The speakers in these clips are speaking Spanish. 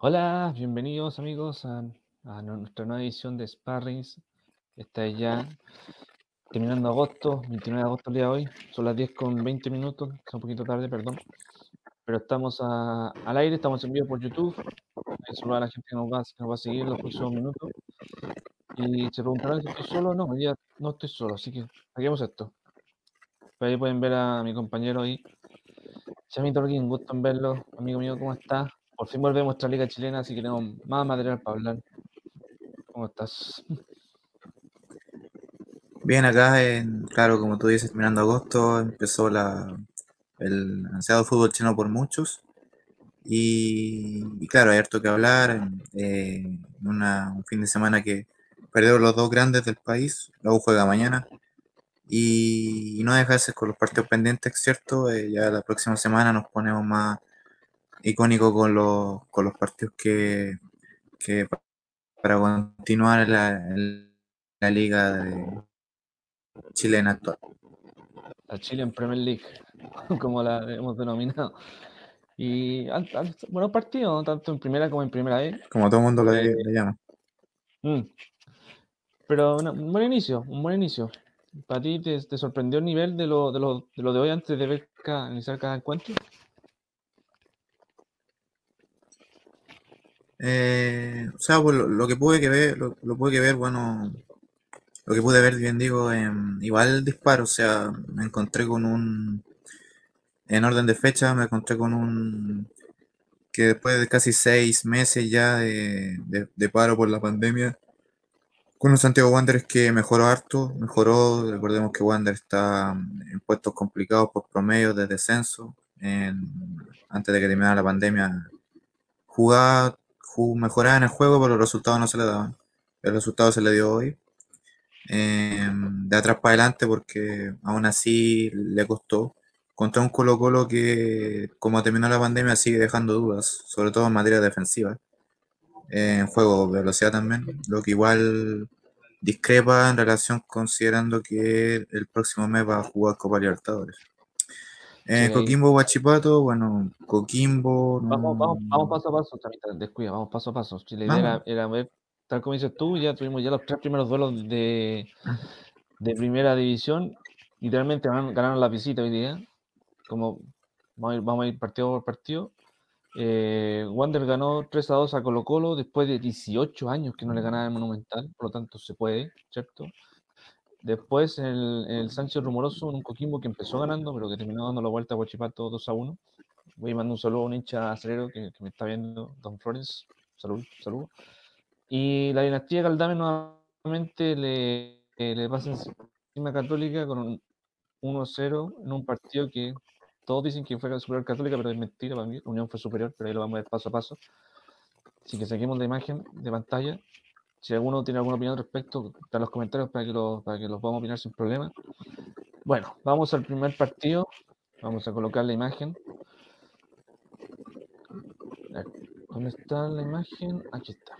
Hola, bienvenidos amigos a, a nuestra nueva edición de Sparrings. Está ya terminando agosto, 29 de agosto el día de hoy. Son las 10 con 20 minutos, está un poquito tarde, perdón. Pero estamos a- al aire, estamos en vivo por YouTube. Saludar a la gente que nos, va, que nos va a seguir los próximos minutos. Y se preguntarán si estoy solo. No, día no estoy solo, así que hagamos esto. Por ahí pueden ver a mi compañero ahí. Chamito Orguín, un gusto en verlo. Amigo mío, ¿cómo estás? Por fin volvemos a nuestra liga chilena, así que tenemos más material para hablar. ¿Cómo estás? Bien, acá, en, claro, como tú dices, terminando agosto, empezó la, el ansiado fútbol chino por muchos. Y, claro, hay harto que hablar. eh, una- un fin de semana que perdieron los dos grandes del país, luego juega mañana. Y, y no dejarse con los partidos pendientes, ¿cierto? Eh, ya la próxima semana nos ponemos más icónicos con los, con los partidos que, que pa- para continuar en la, la liga de- chilena actual. La Chile en Premier League, como la hemos denominado. Y buenos partidos, ¿no? tanto en primera como en primera vez. Como todo el mundo le, Eh, le llama. Mm. Pero un buen inicio, un buen inicio. ¿Para ti te, te sorprendió el nivel de lo, de, lo, de lo de hoy antes de ver cada, iniciar cada encuentro? Eh, o sea, pues lo, que pude que ver, lo, lo pude que ver, bueno, lo que pude ver, bien digo, em, igual disparo, o sea, me encontré con un, en orden de fecha, me encontré con un, que después de casi seis meses ya de, de- paro por la pandemia, con un Santiago Wanderers que mejoró harto, mejoró, recordemos que Wander está en puestos complicados por promedio de descenso, en- antes de que terminara la pandemia, jugaba, ju- mejoraba en el juego, pero los resultados no se le daban. El resultado se le dio hoy. eh, de atrás para adelante, porque aún así le costó. Contra un Colo Colo que, como terminó la pandemia, sigue dejando dudas, sobre todo en materia defensiva. en juego velocidad también, lo que igual discrepa en relación considerando que el próximo mes va a jugar Copa Libertadores. Eh. Coquimbo Guachipato, bueno, Coquimbo. no- Vamos, vamos, vamos paso a paso, Chamita, descuida, vamos paso a paso. Si la idea era, era ver, tal como dices tú, ya tuvimos ya los tres primeros duelos de, de primera división. Literalmente ganaron, ganaron la visita hoy día. Como vamos a ir, vamos a ir partido por partido. Eh, Wander ganó 3 a 2 a Colo Colo después de 18 años que no le ganaba el Monumental, por lo tanto se puede, ¿cierto? Después el, el Sánchez Rumoroso, un Coquimbo que empezó ganando, pero que terminó dando la vuelta a Huachipato 2 a 1. Voy a mandar un saludo a un hincha acerero que, que me está viendo, Don Flores. Salud, salud. Y la dinastía Caldame nuevamente le, le pasa encima a Católica con un 1-0 en un partido que todos dicen que fue superior Católica, pero es mentira para mí. Unión fue superior, pero ahí lo vamos a ver paso a paso. Así que saquemos la imagen de pantalla. Si alguno tiene alguna opinión al respecto, está en los comentarios para que, lo, para que los podamos opinar sin problema. Bueno, vamos al primer partido. Vamos a colocar la imagen. ¿Dónde está la imagen? Aquí está.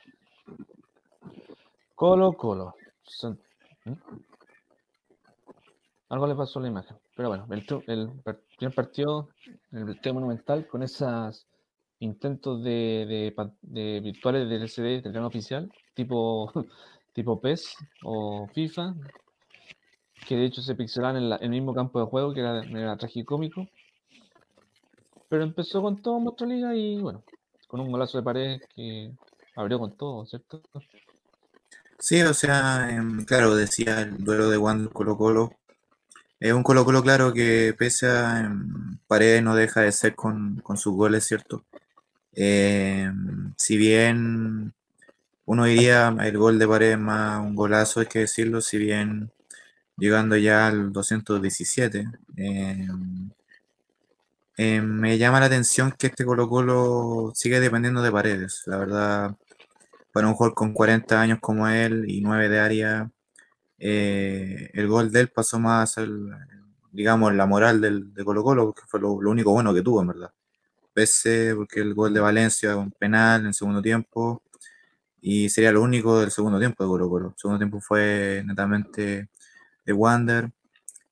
Colo Colo. ¿Mm? Algo le pasó a la imagen. Pero bueno, el, el primer partido, el Estadio Monumental, con esos intentos de, de de virtuales del SD, del gran oficial, tipo, tipo PES o FIFA, que de hecho se pixelaban en, la- en el mismo campo de juego, que era, era tragicómico. Pero empezó con todo en liga y bueno, con un golazo de pared que abrió con todo, ¿cierto? Sí, o sea, em, claro, decía el duelo de Wander Colo Colo. Es un Colo Colo, claro, que pese a em, Paredes no deja de ser con, con sus goles, ¿cierto? Em, si bien uno diría el gol de Paredes más un golazo, hay que decirlo, si bien llegando ya al 217, em, em, me llama la atención que este Colo Colo sigue dependiendo de Paredes, la verdad para un jugador con 40 años como él y 9 de área, eh, el gol de él pasó más al, digamos, la moral del, de Colo Colo, porque fue lo, lo único bueno que tuvo, en verdad. Pese porque el gol de Valencia, un penal en el segundo tiempo, y sería lo único del segundo tiempo de Colo Colo. El segundo tiempo fue netamente de Wander.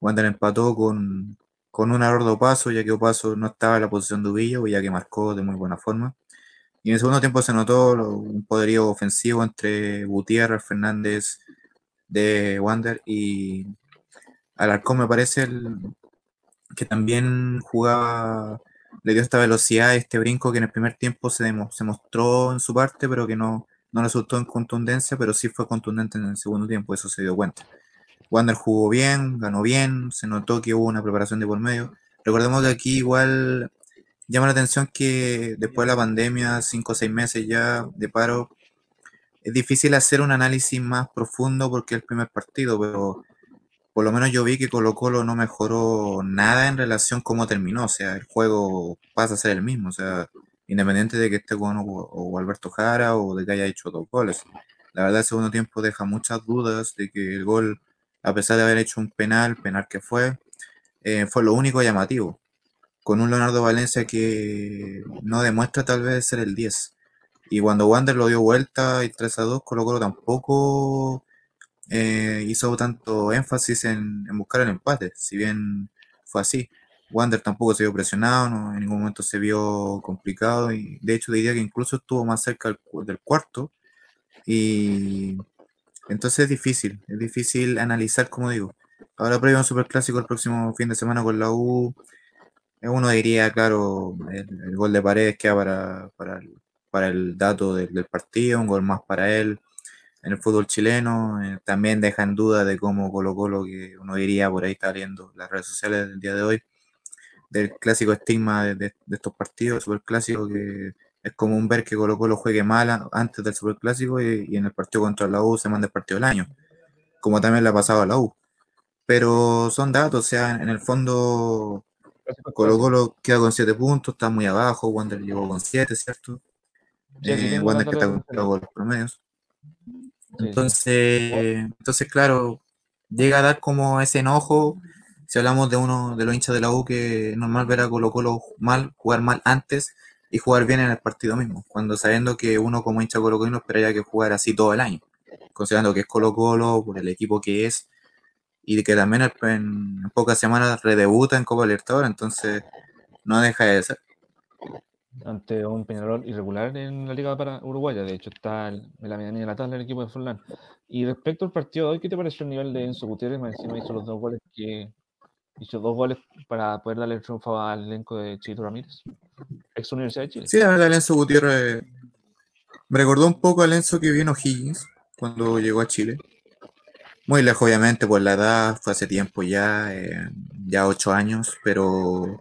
Wander empató con, con un error de Opaso, ya que Opaso no estaba en la posición de Ubillo, ya que marcó de muy buena forma Y en el segundo tiempo se notó un poderío ofensivo entre Gutiérrez, Fernández de Wander y Alarcón me parece que también jugaba, le dio esta velocidad, este brinco que en el primer tiempo se, se mostró en su parte, pero que no, no resultó en contundencia, pero sí fue contundente en el segundo tiempo, eso se dio cuenta. Wander jugó bien, ganó bien, se notó que hubo una preparación de por medio. Recordemos que aquí igual llama la atención que después de la pandemia, cinco o seis meses ya de paro, es difícil hacer un análisis más profundo porque es el primer partido, pero por lo menos yo vi que Colo Colo no mejoró nada en relación cómo terminó, o sea, el juego pasa a ser el mismo, o sea, independiente de que esté con o Alberto Jara o de que haya hecho dos goles. La verdad, el segundo tiempo deja muchas dudas de que el gol, a pesar de haber hecho un penal, penal que fue, eh, fue lo único llamativo con un Leonardo Valencia que no demuestra tal vez ser el 10. Y cuando Wander lo dio vuelta y 3 a 2, Colo Colo tampoco eh, hizo tanto énfasis en, buscar el empate, si bien fue así. Wander tampoco se vio presionado, en ningún momento se vio complicado y de hecho diría que incluso estuvo más cerca del, cuarto y entonces es difícil, es difícil analizar como digo. Ahora previo a un superclásico el próximo fin de semana con la U, uno diría, claro, el, gol de Paredes queda para, para, el, para el dato del, partido, un gol más para él. En el fútbol chileno eh, también deja en duda de cómo Colo Colo, que uno diría por ahí está viendo las redes sociales del día de hoy, del clásico estigma de, estos partidos, superclásico, que es común ver que Colo Colo juegue mal antes del superclásico y, y en el partido contra la U se manda el partido del año, como también le ha pasado a la U. Pero son datos, o sea, en el fondo Colo Colo queda con 7 puntos, está muy abajo, Wander llegó con 7, ¿cierto? Eh, Wander que está con los promedios. Entonces, entonces, claro, llega a dar como ese enojo. Si hablamos de uno de los hinchas de la U que es normal ver a Colo Colo mal, jugar mal antes y jugar bien en el partido mismo, cuando sabiendo que uno como hincha Colo Colo esperaría que jugara así todo el año, considerando que es Colo Colo, por el equipo que es, y que también en, pocas semanas redebuta en Copa Libertadores, entonces no deja de ser. Ante un Peñarol irregular en la Liga para Uruguaya, de hecho está en la medianía de la tabla el equipo de Forlán. Y respecto al partido de hoy, ¿qué te pareció el nivel de Enzo Gutiérrez? Me encima hizo los dos goles que hizo dos goles para poder darle el triunfo al elenco de Chito Ramírez, ex Universidad de Chile. Sí, la verdad, Enzo Gutiérrez me recordó un poco al Enzo que vino Higgins cuando llegó a Chile. Muy lejos, obviamente, por la edad, fue hace tiempo ya, eh, ya ocho años, pero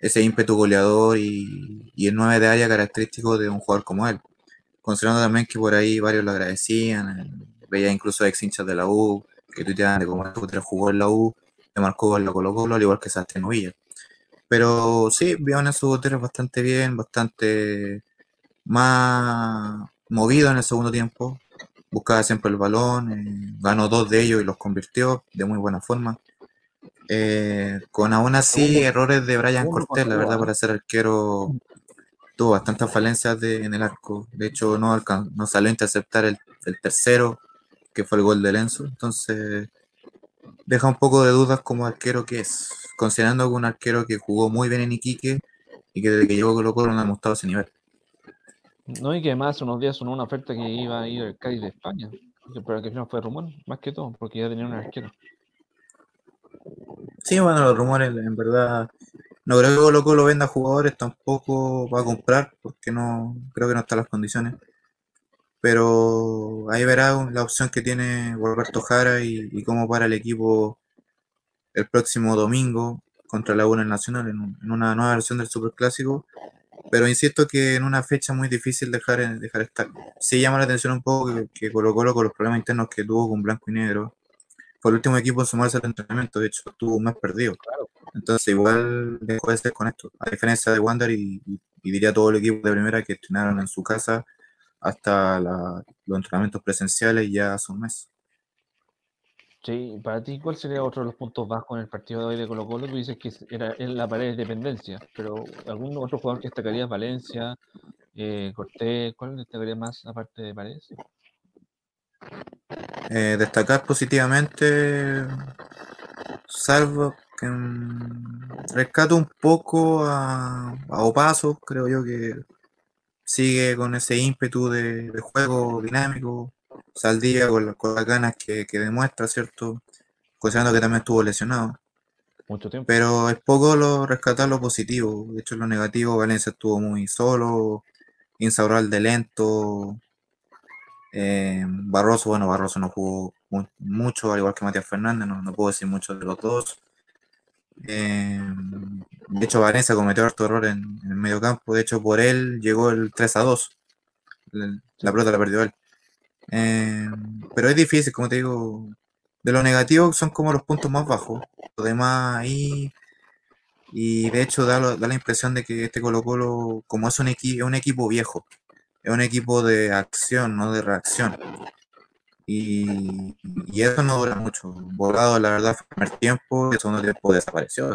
ese ímpetu goleador y, y el 9 de área característico de un jugador como él. Considerando también que por ahí varios lo agradecían, eh, veía incluso ex hinchas de la U, que tuiteaban de cómo jugó en la U, marcó el la Colo Colo, al igual que Sebastián Novilla. Pero sí, vieron en su bastante bien, bastante más movido en el segundo tiempo, buscaba siempre el balón, eh, ganó dos de ellos y los convirtió de muy buena forma. Eh, con aún así errores de Brian Cortés, la verdad, para ser arquero tuvo bastantes falencias en el arco. De hecho, no, no salió a interceptar el, tercero, que fue el gol de Lenzo. Entonces, deja un poco de dudas como arquero que es, considerando que un arquero que jugó muy bien en Iquique y que desde que llegó Colo Colo no ha mostrado ese nivel. No, y que además hace unos días sonó una oferta que iba a ir al Cádiz de España, pero que no fue rumor, más que todo, porque ya tenía un arquero. Sí, bueno, los rumores, en verdad, no creo que Colo Colo venda jugadores, tampoco va a comprar, porque no creo que no están las condiciones. Pero ahí verá la opción que tiene Roberto Jara y, cómo para el equipo el próximo domingo contra la UNA Nacional en, en una nueva versión del Superclásico pero insisto que en una fecha muy difícil dejar, dejar estar. Sí llama la atención un poco que, que Colo Colo con los problemas internos que tuvo con Blanco y Negro. Fue el último equipo en sumarse al entrenamiento, de hecho tuvo un mes perdido. Entonces igual dejó de ser con esto. A diferencia de Wander y, diría todo el equipo de primera que entrenaron en su casa hasta los entrenamientos presenciales ya hace un mes. Sí, para ti, ¿cuál sería otro de los puntos bajos en el partido de hoy de Colo Colo? Tú dices que era en la pared de dependencia, pero ¿algún otro jugador que destacaría? Valencia, eh, Cortés, ¿cuál destacaría más aparte de Paredes? Eh, destacar positivamente, salvo que rescato un poco a, a Opaso, creo yo que sigue con ese ímpetu de, juego dinámico, saldía con, con las ganas que, demuestra, ¿cierto? Considerando que también estuvo lesionado. Mucho tiempo. Pero es poco lo rescatar lo positivo. De hecho, lo negativo, Valencia estuvo muy solo, de lento. Eh, Barroso, bueno, Barroso no jugó mucho, al igual que Matías Fernández, no, puedo decir mucho de los dos. Eh, de hecho, Valencia cometió harto error en, el medio campo. De hecho, por él llegó el 3 a 2. La, pelota la perdió él. Eh, pero es difícil, como te digo. De lo negativo son como los puntos más bajos. Lo demás ahí. Y de hecho da, la impresión de que este Colo Colo, como es un, es un equipo viejo, es un equipo de acción, no de reacción. Y, eso no dura mucho. Volado, la verdad, fue el primer tiempo, el segundo tiempo desapareció.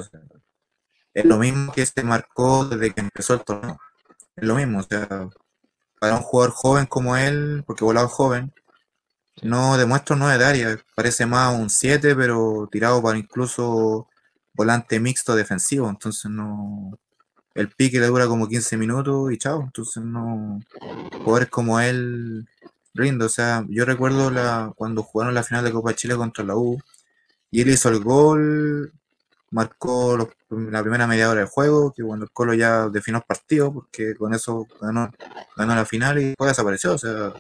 es lo mismo que se marcó desde que empezó el torneo. Es lo mismo, o sea, para un jugador joven como él, porque Volado joven, no demuestra un 9 de área, parece más un 7, pero tirado para incluso volante mixto defensivo, entonces no. El pique le dura como 15 minutos y chao, entonces no. Jugadores como él rindo, o sea, yo recuerdo la, cuando jugaron la final de Copa Chile contra la U y él hizo el gol, marcó la primera media hora del juego, que cuando el Colo ya definió el partido, porque con eso ganó, ganó la final y después desapareció, o sea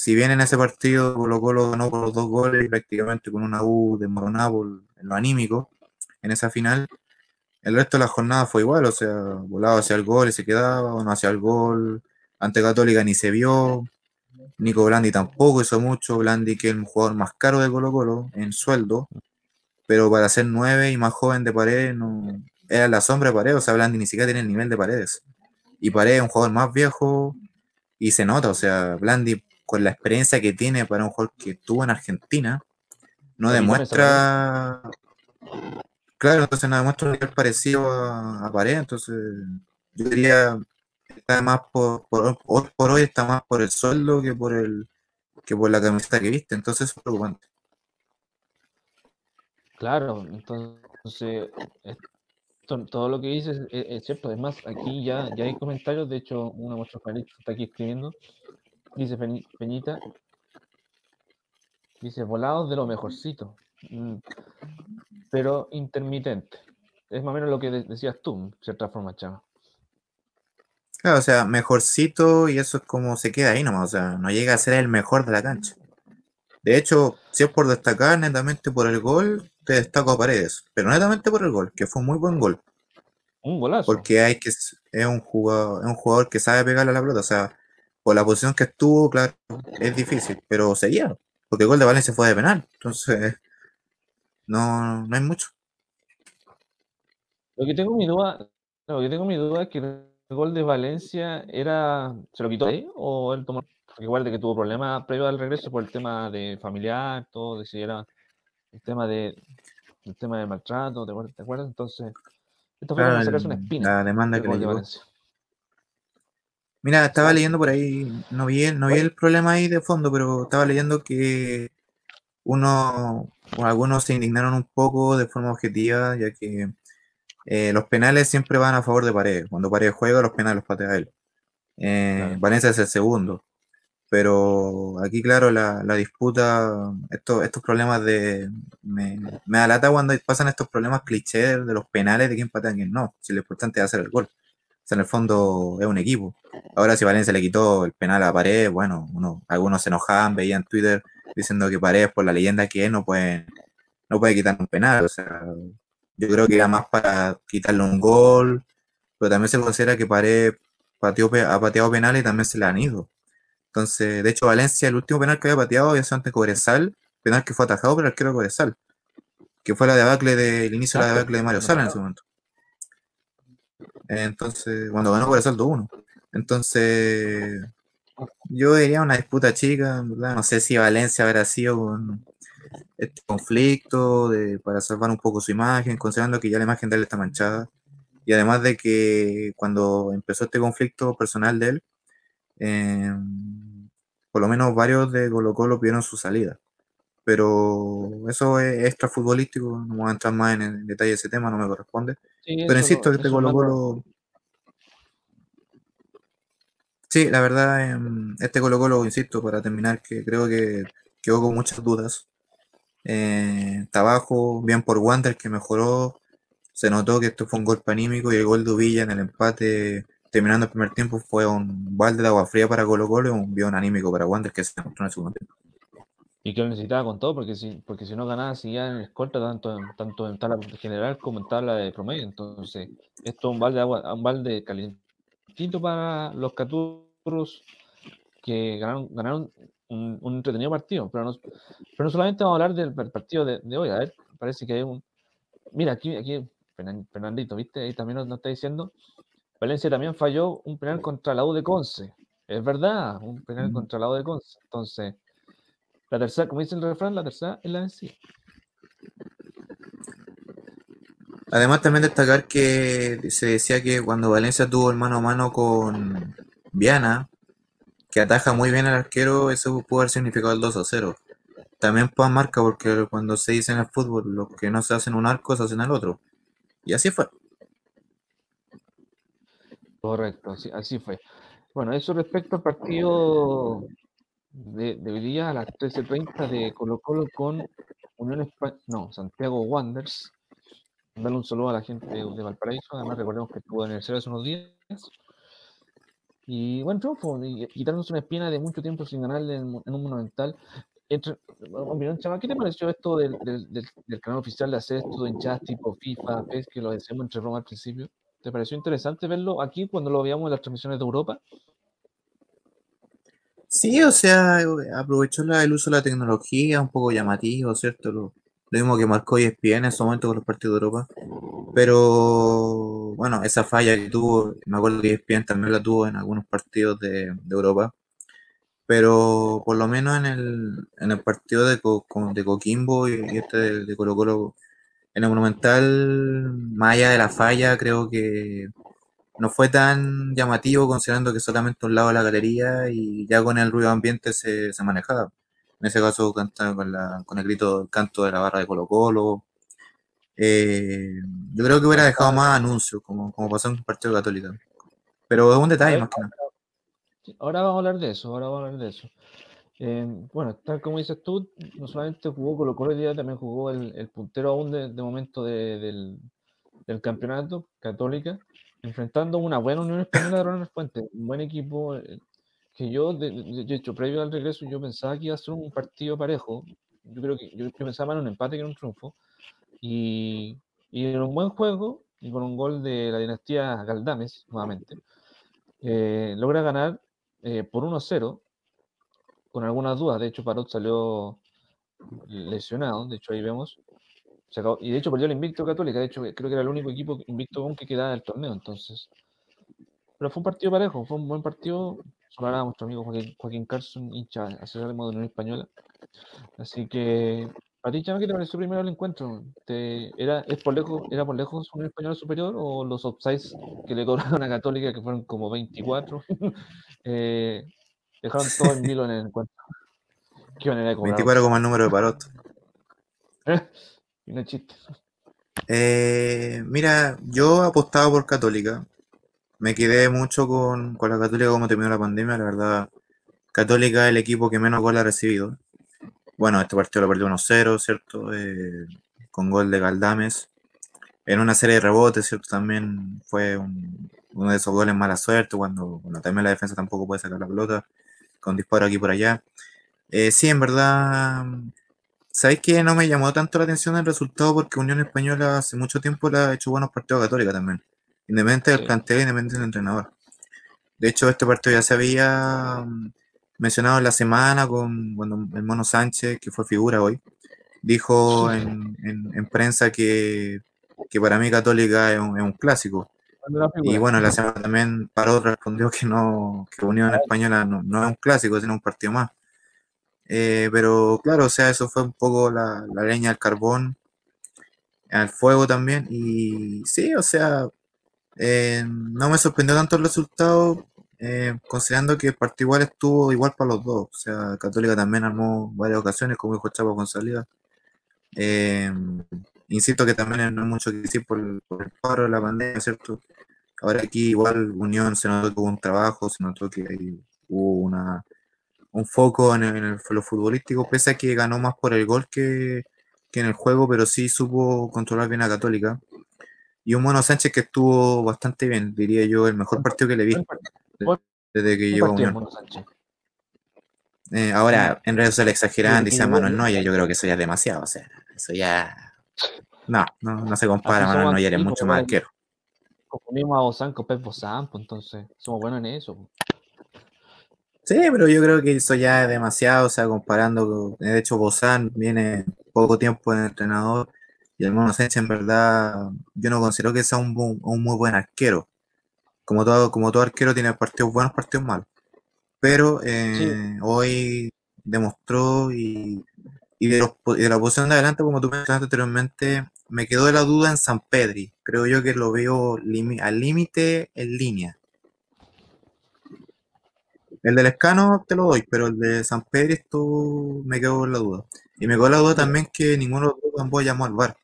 si bien en ese partido Colo Colo ganó por los dos goles y prácticamente con una U de por lo anímico, en esa final, el resto de la jornada fue igual, o sea, volaba hacia el gol y se quedaba, o no hacia el gol, ante Católica ni se vio, Nico Blandi tampoco hizo mucho, Blandi que es el jugador más caro de Colo Colo en sueldo, pero para ser nueve y más joven de Paredes, no, era la sombra de Paredes, o sea, Blandi ni siquiera tiene el nivel de Paredes. Y Paredes es un jugador más viejo y se nota, o sea, Blandi con la experiencia que tiene para un jugador que estuvo en Argentina, no demuestra. Claro, entonces no demuestra un nivel parecido a, a Pared, entonces yo diría está más por, por, hoy está más por el sueldo que por el que por la camiseta que viste, entonces es preocupante. Claro, entonces todo lo que dices es, cierto. Además, aquí ya, ya hay comentarios. De hecho, uno de nuestros panelistas está aquí escribiendo Dice Peñita. Dice, volados de lo mejorcito. Mm, pero intermitente. Es más o menos lo que decías tú, cierta forma, Chava. Claro, o sea, mejorcito y eso es como se queda ahí nomás. O sea, no llega a ser el mejor de la cancha. De hecho, si es por destacar netamente por el gol, te destaco a Paredes. Pero netamente por el gol, que fue un muy buen gol. Un golazo. Porque hay que es un jugador, es un jugador que sabe pegarle a la pelota. O sea, por la posición que estuvo, claro, es difícil, pero seguía, porque el gol de Valencia fue de penal, entonces no, no hay mucho. Lo que tengo mi duda, lo que tengo mi duda es que el gol de Valencia era, ¿se lo quitó ahí o él tomó? Porque igual de que tuvo problemas previo al regreso por el tema de familiar, todo, de si era el tema de el tema de maltrato, ¿te acuerdas? Entonces, esto fue para sacarse una espina. La demanda que le. Mira, estaba leyendo por ahí, no vi, el, no vi el problema ahí de fondo, pero estaba leyendo que uno, o algunos se indignaron un poco de forma objetiva, ya que eh, los penales siempre van a favor de Paredes. Cuando Paredes juega, los penales los patea él. Eh, Valencia es el segundo. Pero aquí, claro, la, disputa, estos, estos problemas de. Me, me da lata cuando pasan estos problemas clichés de los penales de quién patea quién no. Si lo importante es hacer el gol en el fondo es un equipo. Ahora si Valencia le quitó el penal a Paredes, bueno, uno, algunos se enojaban, veían Twitter diciendo que Paredes, por la leyenda que es, no puede, no puede quitar un penal. O sea, yo creo que era más para quitarle un gol, pero también se considera que Paredes pateó, ha pateado penales y también se le han ido. Entonces, de hecho, Valencia, el último penal que había pateado había sido ante Cobresal, penal que fue atajado por el arquero Cobresal, que fue la debacle del inicio de la debacle de Mario Sala en ese momento. Entonces, cuando ganó por el saldo 1. Entonces, yo diría una disputa chica, no sé si Valencia habrá sido con este conflicto de, para salvar un poco su imagen, considerando que ya la imagen de él está manchada. Y además de que cuando empezó este conflicto personal de él, em, por lo menos varios de Colo Colo vieron su salida. Pero eso es extra futbolístico, no voy a entrar más en, detalle de ese tema, no me corresponde. Pero insisto, este Colo Colo. Sí, la verdad, em, este Colo Colo, insisto, para terminar, que creo que quedó con muchas dudas. Eh, está abajo, bien por Wander, que mejoró. Se notó que esto fue un golpe anímico y el gol de Uvilla en el empate, terminando el primer tiempo, fue un balde de agua fría para Colo Colo y un bien anímico para Wander, que se demostró en el segundo tiempo. Y que lo necesitaba con todo, porque si, porque si no ganaba, seguía en escolta, tanto, tanto en tabla general como en tabla de promedio. Entonces, esto es un balde de agua, un balde caliente para los Caturros que ganaron, ganaron un, entretenido partido. Pero no, pero no solamente vamos a hablar del, partido de, hoy. A ver, parece que hay un. Mira, aquí, aquí Fernandito, ¿viste? Ahí también nos, está diciendo. Valencia también falló un penal contra la U de Conce. Es verdad, un penal contra la U de Conce. Entonces, la tercera, como dice el refrán, la tercera es la vencida. Además, también destacar que se decía que cuando Valencia tuvo el mano a mano con Viana, que ataja muy bien al arquero, eso pudo haber significado el 2 a 0. También pues marca porque cuando se dice en el fútbol, lo que no se hace en un arco se hace en el otro. Y así fue. Correcto, así, fue. Bueno, eso respecto al partido de, de a las 13.30 de Colo Colo con Unión Española, no, Santiago Wanderers darle un saludo a la gente de, Valparaíso. Además, recordemos que estuvo en el cielo hace unos días. Y bueno, triunfo, y quitarnos una espina de mucho tiempo sin ganarle en, un monumental. Entre, ¿qué te pareció esto del, del, canal oficial de hacer esto en chat tipo FIFA, PES, que lo decíamos entre Roma al principio? ¿Te pareció interesante verlo aquí cuando lo veíamos en las transmisiones de Europa? Sí, o sea, aprovechó el uso de la tecnología, un poco llamativo, ¿cierto? Lo mismo que marcó ESPN en ese momento con los partidos de Europa. Pero bueno, esa falla que tuvo, me acuerdo que ESPN también la tuvo en algunos partidos de, Europa. Pero por lo menos en el, en el partido de, de Coquimbo y, este de, de, Colo Colo, en el Monumental, más allá de la falla, creo que no fue tan llamativo considerando que solamente un lado de la galería y ya con el ruido ambiente se, se manejaba. En ese caso canta con, la, con el grito, canto de la barra de Colo Colo. Eh, yo creo que hubiera dejado más anuncios, como, como pasó en el Partido Católico. Pero es un detalle más que nada. Ahora vamos a hablar de eso, ahora vamos a hablar de eso. Eh, bueno, tal como dices tú, no solamente jugó Colo Colo día, también jugó el, puntero aún de, momento del, del, campeonato, Católica, enfrentando una buena Unión Española de Ronald Fuentes, un buen equipo, eh, que yo, de, hecho, previo al regreso, yo pensaba que iba a ser un partido parejo. Yo creo que yo, pensaba en un empate que en un triunfo. Y, y, en un buen juego, y con un gol de la dinastía Galdames, nuevamente, eh, logra ganar eh, por 1-0, con algunas dudas. De hecho, Parot salió lesionado, de hecho, ahí vemos. y de hecho, perdió el invicto Católica. De hecho, creo que era el único equipo invicto que quedaba del torneo. Entonces, pero fue un partido parejo, fue un buen partido a nuestro amigo Joaquín, Joaquín Carson, hincha asesor de Unión Española. Así que, ¿a ti, Chama, qué te pareció primero el encuentro? ¿Te, era, es por lejos, ¿Era por lejos Unión Española superior o los offsides que le cobraron a Católica, que fueron como 24, eh, dejaron todo en vilo en el encuentro? ¿Qué manera de cobrar? 24 como el número de Parot. no chiste. Eh, mira, yo apostaba por Católica me quedé mucho con, la Católica como terminó la pandemia, la verdad. Católica es el equipo que menos gol ha recibido. Bueno, este partido lo perdió 1-0, ¿cierto? Eh, con gol de Galdames. En una serie de rebotes, ¿cierto? También fue uno de esos goles mala suerte, cuando, también la defensa tampoco puede sacar la pelota, con disparo aquí por allá. Eh, sí, en verdad, ¿sabéis que no me llamó tanto la atención el resultado? Porque Unión Española hace mucho tiempo le ha hecho buenos partidos a Católica también independiente del plantel, independiente del entrenador. De hecho, este partido ya se había mm, mencionado en la semana con cuando el Mono Sánchez, que fue figura hoy, dijo en, prensa que, para mí Católica es un, clásico. Y bueno, la semana también Paró respondió que no, que Unión Española no, no, es un clásico, sino un partido más. Eh, pero claro, o sea, eso fue un poco la, la leña al carbón, al fuego también. Y sí, o sea, eh, no me sorprendió tanto el resultado, eh, considerando que el partido igual estuvo igual para los dos. O sea, Católica también armó varias ocasiones, como dijo Chapa con salida. Eh, insisto que también no hay mucho que decir por, el paro de la pandemia, ¿cierto? Ahora aquí igual Unión se notó que hubo un trabajo, se notó que hubo una, un foco en, el, lo futbolístico, pese a que ganó más por el gol que, en el juego, pero sí supo controlar bien a Católica. Y un Mono Sánchez que estuvo bastante bien, diría yo, el mejor partido que le vi desde que llegó a Unión. Eh, ahora, en redes sociales exageran, dice Manuel Noya, yo creo que eso ya es demasiado, o sea, eso ya... No, no, se compara, Manuel Noya es mucho más arquero. Confundimos a Bozán con Pep Bozán, pues entonces somos buenos en eso. Sí, pero yo creo que eso ya es demasiado, o sea, comparando, de hecho Bozán viene poco tiempo en entrenador y el Mono Sánchez en verdad yo no considero que sea un, muy buen arquero. Como todo, como todo arquero tiene partidos buenos, partidos malos. Pero eh, hoy demostró y, de de la posición de adelante, como tú mencionaste anteriormente, me quedó de la duda en San Pedri. Creo yo que lo veo al límite en línea. El del Escano te lo doy, pero el de San Pedro esto me quedo en la duda. Y me quedó la duda también que ninguno de los dos llamó al bar.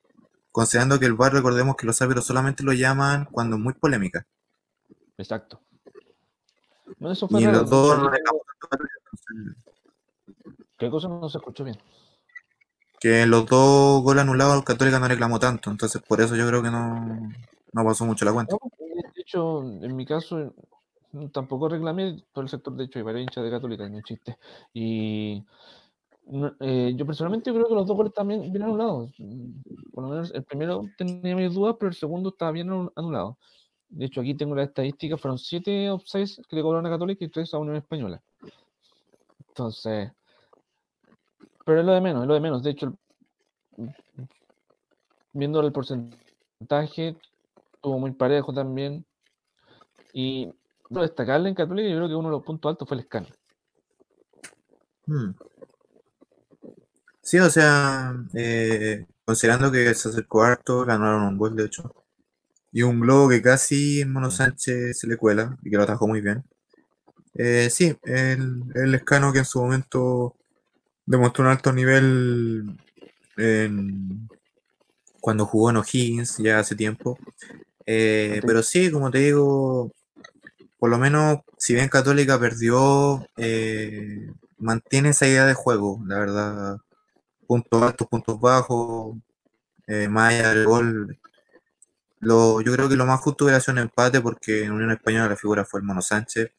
Considerando que el bar, recordemos que los árbitros solamente lo llaman cuando es muy polémica. Exacto. y los dos no ¿Qué cosa no se escuchó bien? Que en los dos goles anulados Católica no reclamó tanto, entonces por eso yo creo que no, no pasó mucho la cuenta. de hecho, en mi caso, tampoco reclamé por el sector, de hecho, hay varios hinchas de Católica, no chiste. Y eh, yo personalmente creo que los dos goles también bien anulados. Por lo menos el primero tenía mis dudas, pero el segundo estaba bien anulado. De hecho, aquí tengo la estadística, fueron 7 o 6 que le cobraron a Católica y 3 a Unión Española. Entonces, pero es lo de menos, es lo de menos. De hecho, viendo el porcentaje, tuvo muy parejo también. Y lo destacable en Católica, yo creo que uno de los puntos altos fue el escáner. Hmm. Sí, o sea, eh, considerando que se acercó harto, ganaron un gol de hecho. Y un globo que casi en Mono Sánchez se le cuela y que lo atajó muy bien. Eh, sí, el, el escano que en su momento demostró un alto nivel cuando jugó en O'Higgins ya hace tiempo. Eh, pero sí, como te digo, por lo menos, si bien Católica perdió, eh, mantiene esa idea de juego, la verdad. Puntos altos, puntos bajos, eh, más allá del gol. Lo, yo creo que lo más justo hubiera sido un empate porque en Unión Española la figura fue el Mono Sánchez.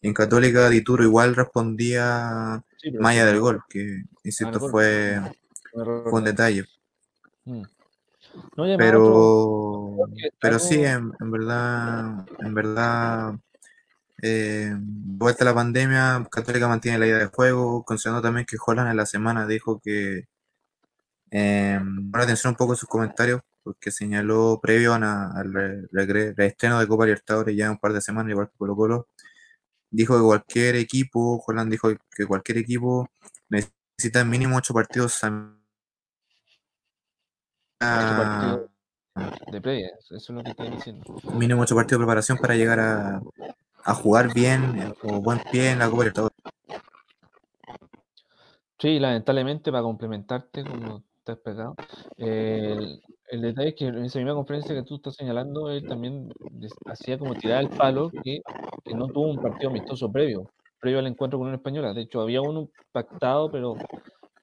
En Católica, Dituro igual respondía más allá del gol, que insisto, fue, fue un detalle. Mm. pero, pero sí, en, en, verdad, en verdad, eh, vuelta a la pandemia, Católica mantiene la idea de juego, considerando también que Holland en la semana dijo que eh, atención un poco a sus comentarios, porque señaló previo al reestreno de Copa Libertadores ya un par de semanas, igual que Colo Colo, dijo que cualquier equipo, Holland dijo que cualquier equipo necesita mínimo ocho partidos de previa, eso es lo que estoy diciendo. Mínimo ocho partidos de preparación para llegar a, a jugar bien eh, o buen pie en la Copa Libertadores. Sí, lamentablemente, para complementarte, como te has pegado, el, detalle es que en esa misma conferencia que tú estás señalando, él también hacía como tirar el palo que, no tuvo un partido amistoso previo, previo al encuentro con una española. De hecho, había uno pactado, pero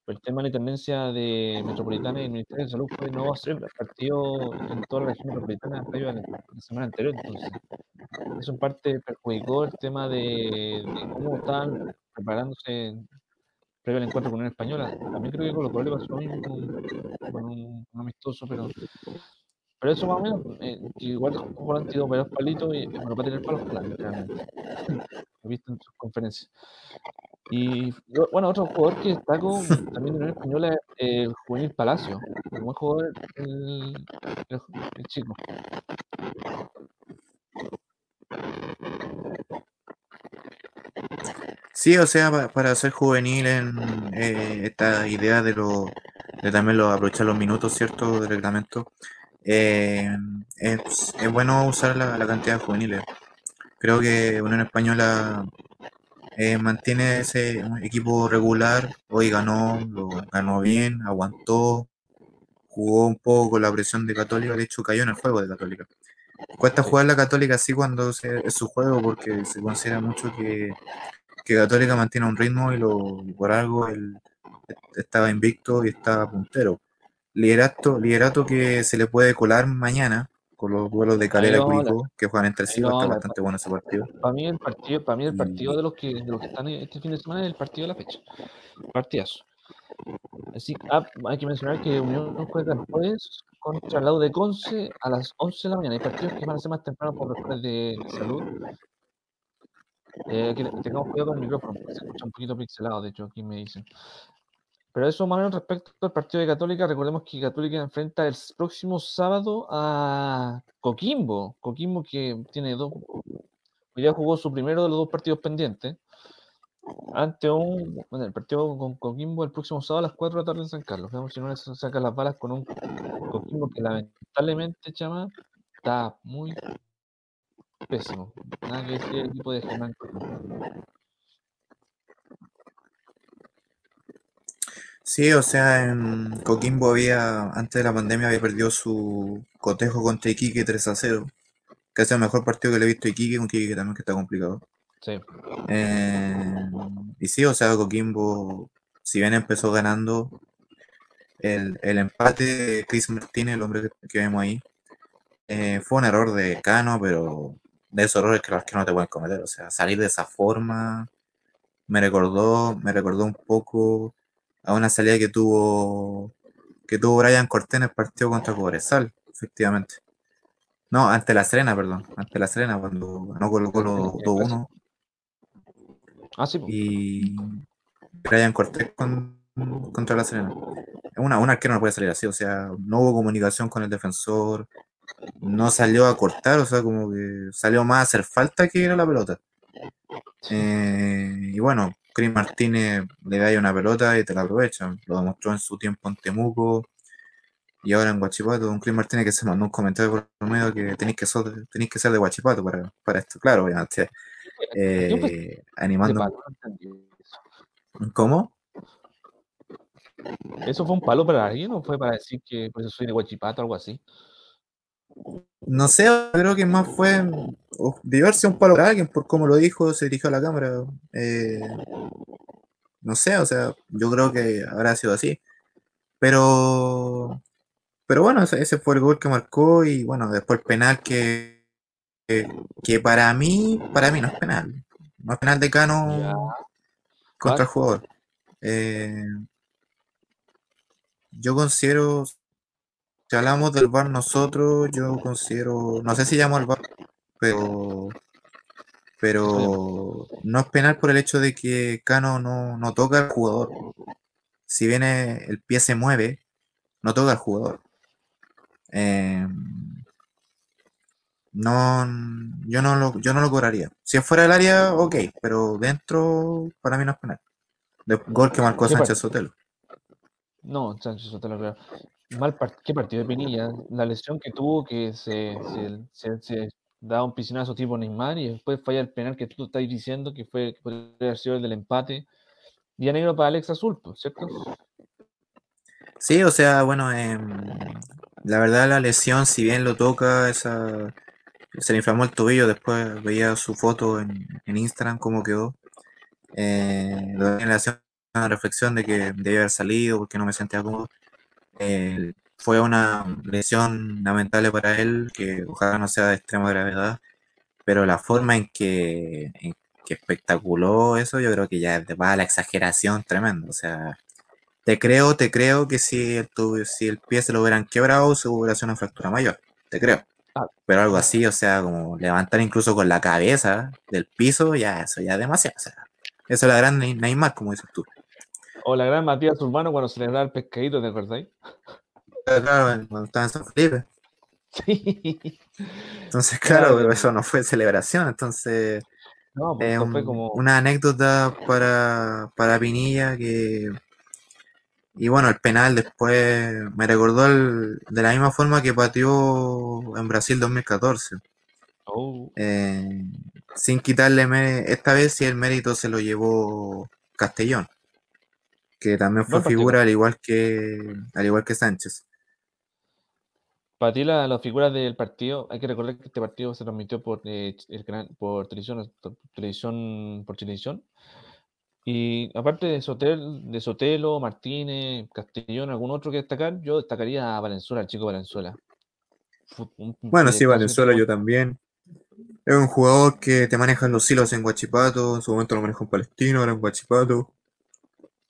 el tema de la tendencia de Metropolitana y el Ministerio de Salud fue no hacer partido en toda la región metropolitana previo a la, semana anterior. Entonces, eso en parte perjudicó el tema de, cómo estaban preparándose previo al encuentro con una española. También creo que con los le pasó lo mismo con, un, amistoso, pero, pero eso más o menos, eh, igual han sido varios palitos y bueno, para tener palos, claro, realmente. He visto en sus conferencias. Y bueno, otro jugador que destaco también de Unión Española es eh, Juvenil Palacio. Un buen jugador el, el, chico. Sí, o sea, para, ser juvenil en eh, esta idea de, lo, de también lo, aprovechar los minutos, ¿cierto?, del reglamento, eh, es, es, bueno usar la, la, cantidad de juveniles. Creo que Unión Española eh, mantiene ese equipo regular, hoy ganó, lo ganó bien, aguantó, jugó un poco con la presión de Católica, de hecho cayó en el juego de Católica. Cuesta jugar la Católica así cuando es su juego, porque se considera mucho que, que Católica mantiene un ritmo y, lo, por algo él estaba invicto y estaba puntero. Liderato, liderato que se le puede colar mañana con los duelos de Calera y Curicó, que juegan entre sí, está bastante bueno ese partido. Para mí el partido, para mí el partido de los que de los que están este fin de semana es el partido de la fecha. Partidazo. Así ah, hay que mencionar que Unión juega el jueves contra el lado de Conce a las 11 de la mañana. Hay partidos que van a ser más temprano por razones de, de salud. Eh, que tengamos cuidado con el micrófono, se escucha un poquito pixelado, de hecho, aquí me dicen. Pero eso menos respecto al partido de Católica, recordemos que Católica enfrenta el próximo sábado a Coquimbo. Coquimbo que tiene dos. Ya jugó su primero de los dos partidos pendientes. Ante un. Bueno, el partido con Coquimbo el próximo sábado a las 4 de la tarde en San Carlos. Veamos si no le saca las balas con un Coquimbo que lamentablemente, chama, está muy pésimo. Nada que decir el equipo de Germán. Sí, o sea, en Coquimbo había, antes de la pandemia, había perdido su cotejo contra Iquique 3 a 0. Que es el mejor partido que le he visto a Iquique, un Iquique también que está complicado. Sí. Eh, y sí, o sea, Coquimbo, si bien empezó ganando, el, empate de Chris Martínez, el hombre que, vemos ahí, eh, fue un error de Cano, pero de esos errores que, que no te pueden cometer. O sea, salir de esa forma me recordó, me recordó un poco a una salida que tuvo que tuvo Brian Cortés en el partido contra Cobresal, efectivamente. No, ante la Serena, perdón. Ante la Serena, cuando ganó con los 2-1. Ah, sí. Y Brian Cortés contra la Serena. Una, una arquero no puede salir así, o sea, no hubo comunicación con el defensor, no salió a cortar, o sea, como que salió más a hacer falta que ir a la pelota. Eh, y bueno, Chris Martínez le da una pelota y te la aprovecha. Lo demostró en su tiempo en Temuco y ahora en Guachipato. Un Chris Martínez que se mandó un comentario por medio que tenéis que, ser, tenéis que ser de Guachipato para, para esto. Claro, obviamente. Eh, animando. ¿Cómo? ¿Eso fue un palo para alguien o fue para decir que pues, soy de Guachipato o algo así? No sé, creo que más fue palo para alguien por cómo lo dijo, se dirigió a la cámara. Eh, no sé, o sea, yo creo que habrá sido así. Pero, pero bueno, ese, fue el gol que marcó y bueno, después el penal que, que, para mí, para mí no es penal. No es penal de Cano contra el jugador. Eh, yo considero, si hablamos del bar nosotros, yo considero, no sé si llamo al bar, pero pero no es penal por el hecho de que Cano no, toca al jugador. Si viene el pie se mueve, no toca al jugador. Em, no, yo no lo, yo no lo cobraría. Si fuera del área, ok, pero dentro, para mí no es penal. El gol que marcó Sánchez Sotelo. No, Sánchez Sotelo, creo. Mal ¿Qué partido de Pinilla? La lesión que tuvo que se, se, da un piscinazo tipo Neymar y después falla el penal que tú estás diciendo que fue que podría haber sido el del empate. Día negro para Alex Azul, pues, ¿cierto? Sí, o sea, bueno, em, la verdad la lesión, si bien lo toca, esa, se le inflamó el tobillo, después veía su foto en, Instagram, cómo quedó. Eh, le hacía una reflexión de que debía haber salido porque no me sentía cómodo. Eh, fue una lesión lamentable para él, que ojalá no sea de extrema gravedad, pero la forma en que, espectaculó eso, yo creo que ya va a la exageración tremenda. O sea, te creo, te creo que si el, si el pie se lo hubieran quebrado, se hubiera sido una fractura mayor, te creo. Ah. Pero algo así, o sea, como levantar incluso con la cabeza del piso, ya eso ya es demasiado. O sea, eso es la gran Neymar, como dices tú. O la gran Matías Urbano cuando se le da el pescadito, ¿te acordáis? Claro, cuando estaba en San Felipe. Sí. Entonces, claro, pero eso no fue celebración, entonces... No, pues fue como... Una anécdota para, para Pinilla que... Y bueno, el penal después me recordó de la misma forma que pateó en Brasil 2014. Eh, sin quitarle, esta vez sí el mérito se lo llevó Castellón, que también fue figura al igual que al igual que Sánchez. para ti la, las figuras del partido, hay que recordar que este partido se transmitió por, eh, el canal, por televisión, televisión, por televisión. Y aparte de, Sotel, de Sotelo, Martínez, Castellón, algún otro que destacar, yo destacaría a Valenzuela, al chico Valenzuela. Bueno, sí, Valenzuela yo también. Es un jugador que te maneja los hilos en Guachipato, en su momento lo manejó en Palestino, ahora en Guachipato.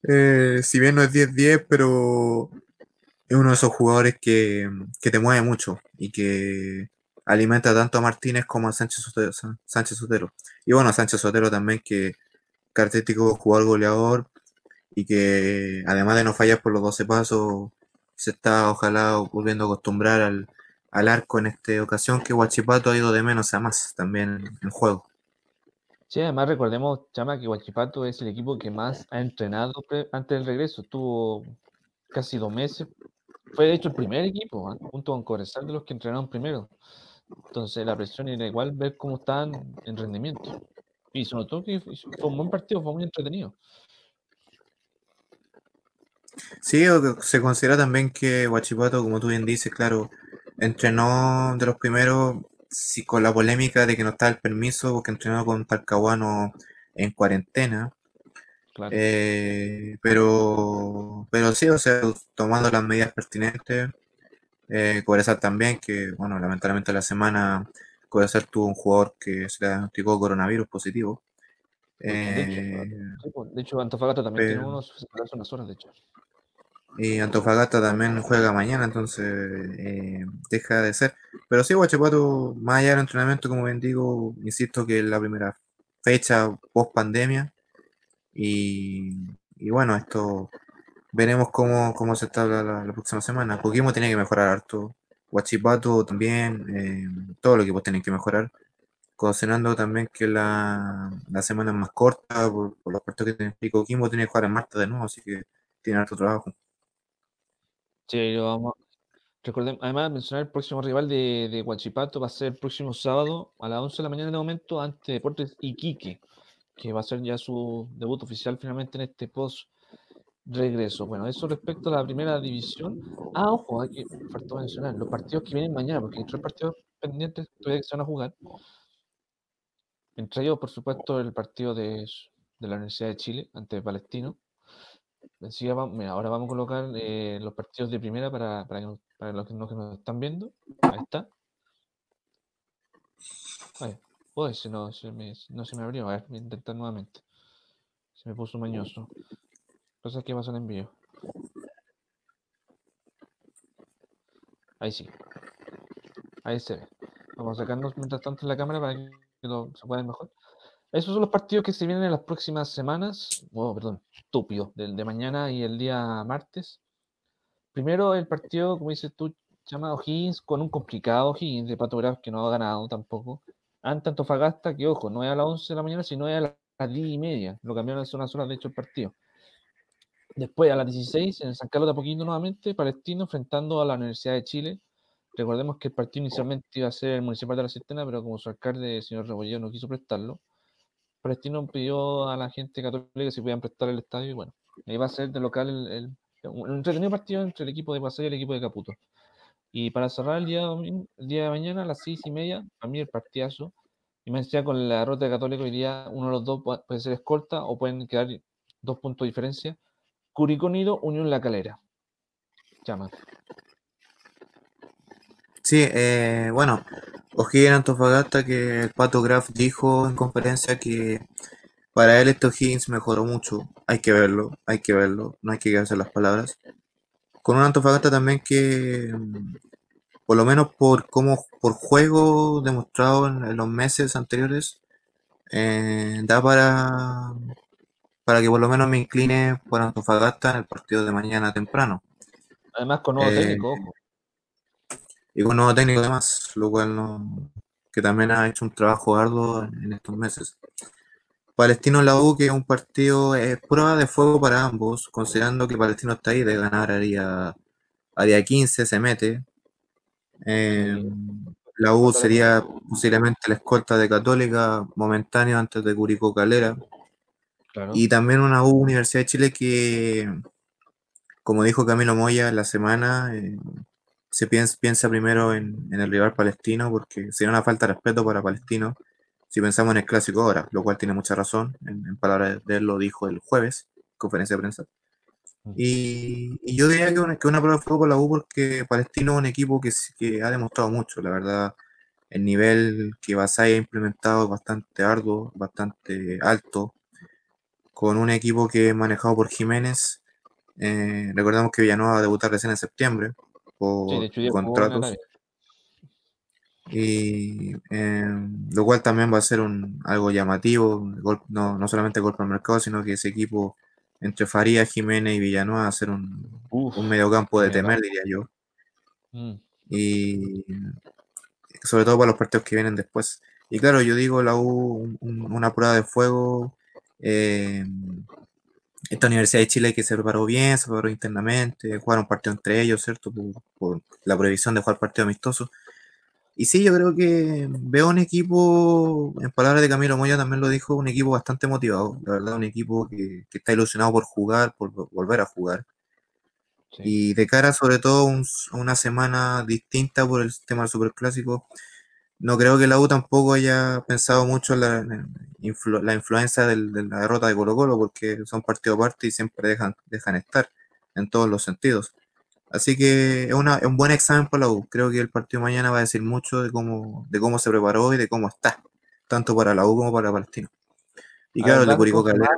Eh, si bien no es 10-10, pero es uno de esos jugadores que, te mueve mucho y que alimenta tanto a Martínez como a Sánchez Sotero. Sánchez Sotero. Y bueno, Sánchez Sotero también, que característico jugador goleador y que además de no fallar por los 12 pasos, se está ojalá volviendo a acostumbrar al, al arco en esta ocasión, que Huachipato ha ido de menos a más también en juego. Sí, además recordemos, Chama, que Huachipato es el equipo que más ha entrenado antes del regreso. Estuvo casi dos meses. Fue de hecho el primer equipo, ¿ah? junto con Corezal, de los que entrenaron primero. Entonces la presión era igual ver cómo están en rendimiento. Y se notó que fue un buen partido, fue muy entretenido. Sí, se considera también que Huachipato, como tú bien dices, claro, entrenó de los primeros sí, con la polémica de que no estaba el permiso porque entrenó con Talcahuano en cuarentena. Eh, pero, pero sí, o sea, tomando las medidas pertinentes. Eh, también, que bueno, lamentablemente la semana Cobresal tuvo un jugador que se le diagnosticó coronavirus positivo. de, hecho, Antofagasta también tiene unos unas horas, de hecho. Y Antofagasta también juega mañana, entonces eh, deja de ser. Pero sí, Guachipato, más allá del entrenamiento, como bien digo, insisto que es la primera fecha post pandemia. Y, bueno, esto veremos cómo, cómo se está la, próxima semana. Coquimbo tiene que mejorar harto. Guachipato también, eh, todos los equipos tienen que mejorar. Considerando también que la, semana es más corta por, los partidos que tiene. Y Coquimbo tiene que jugar en Marta de nuevo, así que tiene harto trabajo. Sí, vamos. Recordemos, además, mencionar el próximo rival de, de Huachipato va a ser el próximo sábado a las 11 de la mañana de momento ante Deportes Iquique, que va a ser ya su debut oficial finalmente en este post regreso. Bueno, eso respecto a la primera división. Ah, ojo, hay que faltó mencionar los partidos que vienen mañana, porque hay tres partidos pendientes todavía que se van a jugar. Entre ellos, por supuesto, el partido de, de la Universidad de Chile ante Palestino ahora vamos a colocar eh, los partidos de primera para, para, los, que, nos están viendo. Ahí está. Ay, no, se me, no se me abrió. A ver, voy a intentar nuevamente. Se me puso mañoso. Cosas que pasan en envío. Ahí sí. Ahí se ve. Vamos a sacarnos mientras tanto la cámara para que se pueda mejor. Esos son los partidos que se vienen en las próximas semanas. Oh, perdón, estúpido, del de mañana y el día martes. Primero el partido, como dices tú, llamado Higgins, con un complicado Higgins de Pato que no ha ganado tampoco. Ante Antofagasta, que ojo, no es a las 11 de la mañana, sino es a las 10 y media. Lo cambiaron a unas horas, de hecho, el partido. Después, a las 16, en San Carlos de Apoquito nuevamente, Palestino enfrentando a la Universidad de Chile. Recordemos que el partido inicialmente iba a ser el Municipal de la Cisterna, pero como su alcalde, el señor Rebolledo, no quiso prestarlo. Palestino pidió a la gente católica si podían prestar el estadio y bueno, ahí va a ser de local el, un entretenido partido entre el equipo de Paseo y el equipo de Caputo. Y para cerrar el día, el día de mañana a las seis y media, a mí el partidazo, y me decía con la derrota de Católico hoy día uno de los dos puede ser escolta o pueden quedar dos puntos de diferencia. Curicó Nido, Unión La Calera. Llama. Sí, eh, bueno, O'Higgins Antofagasta que el Pato Graf dijo en conferencia que para él este O'Higgins mejoró mucho. Hay que verlo, hay que verlo, no hay que quedarse las palabras. Con un Antofagasta también que, mm, por lo menos por cómo, por juego demostrado en, los meses anteriores, eh, da para, para que por lo menos me incline por Antofagasta en el partido de mañana temprano. Además con nuevo técnico, eh, ojo y con nuevo técnico además, lo cual no, que también ha hecho un trabajo arduo en estos meses. Palestino la U, que es un partido, es prueba de fuego para ambos, considerando que Palestino está ahí, de ganar haría, haría 15, se mete. la U sería posiblemente la escolta de Católica momentáneo antes de Curicó Calera. Y también una U Universidad de Chile que, como dijo Camilo Moya la semana, eh, se piensa, piensa primero en, el rival palestino, porque sería una falta de respeto para Palestino si pensamos en el clásico ahora, lo cual tiene mucha razón, en, palabras de él lo dijo el jueves, conferencia de prensa. Mm. Y, yo diría que una, que una prueba fue por la U porque Palestino es un equipo que, que ha demostrado mucho, la verdad, el nivel que Basay ha implementado es bastante arduo, bastante alto, con un equipo que es manejado por Jiménez. Eh, recordamos que Villanueva va a debutar recién en septiembre por contratos. Y em, lo cual también va a ser un, algo llamativo, no, no solamente golpe al mercado, sino que ese equipo entre Faría, Jiménez y Villanueva va a ser un, un mediocampo de temer, diría yo. Mm. Y sobre todo para los partidos que vienen después. Y claro, yo digo la U, una prueba de fuego. Em, esta Universidad de Chile que se preparó bien, se preparó internamente, jugaron partido entre ellos, ¿cierto? Por, la previsión de jugar partido amistoso. Y sí, yo creo que veo un equipo, en palabras de Camilo Moya también lo dijo, un equipo bastante motivado, la verdad, un equipo que, está ilusionado por jugar, por volver a jugar. Y de cara sobre todo a una semana distinta por el tema del Superclásico, no creo que la U tampoco haya pensado mucho en la, influencia de la derrota de Colo Colo, porque son partido aparte y siempre dejan, dejan estar en todos los sentidos. Así que es, un buen examen para la U. Creo que el partido mañana va a decir mucho de cómo, de cómo se preparó y de cómo está, tanto para la U como para Palestino. Y claro, el de Curicó Calera.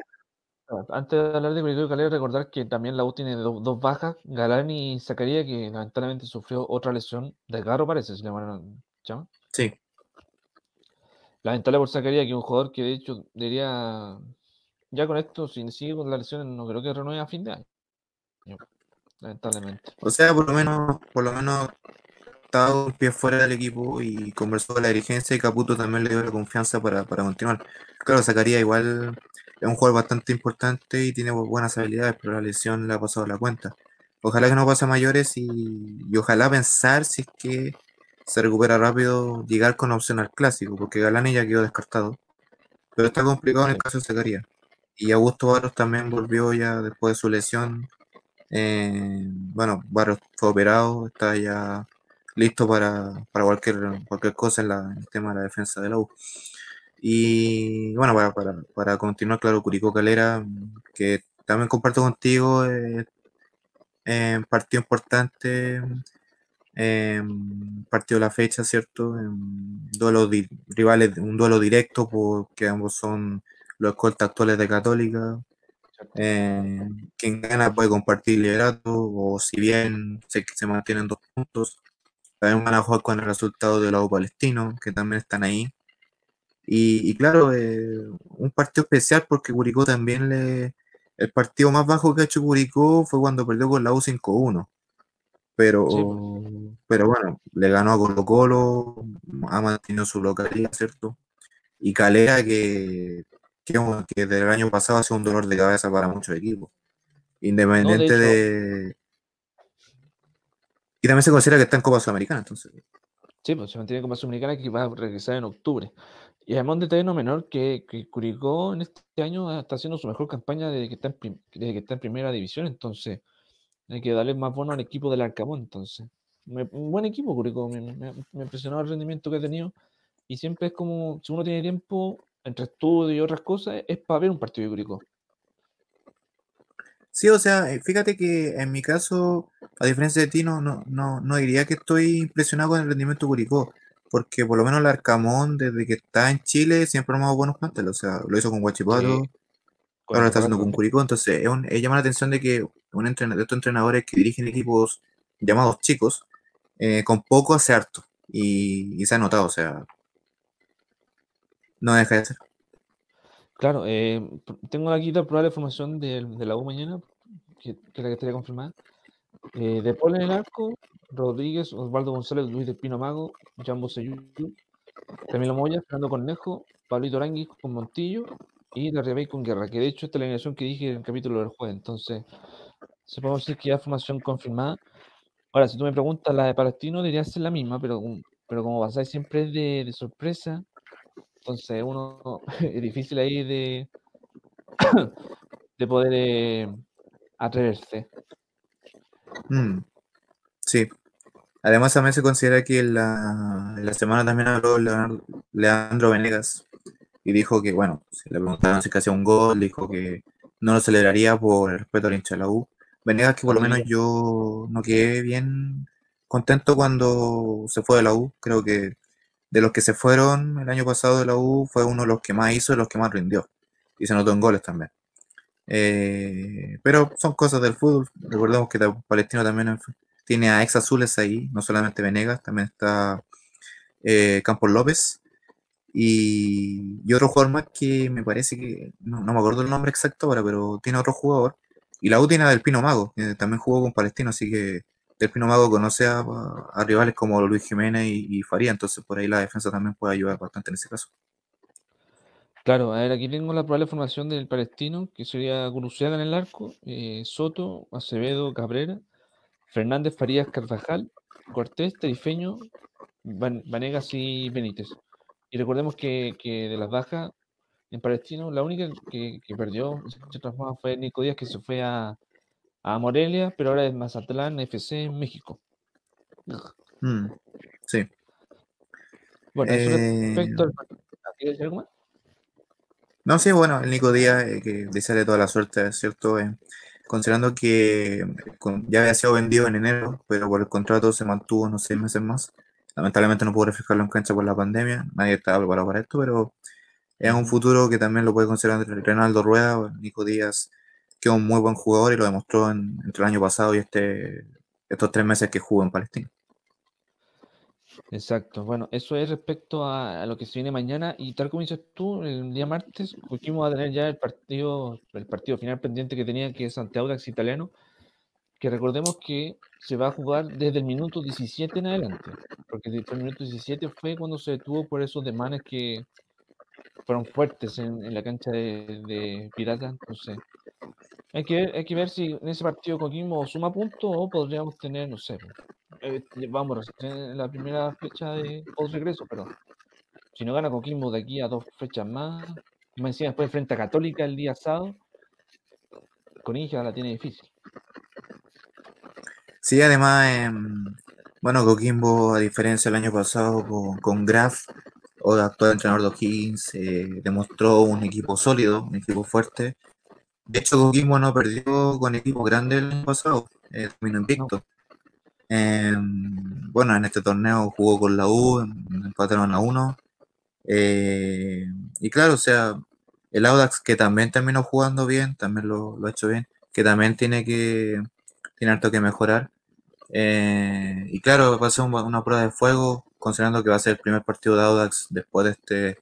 Antes de hablar de Curicó Calera, recordar que también la U tiene dos, bajas, Galán y Zacarías, que lamentablemente sufrió otra lesión de garro, parece, si le llama. Sí. Lamentable por Zacarías, que un jugador que de hecho debería. Ya con esto, si sigue con las lesiones, no creo que renueve a fin de año lamentablemente. O sea, por lo menos, por lo menos estaba un pie fuera del equipo y conversó con la dirigencia y Caputo también le dio la confianza para, continuar. Claro, sacaría igual, es un jugador bastante importante y tiene buenas habilidades, pero la lesión le ha pasado la cuenta. Ojalá que no pase a mayores y, ojalá pensar si es que se recupera rápido, llegar con opción al clásico, porque Galani ya quedó descartado. Pero está complicado en el caso de Zacarías. Y Augusto Barros también volvió ya después de su lesión eh, bueno, Barros fue operado, está ya listo para, cualquier, cualquier cosa en, el tema de la defensa de la U. Y bueno, para, continuar, claro, Curicó Calera, que también comparto contigo, eh, partido importante, partido de la fecha, ¿cierto? duelo rivales, un duelo directo, porque ambos son los escoltas actuales de Católica. Eh, quien gana puede compartir liderato o si bien se, se mantienen dos puntos, también van a jugar con el resultado del lado palestino, que también están ahí. Y, claro, eh, un partido especial porque Curicó también le... El partido más bajo que ha hecho Curicó fue cuando perdió con la U 5-1. Pero, pero bueno, le ganó a Colo Colo, ha mantenido su localidad, ¿cierto? Y Calera, que que, desde el año pasado ha sido un dolor de cabeza para muchos equipos. Independiente de, Y también se considera que está en Copa Sudamericana, entonces. Sí, pues se mantiene en Copa Sudamericana que va a regresar en octubre. Y además un detalle no menor que, que Curicó en este año está haciendo su mejor campaña desde que está en, que está en primera división, entonces hay que darle más bono al equipo del Arcamón, entonces. un buen equipo, Curicó, me, me, me impresionó el rendimiento que ha tenido y siempre es como, si uno tiene tiempo, entre estudio y otras cosas, es para ver un partido de Curicó. Sí, o sea, eh, fíjate que en mi caso, a diferencia de ti, no, no, no, diría que estoy impresionado con el rendimiento de Curicó, porque por lo menos el Arcamón, desde que está en Chile, siempre ha armado buenos planteles, o sea, lo hizo con Guachipato, ahora lo está haciendo con Curicó, entonces es, llama la atención de que un entrenador, estos entrenadores que dirigen equipos llamados chicos, eh, con poco hace harto, y, y se ha notado, o sea, no deja de ser. Claro, eh, tengo aquí la probable formación de, la U mañana, que, que, la que estaría confirmada. Eh, de Paul en el arco, Rodríguez, Osvaldo González, Luis de Pino Mago, Jambo Seyú, Camilo Moya, Fernando Cornejo, Pablito Aranguis con Montillo y la Rebey con Guerra, que de hecho esta es la alineación que dije en el capítulo del jueves. Entonces, se puede decir que ya formación confirmada. Ahora, si tú me preguntas, la de Palestino debería ser la misma, pero, pero como pasáis siempre de, de sorpresa, entonces, uno es difícil ahí de, de poder eh, atreverse. Mm, sí. Además, también se considera que la, la semana también habló Leandro Venegas y dijo que, bueno, si le preguntaron si hacía un gol, dijo que no lo celebraría por el respeto al hincha de la U. Venegas que por lo menos yo no quedé bien contento cuando se fue de la U. Creo que de los que se fueron el año pasado de la U fue uno de los que más hizo y los que más rindió. Y se notó en goles también. Eh, pero son cosas del fútbol. Recordemos que Palestino también en- tiene a ex azules ahí, no solamente Venegas, también está eh, Campos López. Y, otro jugador más que me parece que, no, me acuerdo el nombre exacto ahora, pero tiene otro jugador. Y la U tiene a Del Pino Mago, que también jugó con Palestino, así que Del Pino Mago conoce a, rivales como Luis Jiménez y, y Faría, entonces por ahí la defensa también puede ayudar bastante en ese caso. Claro, a ver, aquí tengo la probable formación del palestino, que sería Guruceta en el arco, eh, Soto, Acevedo, Cabrera, Fernández, Farías, Carvajal, Cortés, Terifeño, Van- Vanegas y Benítez. Y recordemos que, que de las bajas en Palestino, la única que, que perdió forma, fue Nico Díaz, que se fue a, a Morelia, pero ahora es Mazatlán FC en México. Mm, sí. Bueno, eso Eh, respecto al ¿Quieres decir algo más? No, sí, bueno, el Nico Díaz, eh, que desearle toda la suerte, cierto, eh, considerando que con- ya había sido vendido en enero, pero por el contrato se mantuvo unos seis meses más. Lamentablemente no pudo reflejarlo en cancha por la pandemia, nadie estaba preparado para esto, pero es un futuro que también lo puede considerar Reinaldo Rueda, Nico Díaz, que es un muy buen jugador y lo demostró en- entre el año pasado y este, estos tres meses que jugó en Palestina. Exacto. Bueno, eso es respecto a, a lo que se viene mañana y tal como dices tú, el día martes Coquimbo va a tener ya el partido, el partido final pendiente que tenía, que es Santiago Audax Italiano, que recordemos que se va a jugar desde el minuto 17 en adelante, porque desde el minuto 17 fue cuando se detuvo por esos demanes que fueron fuertes en, la cancha de, de Pirata, entonces hay que ver, hay que ver si en ese partido Coquimbo suma puntos o podríamos tener, no sé, eh, vamos recién en la primera fecha de post regreso, pero si no gana Coquimbo de aquí a dos fechas más, más encima después frente a Católica el día sábado, Coringia la tiene difícil. Sí, además, em, bueno, Coquimbo, a diferencia del año pasado con, con Graf, o de actual entrenador de O'Higgins, eh, demostró un equipo sólido, un equipo fuerte. De hecho, Coquimbo no perdió con equipos grandes el año pasado, eh, terminó invicto. Em, bueno, en este torneo jugó con la U, em, empataron a uno. Eh, y claro, o sea, el Audax que también terminó jugando bien, también lo, lo ha hecho bien, que también tiene que tiene harto que mejorar. Eh, y claro, va a ser un- una prueba de fuego, considerando que va a ser el primer partido de Audax después de este,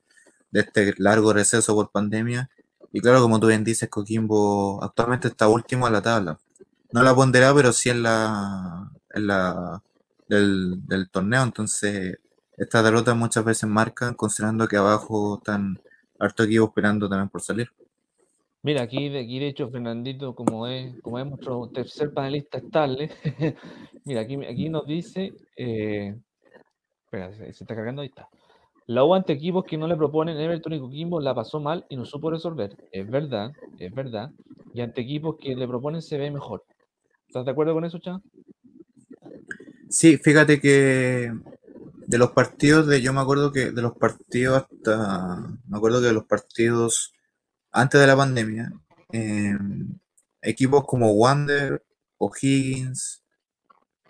de este largo receso por pandemia. Y claro, como tú bien dices, Coquimbo actualmente está último en la tabla. No la pondrá, pero sí en la, en la del, del torneo. Entonces, estas derrotas muchas veces marcan, considerando que abajo están harto equipos esperando también por salir. Mira, aquí de, aquí de hecho Fernandito, como es, como es nuestro tercer panelista estable, mira, aquí, aquí nos dice, eh, espera, se, está cargando, ahí está. La U ante equipos que no le proponen Everton y Coquimbo la pasó mal y no supo resolver. Es verdad, es verdad. Y ante equipos que le proponen se ve mejor. ¿Estás de acuerdo con eso, Chava? Sí, fíjate que de los partidos de, yo me acuerdo que de los partidos hasta, me acuerdo que de los partidos antes de la pandemia, eh, equipos como Wander, O'Higgins,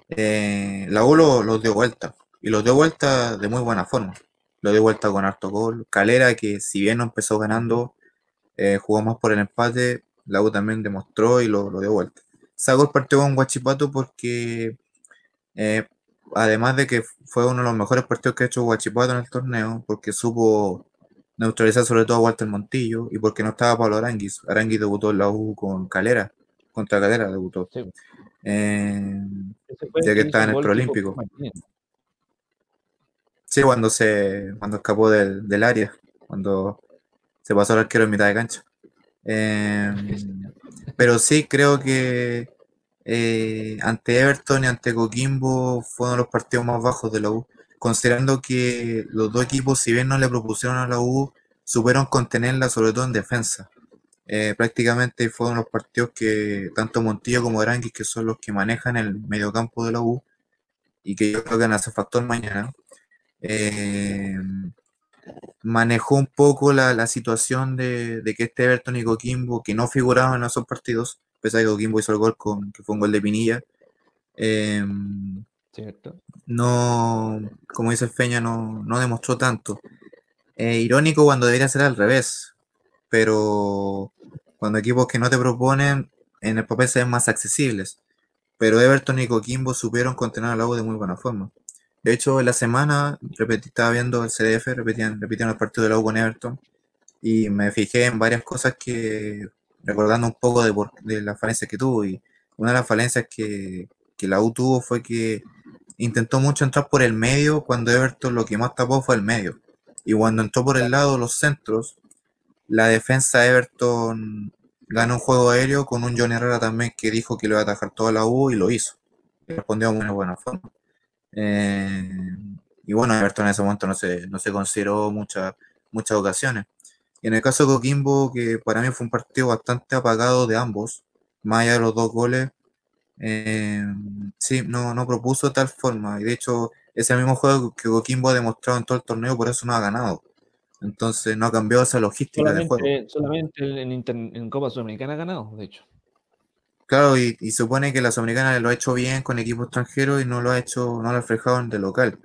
eh, la U lo- los dio vuelta, y los dio vuelta de muy buena forma. Lo dio vuelta con harto gol. Calera, que si bien no empezó ganando, eh, jugó más por el empate, la U también demostró y lo, lo dio vuelta. Sacó el partido con Guachipato porque eh, además de que fue uno de los mejores partidos que ha hecho Guachipato en el torneo, porque supo neutralizar sobre todo a Walter Montillo y porque no estaba Pablo Aranguis. Aranguis debutó en la U con Calera, contra Calera debutó. Sí. Eh, fue Ya que estaba en el Martínez. sí, cuando se cuando escapó del, del área, cuando se pasó al arquero en mitad de cancha. Eh, pero sí, creo que eh, ante Everton y ante Coquimbo fueron los partidos más bajos de la U, considerando que los dos equipos, si bien no le propusieron a la U, supieron contenerla, sobre todo en defensa. Eh, prácticamente fueron los partidos que tanto Montillo como Aranguis, que son los que manejan el mediocampo de la U, y que yo creo que van a factor mañana, eh, manejó un poco la, situación de, que este Everton y Coquimbo, que no figuraban en esos partidos, pese a que Coquimbo hizo el gol con, que fue un gol de Pinilla, eh, no, como dice Feña, no, no demostró tanto. Eh, irónico cuando debería ser al revés, pero cuando equipos que no te proponen en el papel se ven más accesibles. Pero Everton y Coquimbo supieron contener al agua de muy buena forma. De hecho, en la semana repetí, estaba viendo el CDF, repetían, repetían el partido de la U con Everton y me fijé en varias cosas que, recordando un poco de, de las falencias que tuvo. Y una de las falencias que, que la U tuvo fue que intentó mucho entrar por el medio cuando Everton lo que más tapó fue el medio. Y cuando entró por el lado los centros, la defensa de Everton ganó un juego aéreo con un John Herrera también que dijo que le iba a atajar toda la U y lo hizo. respondió de muy buena forma. Eh, y bueno, Everton en ese momento no se, no se consideró muchas muchas ocasiones. Y en el caso de Coquimbo, que para mí fue un partido bastante apagado de ambos, más allá de los dos goles, eh, sí, no, no propuso tal forma. Y de hecho, ese mismo juego que Coquimbo ha demostrado en todo el torneo, por eso no ha ganado. Entonces no ha cambiado esa logística del juego. Solamente en, en, Copa Sudamericana ha ganado, de hecho. Claro, y, y, supone que la Sudamericana lo ha hecho bien con equipo extranjero y no lo ha hecho, no lo ha reflejado en de local.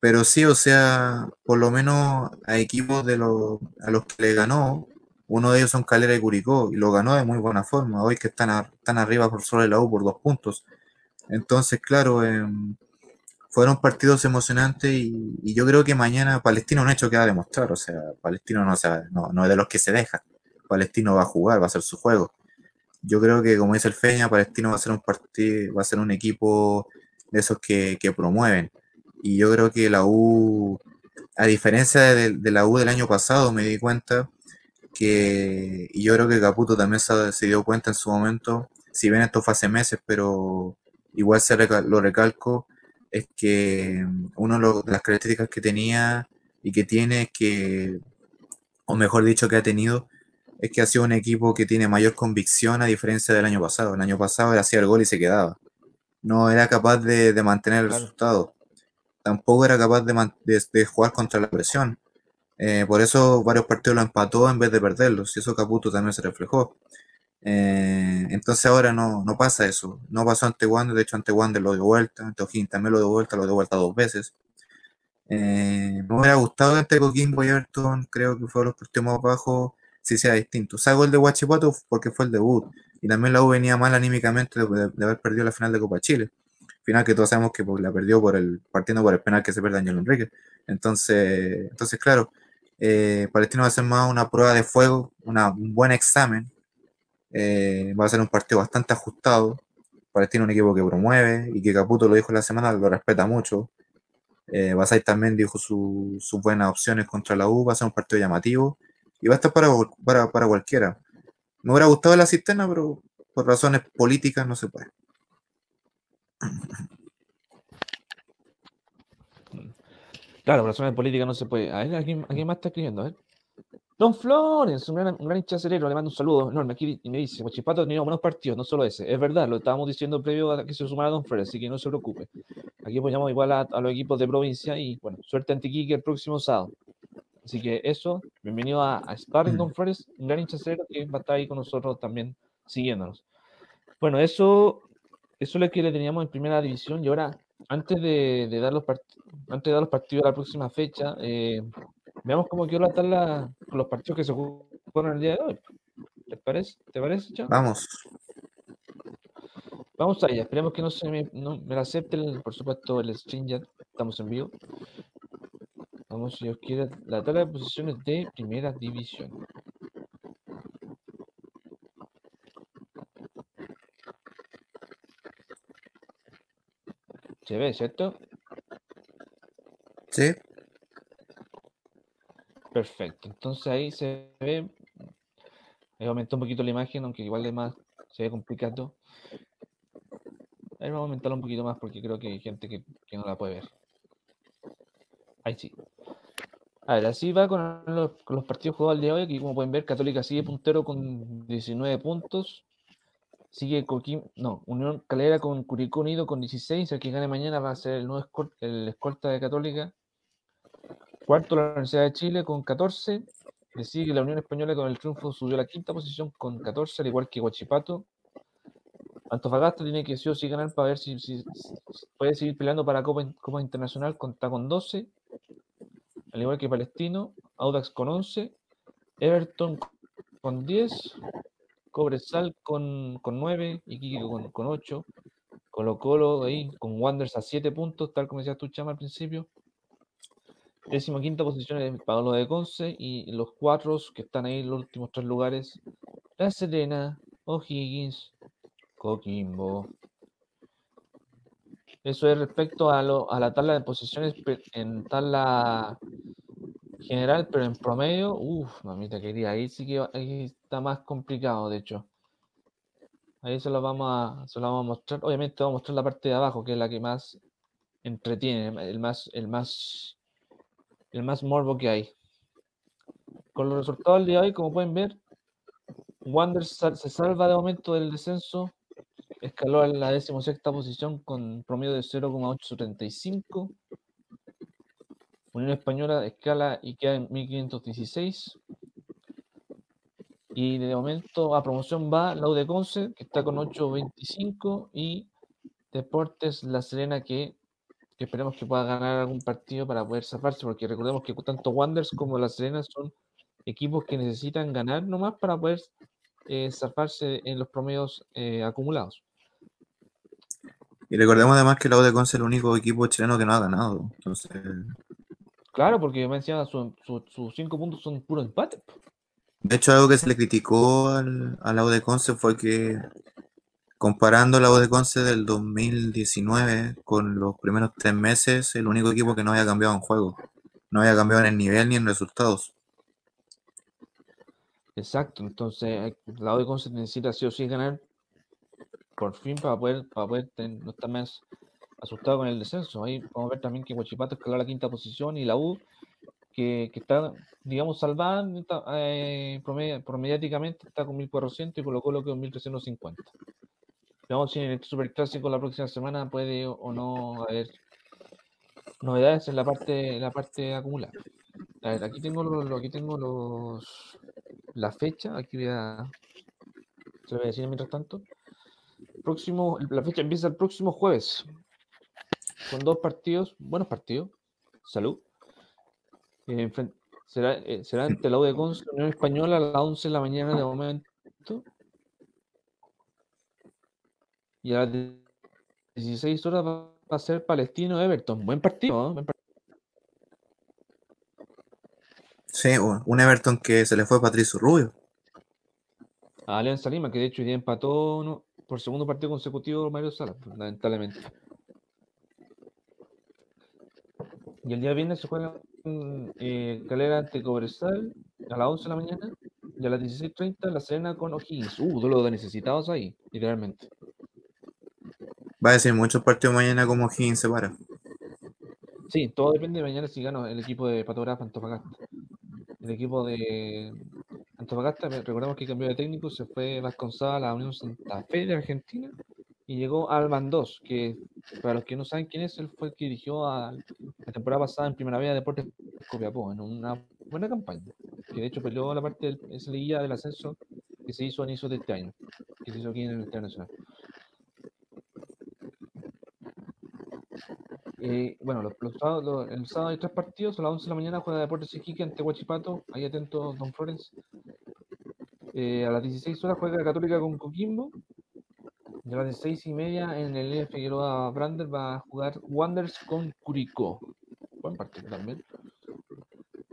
Pero sí, o sea, por lo menos a equipos de los, a los que le ganó, uno de ellos son Calera y Curicó, y lo ganó de muy buena forma. Hoy que están, están arriba por sobre la U por dos puntos. Entonces, claro, eh, fueron partidos emocionantes y, yo creo que mañana Palestino no ha hecho que va a demostrar. O sea, Palestino no, no, no es de los que se deja. Palestino va a jugar, va a hacer su juego. Yo creo que, como dice el Feña, Palestino va a ser un partido, va a ser un equipo de esos que, promueven. Y yo creo que la U, a diferencia de, la U del año pasado, me di cuenta que, y yo creo que Caputo también se, dio cuenta en su momento, si bien esto fue hace meses, pero igual se lo recalco, es que una de las características que tenía y que tiene es que, o mejor dicho, que ha tenido, es que ha sido un equipo que tiene mayor convicción a diferencia del año pasado. El año pasado hacía el gol y se quedaba. No era capaz de, mantener el resultado. Tampoco era capaz de, jugar contra la presión. Eh, por eso varios partidos lo empató en vez de perderlos. Y eso Caputo también se reflejó. Eh, entonces ahora no, no, pasa eso. No pasó ante Wander, de hecho ante Wander lo dio vuelta, ante O'Higgins también lo dio vuelta, lo dio vuelta dos veces. Eh, me hubiera gustado entre Coquimbo y creo que fue los partidos más bajos, si sea distinto. Salgo el de Huachipato porque fue el debut. Y también la U venía mal anímicamente de, haber perdido la final de Copa Chile. Final que todos sabemos que la perdió por el, partiendo por el penal que se pierde Daniel Enrique. Entonces, entonces claro, eh, Palestino va a ser más una prueba de fuego, una, un buen examen eh, va a ser un partido bastante ajustado. Palestina un equipo que promueve y que Caputo lo dijo la semana, lo respeta mucho. Eh, Basay también dijo sus buenas opciones contra la U, va a ser un partido llamativo y va a estar para, para, para cualquiera. Me hubiera gustado la cisterna, pero por razones políticas no se puede. Claro, razones políticas no se puede. A ver, ¿a quién, más está escribiendo? A ver. Don Flores, un gran, un gran hincha le mando un saludo enorme aquí me dice, Guachipato ha tenido buenos partidos, no solo ese. Es verdad, lo estábamos diciendo previo a que se sumara Don Flores, así que no se preocupe. Aquí apoyamos igual a, los equipos de provincia y bueno, suerte ante Quique el próximo sábado. Así que eso, bienvenido a, a Sparring Don Flores, un gran hincha que va a estar ahí con nosotros también siguiéndonos. Bueno, eso, eso es lo que le teníamos en primera división y ahora, antes de, dar, los antes de dar los partidos a la próxima fecha, eh, Veamos cómo estar la, los partidos que se jugaron el día de hoy. ¿Te parece? ¿Te parece, Vamos. Vamos allá. Esperemos que no se me, no, me acepte, por supuesto, el stream ya. Estamos en vivo. Vamos, si os quiere, la tabla de posiciones de primera división. Se ve, ¿cierto? Sí. Perfecto. Entonces ahí se ve, ahí aumentó un poquito la imagen, aunque igual de más se ve complicado. Ahí vamos a aumentarlo un poquito más porque creo que hay gente que, no la puede ver. Ahí sí. A ver, así va con los, partidos jugados al día de hoy. Aquí, como pueden ver, Católica sigue puntero con 19 puntos. Sigue Coquim, no, Unión Calera con Curicó Unido con 16. El que gane mañana va a ser el nuevo el escolta de Católica. Cuarto, la Universidad de Chile con 14. Le sigue la Unión Española con el triunfo, subió a la quinta posición con 14, al igual que Huachipato. Antofagasta tiene que sí o sí ganar para ver si, si- puede seguir peleando para Copa, Copa Internacional, conta con 12, al igual que Palestino, Audax con 11, Everton con 10, Cobresal con, con 9, Iquique con, con 8, Colo Colo ahí con Wanderers a 7 puntos, tal como decías tú, Chama, al principio. Décima quinta posición es Pablo de Conce y los cuatro que están ahí los últimos tres lugares, La Serena, O'Higgins, Coquimbo. Eso es respecto a, lo- a la tabla de posiciones en tabla general, pero en promedio, uff, mamita querida, ahí sí que ahí está más complicado, de hecho. Ahí se lo vamos a, se vamos a mostrar. Obviamente vamos a mostrar la parte de abajo, que es la que más entretiene, el más, el más, el más morbo que hay. Con los resultados del día de hoy, como pueden ver, Wander se salva de momento del descenso, escaló a la decimosexta posición con promedio de 0,835. Unión Española escala y queda en 1516. Y de momento a promoción va la U de Conce, que está con 8.25, y Deportes La Serena, que, que esperemos que pueda ganar algún partido para poder zafarse, porque recordemos que tanto Wanderers como La Serena son equipos que necesitan ganar nomás para poder eh, zafarse en los promedios eh, acumulados. Y recordemos además que la U de Conce es el único equipo chileno que no ha ganado. Entonces, Claro, porque me decía, sus su, sus cinco puntos son puro empate. de hecho, algo que se le criticó al, a la U de Conce fue que comparando la U de Conce del 2019 con los primeros tres meses, el único equipo que no había cambiado en juego. No había cambiado en el nivel ni en resultados. Exacto, entonces hay- la U de Conce necesita sí o sí ganar por fin para poder, para poder ten- no estar más asustado con el descenso. Ahí vamos a ver también que Huachipato escaló a la quinta posición y la U, que, que está, digamos, salvada eh, promedia- promediáticamente, está con 1400 y Colo Colo con 1350. Veamos si en el Superclásico la próxima semana puede o no haber novedades en la parte, en la parte acumulada. A ver, aquí tengo los, aquí tengo los la fecha, aquí voy a se lo voy a decir mientras tanto. Próximo, la fecha empieza el próximo jueves con dos partidos, buenos partidos. Salud. Eh, será, eh, será ante la U de Conce, Unión Española a las 11 de la mañana de momento. Y a las 16 horas va a ser Palestino Everton. Buen partido. Buen partido. Sí, un Everton que se le fue Patricio Rubio. A Alianza Lima, que de hecho día empató por segundo partido consecutivo Mario Salas, pues, lamentablemente. Y el día viernes se juega eh, Calera ante Cobresal a las 11 de la mañana y a las 16.30 La Serena con O'Higgins. Uh, duelo de necesitados ahí, literalmente. Va a decir muchos partidos mañana como Higgins se para. Sí, todo depende de mañana si gana el equipo de Patograf Antofagasta. El equipo de Antofagasta, recordemos que cambió de técnico, se fue Vasconzada a la Unión Santa Fe de Argentina y llegó Alban 2, que para los que no saben quién es, él fue el que dirigió a la temporada pasada en Primera Vía Deportes Copiapó, en una buena campaña, que de hecho peleó la parte de esa liguilla del ascenso que se hizo a inicios de este año, que se hizo aquí en el Internacional. Eh, bueno, los, el sábado hay tres partidos, a las 11 de la mañana juega Deportes Iquique ante Huachipato, ahí atento Don Flores. Eh, a las 16 horas juega Católica con Coquimbo. Y a las 16 y media en el Figueroa Brander va a jugar Wanderers con Curicó. También.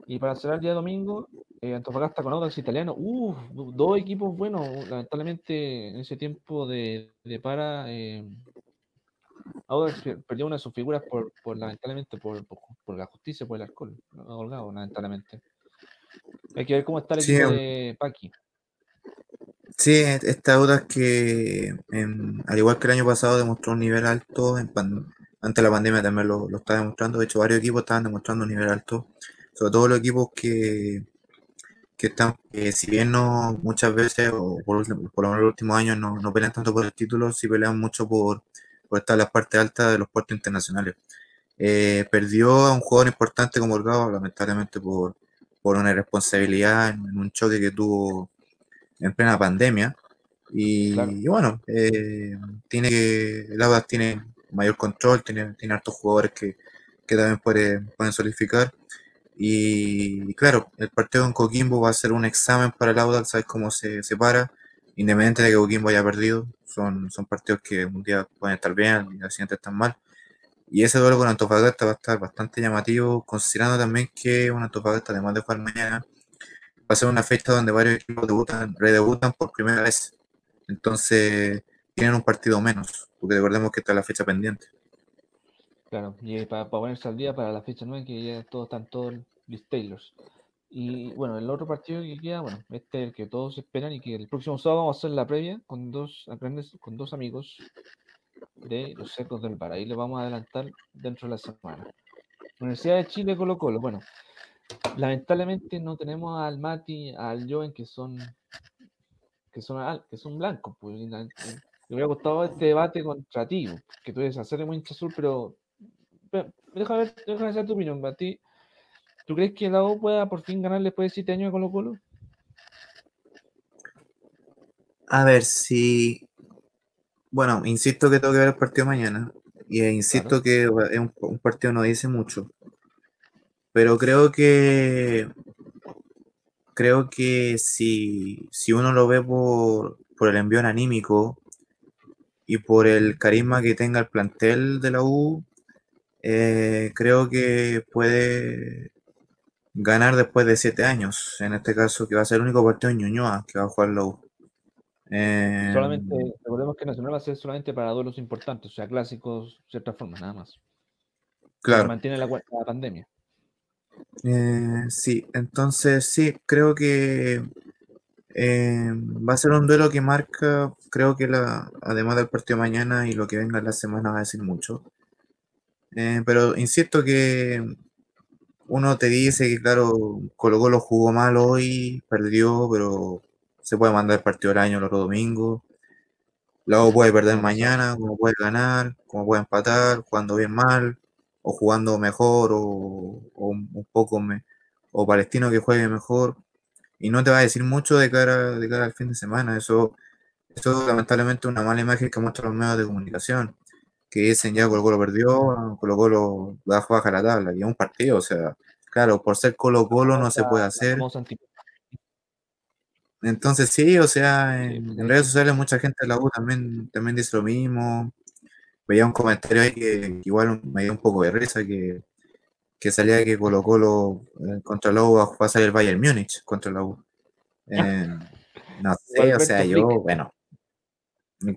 Y para cerrar el día domingo, eh, Antofagasta con Audax Italiano. Do- dos equipos buenos. Lamentablemente en ese tiempo de, de para, eh, Audax per- perdió una de sus figuras por, por lamentablemente por, por, por la justicia, por el alcohol. Holgado, lamentablemente. Hay que ver cómo está el Sí, equipo um, de Paqui. Sí, e- esta Audax que em, al igual que el año pasado demostró un nivel alto, en pan- ante la pandemia también lo, lo está demostrando, de hecho varios equipos estaban demostrando un nivel alto, sobre todo los equipos que, que están, si bien no muchas veces, o por, lo menos los últimos años, no, no, pelean tanto por el título, sí pelean mucho por, por estar en las partes altas de los puertos internacionales. Eh, perdió a un jugador importante como Holgado, lamentablemente por, por una irresponsabilidad en, un choque que tuvo en plena pandemia. Y, bueno, eh, tiene que, el tiene mayor control, tiene, tiene hartos jugadores que, que también pueden, pueden solidificar. Y, claro, el partido con Coquimbo va a ser un examen para el Audax, sabes cómo se separa, independientemente de que Coquimbo haya perdido. Son, son partidos que un día pueden estar bien y al siguiente están mal. Y ese duelo con Antofagasta va a estar bastante llamativo, considerando también que un Antofagasta, además de jugar mañana, va a ser una fecha donde varios equipos debutan, redebutan por primera vez. Entonces, tienen un partido menos, porque recordemos que está la fecha pendiente. Claro, y para, ponerse al día para la fecha 9, que ya todos están todos los Taylors. Y bueno, el otro partido que queda, bueno, este es el que todos esperan y que el próximo sábado vamos a hacer la previa con dos con dos amigos de los secos del bar. Ahí le vamos a adelantar dentro de la semana. Universidad de Chile Colo Colo. Bueno, lamentablemente no tenemos al Mati, al Joven que son que son que son blancos. Pues, me hubiera gustado este debate contra ti, que tú eres hacer muy hincha azul, pero déjame ver, déjame hacer tu opinión, Mati. ¿Tú crees que la U pueda por fin ganar después de 7 años a Colo Colo? A ver, si bueno, insisto que tengo que ver el partido mañana. Y insisto que es un, partido no dice mucho. Pero creo que. Creo que si, si uno lo ve por, por el envío anímico y por el carisma que tenga el plantel de la U, eh, creo que puede ganar después de siete años. En este caso, que va a ser el único partido en Ñuñoa que va a jugar la U. Solamente, em, recordemos que Nacional va a ser solamente para duelos importantes, o sea, clásicos, ciertas formas, nada más. Claro. mantiene la, la pandemia. Eh, sí, entonces sí, creo que em, va a ser un duelo que marca, creo que la, además del partido de mañana y lo que venga en la semana va a decir mucho. Eh, pero insisto que uno te dice que, claro, Colo lo jugó mal hoy, perdió, pero se puede mandar el partido del año el otro domingo. Luego puede perder mañana, como puede ganar, como puede empatar, jugando bien mal, o jugando mejor, o, un poco o Palestino que juegue mejor. Y no te va a decir mucho de cara, de cara al fin de semana. Eso, eso lamentablemente es una mala imagen que muestran los medios de comunicación. Que dicen ya Colo Colo perdió, Colo Colo baja, baja la tabla. Y es un partido, o sea, claro, por ser Colo Colo no se puede hacer. Entonces sí, o sea, en, redes sociales mucha gente de la U también, también dice lo mismo. Veía un comentario ahí que, igual me dio un poco de risa, que, que salía que Colo Colo eh, contra la U va a salir el Bayern Múnich contra la U. Eh, no sé, o sea, yo, bueno,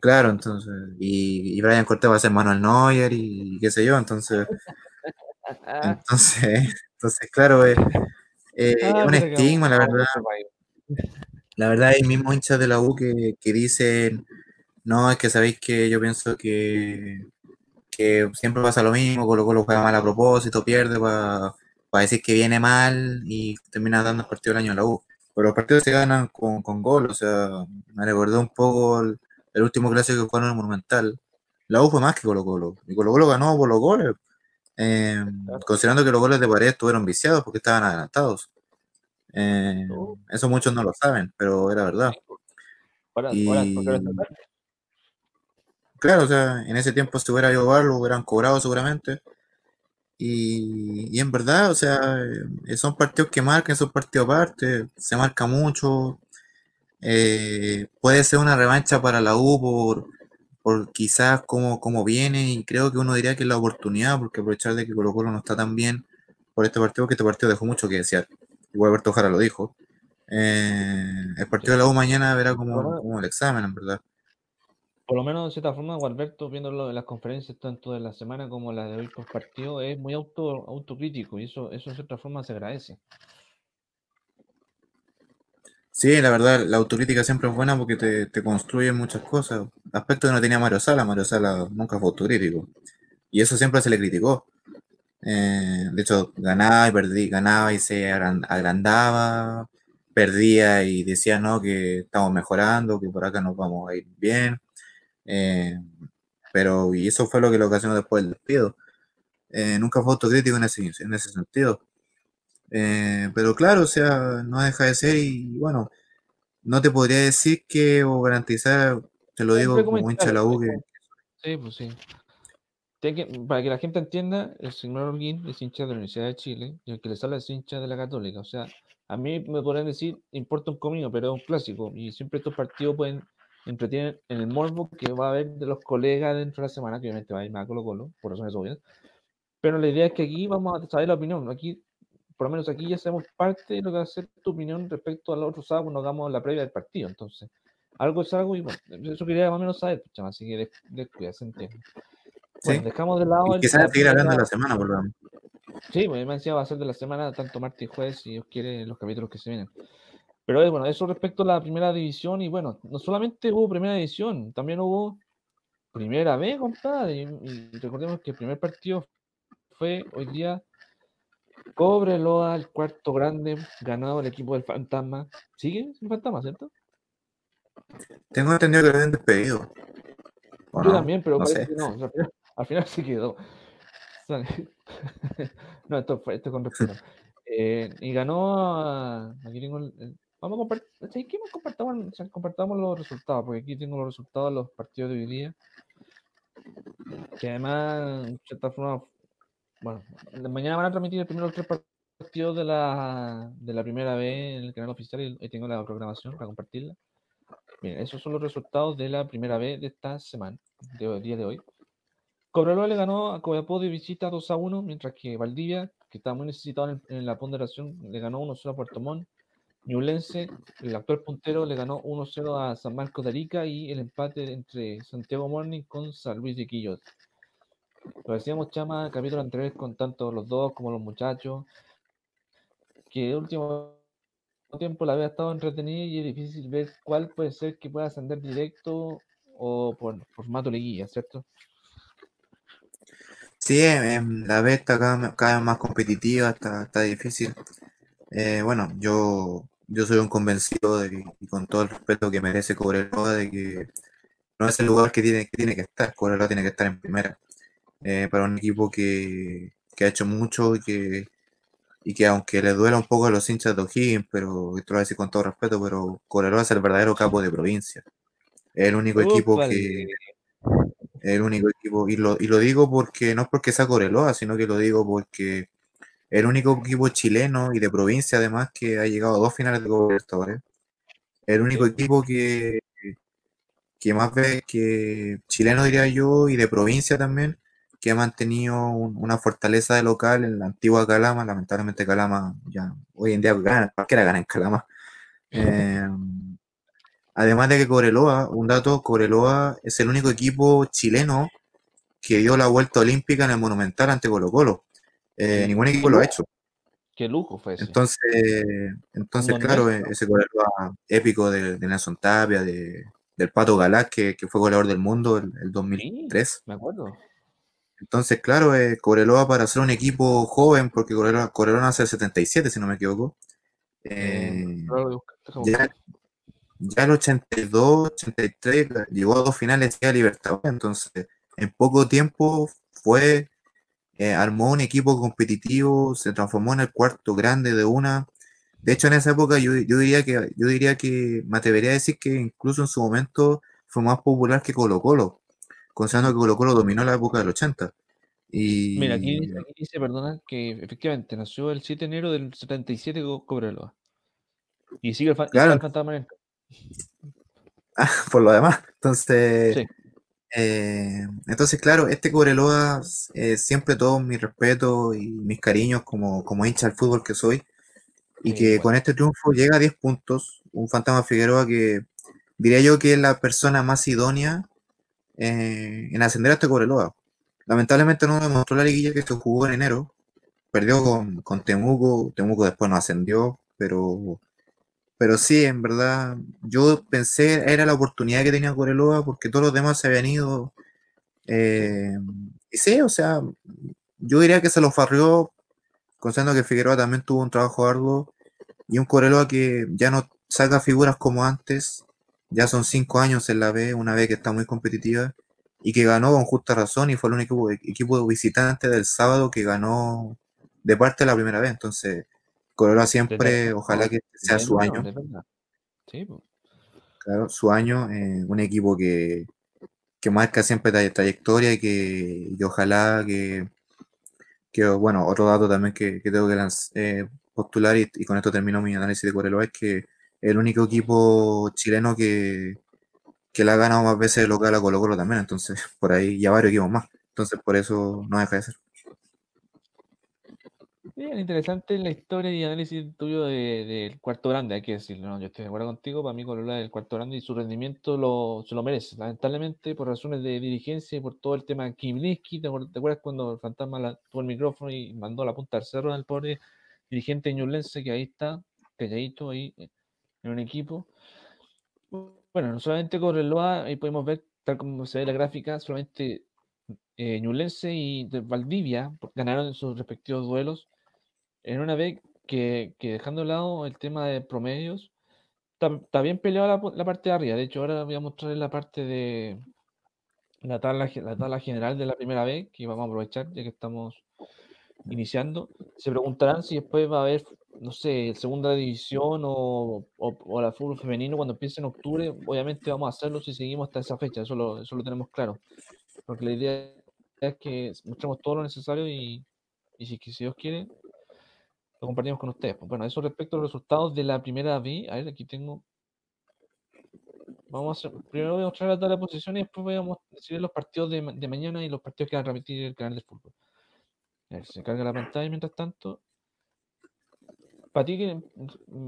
claro, entonces, y, y Brian Cortés va a ser Manuel Neuer y, qué sé yo, entonces, entonces, entonces claro, es, ah, un estigma, la verdad. La verdad hay mismos hinchas de la U que, dicen, no, es que sabéis que yo pienso que, que siempre pasa lo mismo, Colo Colo juega mal a propósito, pierde para decir que viene mal y termina dando el partido del año a la U. Pero los partidos se ganan con, con gol, o sea, me recordó un poco el, último clásico que jugaron en el Monumental. La U fue más que Colo Colo, y Colo Colo ganó por los goles, eh, considerando que los goles de pared estuvieron viciados porque estaban adelantados. Eh, oh. Eso muchos no lo saben, pero era verdad. Claro, o sea, en ese tiempo si hubiera ido lo hubieran cobrado seguramente. Y, en verdad, o sea, eh, son partidos que marcan, son partidos aparte, se marca mucho. Eh, puede ser una revancha para la U por, por quizás cómo, cómo viene, y creo que uno diría que es la oportunidad, porque aprovechar de que Colo Colo no está tan bien por este partido, que este partido dejó mucho que desear igual Alberto Jara lo dijo. Eh, el partido de la U mañana verá como, el examen, en verdad. Por lo menos de cierta forma, Gualberto, viéndolo en las conferencias tanto de la semana como la de hoy por es muy auto, autocrítico y eso, eso de cierta forma se agradece. Sí, la verdad, la autocrítica siempre es buena porque te, te construye muchas cosas. Aspecto que no tenía Mario Sala, Mario Sala nunca fue autocrítico. Y eso siempre se le criticó. Eh, de hecho, ganaba y perdí, ganaba y se agrandaba, perdía y decía, no, que estamos mejorando, que por acá nos vamos a ir bien. Eh, pero, y eso fue lo que le ocasionó después del despido. Eh, nunca fue autocrítico en ese, en ese sentido. Eh, pero claro, o sea, no deja de ser y bueno, no te podría decir que o garantizar, te lo digo como hincha la U Sí, pues sí. para que la gente entienda, el señor Holguín es hincha de la Universidad de Chile y el que le sale es hincha de la Católica. O sea, a mí me podrían decir, importa un comino, pero es un clásico. Y siempre estos partidos pueden entretener en el morbo que va a haber de los colegas dentro de la semana, que obviamente va a ir más a Colo Colo, por razones obvias. Pero la idea es que aquí vamos a saber la opinión. Aquí, por lo menos aquí ya sabemos parte de lo que va a ser tu opinión respecto a los otros sábados cuando hagamos la previa del partido. Entonces, algo es algo y bueno, eso quería más o menos saber, pues, así que descuidas, entiendo. Bueno, dejamos de lado. Y se seguir hablando de la semana, por lo menos. Sí, pues me decía va a ser de la semana, tanto martes y jueves, si Dios quiere, los capítulos que se vienen. Pero bueno, eso respecto a la primera división, y bueno, no solamente hubo primera división, también hubo primera B, compadre. Y, recordemos que el primer partido fue hoy día Cobreloa, el cuarto grande, ganado el equipo del Fantasma. ¿Sigue el Fantasma, cierto? Tengo entendido que lo habían despedido. Yo también, pero no, no, al final se quedó. no, esto fue esto con respeto. Eh, y ganó. aquí tengo el, vamos a compartir. ¿Qué compartamos, compartamos los resultados? Porque aquí tengo los resultados de los partidos de hoy día. Que además, de cierta forma, bueno, mañana van a transmitir el primero tres partidos de la, de la primera vez en el canal oficial y tengo la programación para compartirla. Bien, esos son los resultados de la primera vez de esta semana, de día de hoy. Cobreloa le ganó a Coyapó de visita 2 a 1, mientras que Valdivia, que estaba muy necesitado en, la ponderación, le ganó 1-0 a Puerto Montt. Ñublense, el actual puntero, le ganó 1-0 a San Marcos de Arica y el empate entre Santiago Morning con San Luis de Quillot. Lo decíamos, Chama, capítulo anterior con tanto los dos como los muchachos, que el último tiempo la había estado entretenida y es difícil ver cuál puede ser que pueda ascender directo o por formato liguilla, ¿cierto? Sí, la B está cada, vez más competitiva, está, está difícil. Eh, bueno, yo, yo soy un convencido de y con todo el respeto que merece Cobreloa, de que no es el lugar que tiene que, tiene que estar, Cobreloa tiene que estar en primera. Eh, para un equipo que, que, ha hecho mucho y que, y que aunque le duela un poco a los hinchas de O'Higgins, pero esto lo voy a decir con todo respeto, pero Cobreloa es el verdadero capo de provincia. Es el único equipo que, el único equipo, y lo, y lo digo porque no es porque sea Coreloa, sino que lo digo porque el único equipo chileno y de provincia además que ha llegado a dos finales de Copa El único equipo que, que más ve que chileno diría yo y de provincia también, que ha mantenido una fortaleza de local en la antigua Calama, lamentablemente Calama ya hoy en día gana, cualquiera gana en Calama. Eh, Además de que Cobreloa, un dato, Cobreloa es el único equipo chileno que dio la vuelta olímpica en el Monumental ante Colo Colo. Eh, ningún equipo lo ha hecho. Qué lujo fue ese. Entonces, entonces claro, ese Cobreloa épico de, Nelson Tapia, de, del Pato Galás, que, fue goleador del mundo el, el 2003. me acuerdo. Entonces, claro, eh, Cobreloa para ser un equipo joven, porque Cobreloa, Cobreloa nace el 77, si no me equivoco. Eh, ya, ya el 82, 83 llegó a dos finales de Libertadores, entonces en poco tiempo fue, eh, armó un equipo competitivo, se transformó en el cuarto grande de una. De hecho, en esa época yo, diría que yo diría que me atrevería a decir que incluso en su momento fue más popular que Colo Colo, considerando que Colo Colo dominó la época del 80. Y... Mira, aquí, dice, perdona, que efectivamente nació el 7 de enero del 77 Cobreloa. Y sigue el, claro. Ah, por lo demás. Entonces, eh, entonces claro, este Cobreloa, eh, siempre todo mi respeto y mis cariños como, como hincha del fútbol que soy. Y que con este triunfo llega a 10 puntos. Un Fantasma Figueroa que diría yo que es la persona más idónea eh, en ascender a este Cobreloa. Lamentablemente no demostró la liguilla que se jugó en enero. Perdió con, con Temuco. Temuco después no ascendió, pero pero sí, en verdad, yo pensé, era la oportunidad que tenía Coreloa porque todos los demás se habían ido. Eh, y sí, o sea, yo diría que se lo farrió, considerando que Figueroa también tuvo un trabajo arduo. y un Coreloa que ya no saca figuras como antes, ya son cinco años en la B, una B que está muy competitiva y que ganó con justa razón y fue el único equipo visitante del sábado que ganó de parte la primera vez. Entonces, Coreloa siempre, ojalá que sea su año. Claro, su año, eh, un equipo que, que marca siempre trayectoria y que, ojalá que, que, bueno, otro dato también que, tengo que eh, postular y, con esto termino mi análisis de Coreloa es que el único equipo chileno que, que la ha ganado más veces local a Colo Colo también, entonces por ahí ya varios equipos más, entonces por eso no deja de ser. Bien, interesante la historia y análisis tuyo del cuarto grande, hay que decirlo, yo estoy de acuerdo contigo, para mí Colola del cuarto grande y su rendimiento lo, se lo merece, lamentablemente por razones de dirigencia y por todo el tema Kimliski, ¿te, acuerdas cuando el fantasma tuvo el micrófono y mandó la punta al cerro al pobre dirigente ñulense que ahí está, calladito ahí en un equipo? Bueno, no solamente Correloa, ahí podemos ver, tal como se ve la gráfica, solamente eh, Ñulense y Valdivia ganaron sus respectivos duelos en una vez que, dejando de lado el tema de promedios, está, bien peleada la, parte de arriba. De hecho, ahora voy a mostrarles la parte de la tabla, la tabla general de la primera vez, que vamos a aprovechar ya que estamos iniciando. Se preguntarán si después va a haber, no sé, segunda división o, o, la fútbol femenino cuando empiece en octubre. Obviamente vamos a hacerlo si seguimos hasta esa fecha, eso lo, eso lo tenemos claro. Porque la idea es que mostremos todo lo necesario y, y si, si Dios quiere, lo compartimos con ustedes. Pues, bueno, eso respecto a los resultados de la primera B. A ver, aquí tengo. Vamos a hacer, primero voy a mostrar la tabla posiciones y después voy a decir los partidos de, mañana y los partidos que van a repetir el canal de fútbol. A ver, se carga la pantalla mientras tanto. ¿Para ti,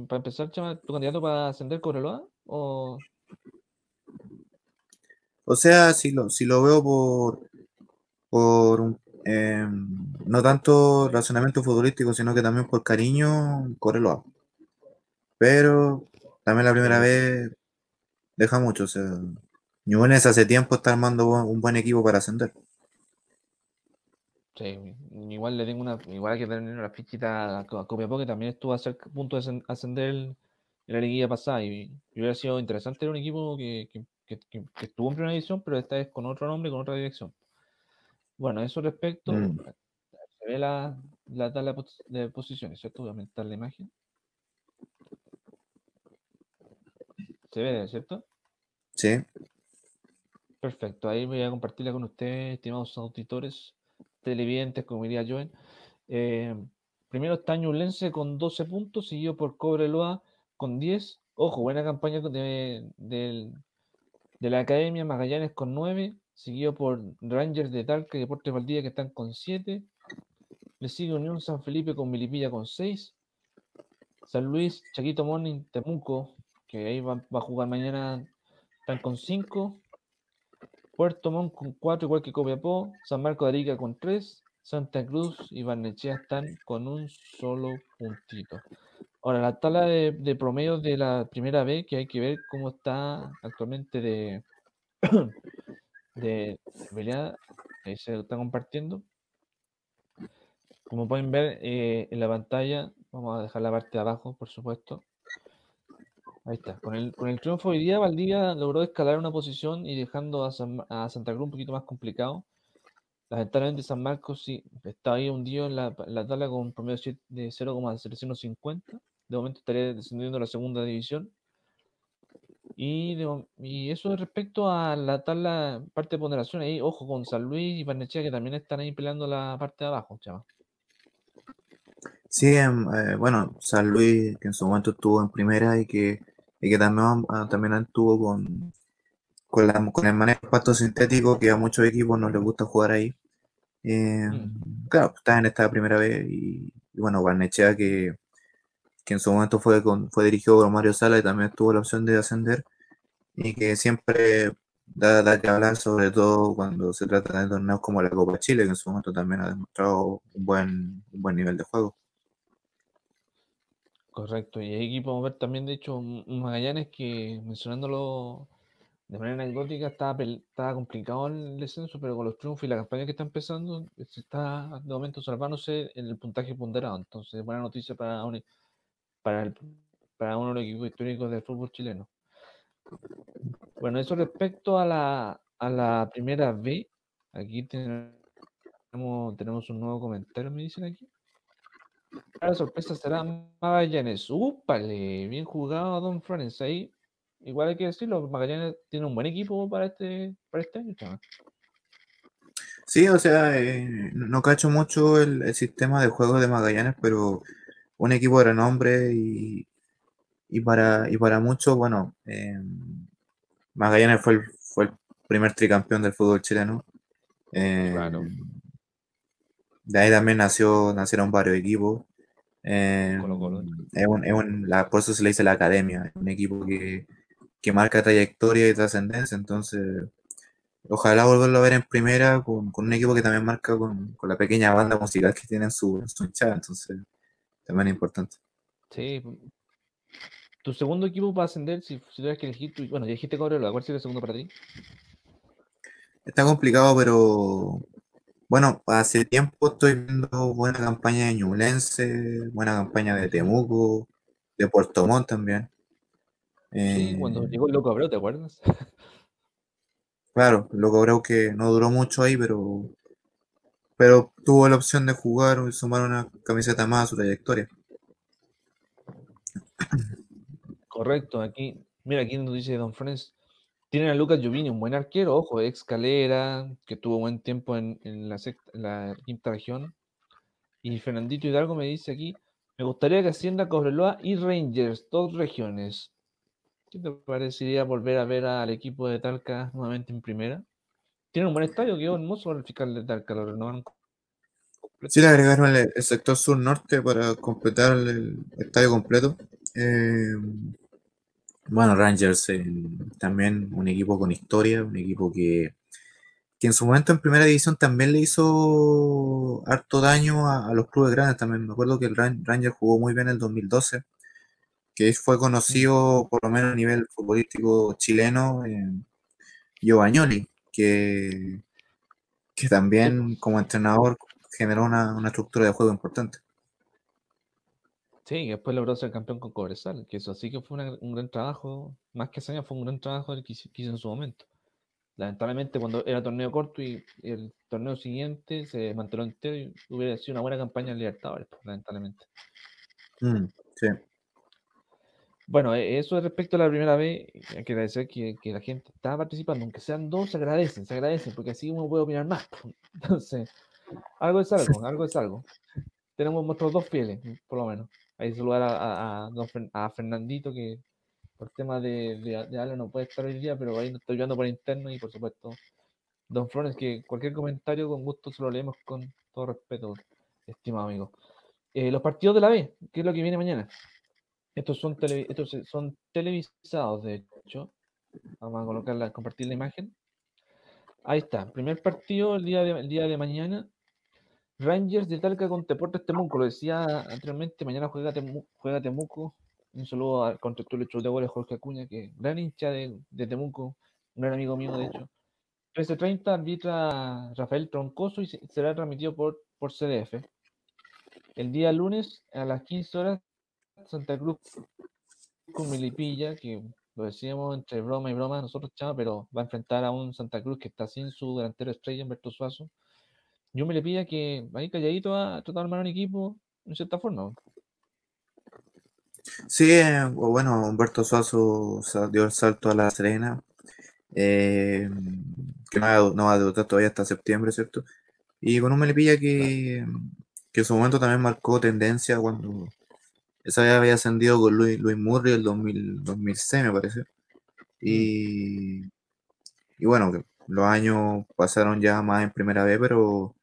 para empezar, Chama, tu candidato para ascender Cobreloa? ¿O o sea, si lo, si lo veo por, por un eh, no tanto razonamiento futbolístico, sino que también por cariño, Coreloa. Pero también la primera vez deja mucho. O sea, Ñunes hace tiempo está armando un buen equipo para ascender. Sí, igual le tengo una, igual que tener una fichita a Copiapó que también estuvo a ser punto de ascender en la liguilla pasada y, hubiera sido interesante tener un equipo que, estuvo en primera división, pero esta vez con otro nombre, con otra dirección. Bueno, eso respecto, mm. se ve la, tabla de posiciones, ¿cierto? Voy a aumentar la imagen. ¿Se ve, cierto? Sí. Perfecto, ahí voy a compartirla con ustedes, estimados auditores, televidentes, como diría Joen. Eh, primero está Ñulense con 12 puntos, seguido por Cobreloa con 10. Ojo, buena campaña de, de, de la Academia Magallanes con 9, seguido por Rangers de Talca y Deportes Valdivia que están con 7. Le sigue Unión San Felipe con Milipilla con 6. San Luis, Chaquito Morning, Temuco, que ahí va, a jugar mañana, están con 5. Puerto Montt con 4, igual que Copiapó. San Marco de Arica con 3. Santa Cruz y Barnechea están con un solo puntito. Ahora, la tabla de, de promedios de la primera B, que hay que ver cómo está actualmente de, de pelea, ahí se lo está compartiendo. Como pueden ver eh, en la pantalla, vamos a dejar la parte de abajo, por supuesto. Ahí está. Con el, con el triunfo hoy día, Valdivia logró escalar una posición y dejando a, Santa Cruz un poquito más complicado. Lamentablemente San Marcos sí está ahí hundido en la, la tabla con promedio de 0,750. De momento estaría descendiendo a la segunda división. Y, y eso respecto a la tabla, parte de ponderación, ahí, ojo, con San Luis y Barnechea que también están ahí peleando la parte de abajo, chaval. Sí, em, eh, bueno, San Luis, que en su momento estuvo en primera y que, y que también, ah, también estuvo con, con, la, con el manejo de pasto sintético, que a muchos equipos no les gusta jugar ahí. Em, mm. Claro, está en esta primera vez y, y bueno, Barnechea que que en su momento fue, con, fue dirigido por Mario Sala y también tuvo la opción de ascender, y que siempre da, que hablar, sobre todo cuando se trata de torneos como la Copa Chile, que en su momento también ha demostrado un buen, un buen nivel de juego. Correcto, y aquí podemos ver también, de hecho, un Magallanes que, mencionándolo de manera anecdótica, estaba, estaba complicado el descenso, pero con los triunfos y la campaña que está empezando, se está de momento salvándose en el puntaje ponderado. Entonces, buena noticia para para, para uno de los equipos históricos del fútbol chileno. Bueno, eso respecto a la, a la primera B, aquí tenemos, tenemos un nuevo comentario, me dicen aquí. La sorpresa será Magallanes. ¡Úpale! Bien jugado Don Florence ahí. Igual hay que decirlo, Magallanes tiene un buen equipo para este, para este año. Sí, o sea, eh, no cacho mucho el, sistema de juego de Magallanes, pero un equipo de renombre y, y para, y para muchos, bueno, eh, Magallanes fue el, fue el primer tricampeón del fútbol chileno. Eh, claro. De ahí también nació, nacieron varios equipos. Es un, la, por eso se le dice la academia, un equipo que, que marca trayectoria y trascendencia, entonces Ojalá volverlo a ver en primera con, un equipo que también marca con, la pequeña banda musical que tiene en su, su hinchada, entonces también es importante. Sí. Tu segundo equipo para ascender, si, si tuvieras que elegir, bueno, ya dijiste Cobreloa, ¿cuál sería el segundo para ti? Está complicado, pero bueno, hace tiempo estoy viendo buena campaña de Ñublense, buena campaña de Temuco, de Puerto Montt también. Sí, cuando eh, llegó el loco Abreu, ¿te acuerdas? Claro, lo creo que no duró mucho ahí, pero, pero tuvo la opción de jugar y sumar una camiseta más a su trayectoria. Correcto, aquí, mira, aquí nos dice Don Franz, tienen a Lucas Giovini, un buen arquero, ojo, ex Calera, que tuvo buen tiempo en, la, la quinta región. Y Fernandito Hidalgo me dice aquí, me gustaría que Hacienda, Cobreloa y Rangers, dos regiones. ¿Qué te parecería volver a ver al equipo de Talca nuevamente en primera? Tiene un buen estadio, quedó hermoso el fiscal de Talca, lo renovaron. Sí, le agregaron el, sector sur-norte para completar el, estadio completo. Eh, bueno, Rangers eh, también un equipo con historia, un equipo que, que, en su momento en primera división también le hizo harto daño a, a los clubes grandes. También me acuerdo que el Rangers jugó muy bien en el 2012 que fue conocido por lo menos a nivel futbolístico chileno, eh, que, que también como entrenador generó una, estructura de juego importante. Sí, después logró ser campeón con Cobresal, que eso sí que fue un gran trabajo, más que hazaña, fue un gran trabajo que hizo, en su momento. Lamentablemente cuando era torneo corto y el torneo siguiente se mantuvo entero y hubiera sido una buena campaña en Libertadores, lamentablemente. Mm, sí. Bueno, e, eso respecto a la primera vez, hay que agradecer que, la gente está participando, aunque sean dos, se agradecen, se agradecen, porque así uno puede opinar más. Entonces, algo es algo, algo es algo. Tenemos nuestros dos fieles, por lo menos. Que saludar a, a, Fernandito, que por tema de, de, no puede estar hoy día, pero ahí nos estoy viendo por interno y por supuesto, Don Flores, que cualquier comentario con gusto se lo leemos con todo respeto, estimado amigo. Eh, los partidos de la B, ¿qué es lo que viene mañana? Estos son, estos son televisados, de hecho. Vamos a colocarla, compartir la imagen. Ahí está. Primer partido el día de, el día de mañana. Rangers de Talca con Deportes Temuco. Lo decía anteriormente, mañana juega, juega Temuco. Un saludo al constructor de goles Jorge Acuña, que gran hincha de, Temuco, un gran amigo mío, de hecho. 13.30 arbitra Rafael Troncoso y será transmitido por, por CDF. El día lunes a las 15 horas Santa Cruz con Milipilla, que lo decíamos entre broma y broma nosotros, chama, pero va a enfrentar a un Santa Cruz que está sin su delantero estrella, Humberto Suazo. Yo me le pilla que ahí calladito a tratar de armar un equipo en cierta forma. Sí, bueno, Humberto Suazo dio el salto a la Serena, eh, que no va, a debutar todavía hasta septiembre, ¿cierto? Y con un Melipilla que, que en su momento también marcó tendencia cuando esa vez había ascendido con Luis, Luis Murray el 2000, 2006, me parece. Y, y bueno, los años pasaron ya más en primera vez, pero,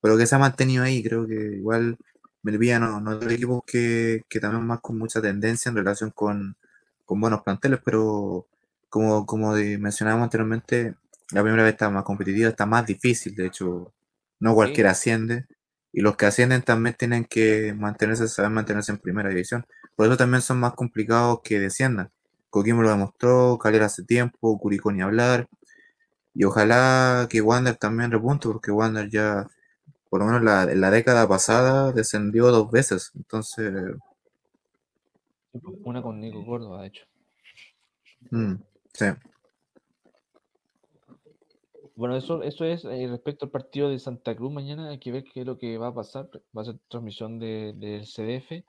pero que se ha mantenido ahí. Creo que igual Melvilla no, no es equipos que, que también más con mucha tendencia en relación con, con buenos planteles, pero como, como mencionábamos anteriormente, la primera vez está más competitiva, está más difícil, de hecho, no cualquiera asciende. Y los que ascienden también tienen que mantenerse, saber mantenerse en primera división. Por eso también son más complicados que desciendan. Coquimbo lo demostró, Calera hace tiempo, Curicó ni hablar. Y ojalá que Wander también repunte, porque Wander ya, por lo menos la, en la década pasada, descendió dos veces. Entonces, Una con Nico Córdoba, de hecho. Mm, sí. Bueno, eso, eso es eh, respecto al partido de Santa Cruz mañana. Hay que ver qué es lo que va a pasar. Va a ser transmisión del de, CDF.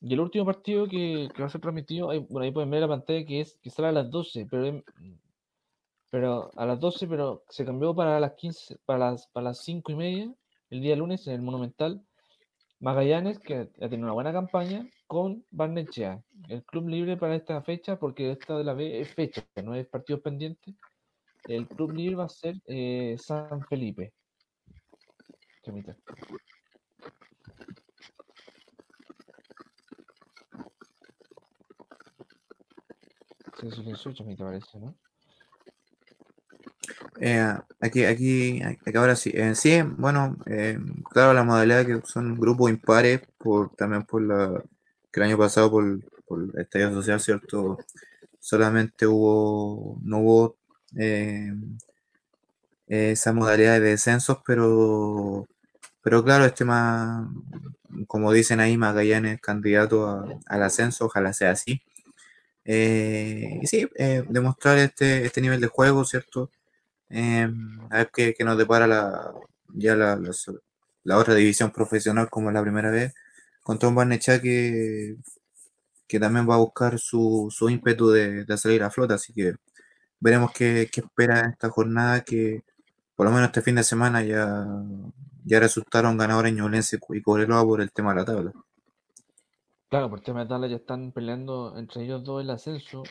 Y el último partido que, que va a ser transmitido, bueno, ahí pueden ver la pantalla que es que sale a las 12, pero, pero a las 12, pero se cambió para las 15, para las, para las 5 y media, el día lunes en el Monumental. Magallanes, que ha tenido una buena campaña, con Barnechea, el club libre para esta fecha, porque esta de la B es fecha, no es partido pendiente. El club libre va a ser eh, San Felipe. Chamita, parece, ¿no? Eh, aquí, aquí, aquí, ahora sí. Eh, sí, bueno, claro, la modalidad que son grupos impares, por, también por la que el año pasado por, por el estadio social, ¿cierto? Solamente hubo, no hubo eh, esa modalidad de descensos, pero, pero claro, este más, como dicen ahí, Magallanes candidato al ascenso, ojalá sea así. y sí, demostrar este, este nivel de juego, ¿cierto? Em, a ver qué, nos depara la, ya la, la, otra división profesional como es la primera vez, contra un Barnechá que, que también va a buscar su, su ímpetu de, de, salir a flota, así que veremos qué, qué espera esta jornada que por lo menos este fin de semana ya, ya resultaron ganadores Ñublense y Cobreloa por el tema de la tabla. Claro, por el tema de la tabla ya están peleando entre ellos dos el ascenso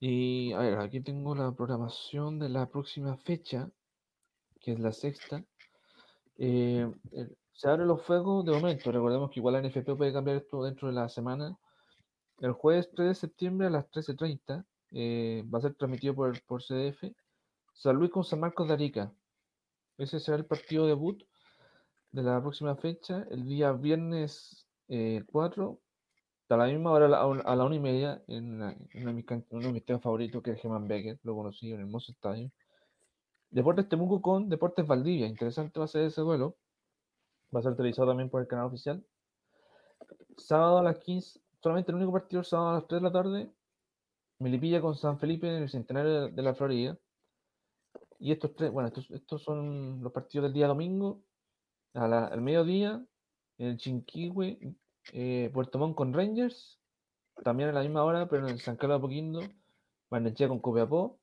y a ver, aquí tengo la programación de la próxima fecha, que es la sexta. Eh, se abren los fuegos de momento. Recordemos que igual la NFP puede cambiar esto dentro de la semana. El jueves 3 de septiembre a las 13.30 eh, va a ser transmitido por, por CDF. San Luis con San Marcos de Arica. Ese será el partido debut de la próxima fecha. El día viernes 4 eh, a la misma hora, a la una y media, en, uno, de mis, temas favoritos, que es Germán Becker, lo conocí en el hermoso estadio. Deportes Temuco con Deportes Valdivia. Interesante va a ser ese duelo. Va a ser televisado también por el canal oficial. Sábado a las 15, solamente el único partido, sábado a las 3 de la tarde. Melipilla con San Felipe en el centenario de la Florida. Y estos tres, bueno, estos, son los partidos del día domingo. al mediodía, en el Chinquihue, eh, Puerto Montt con Rangers, también a la misma hora, pero en San Carlos de Apoquindo, Barnechea con Copiapó,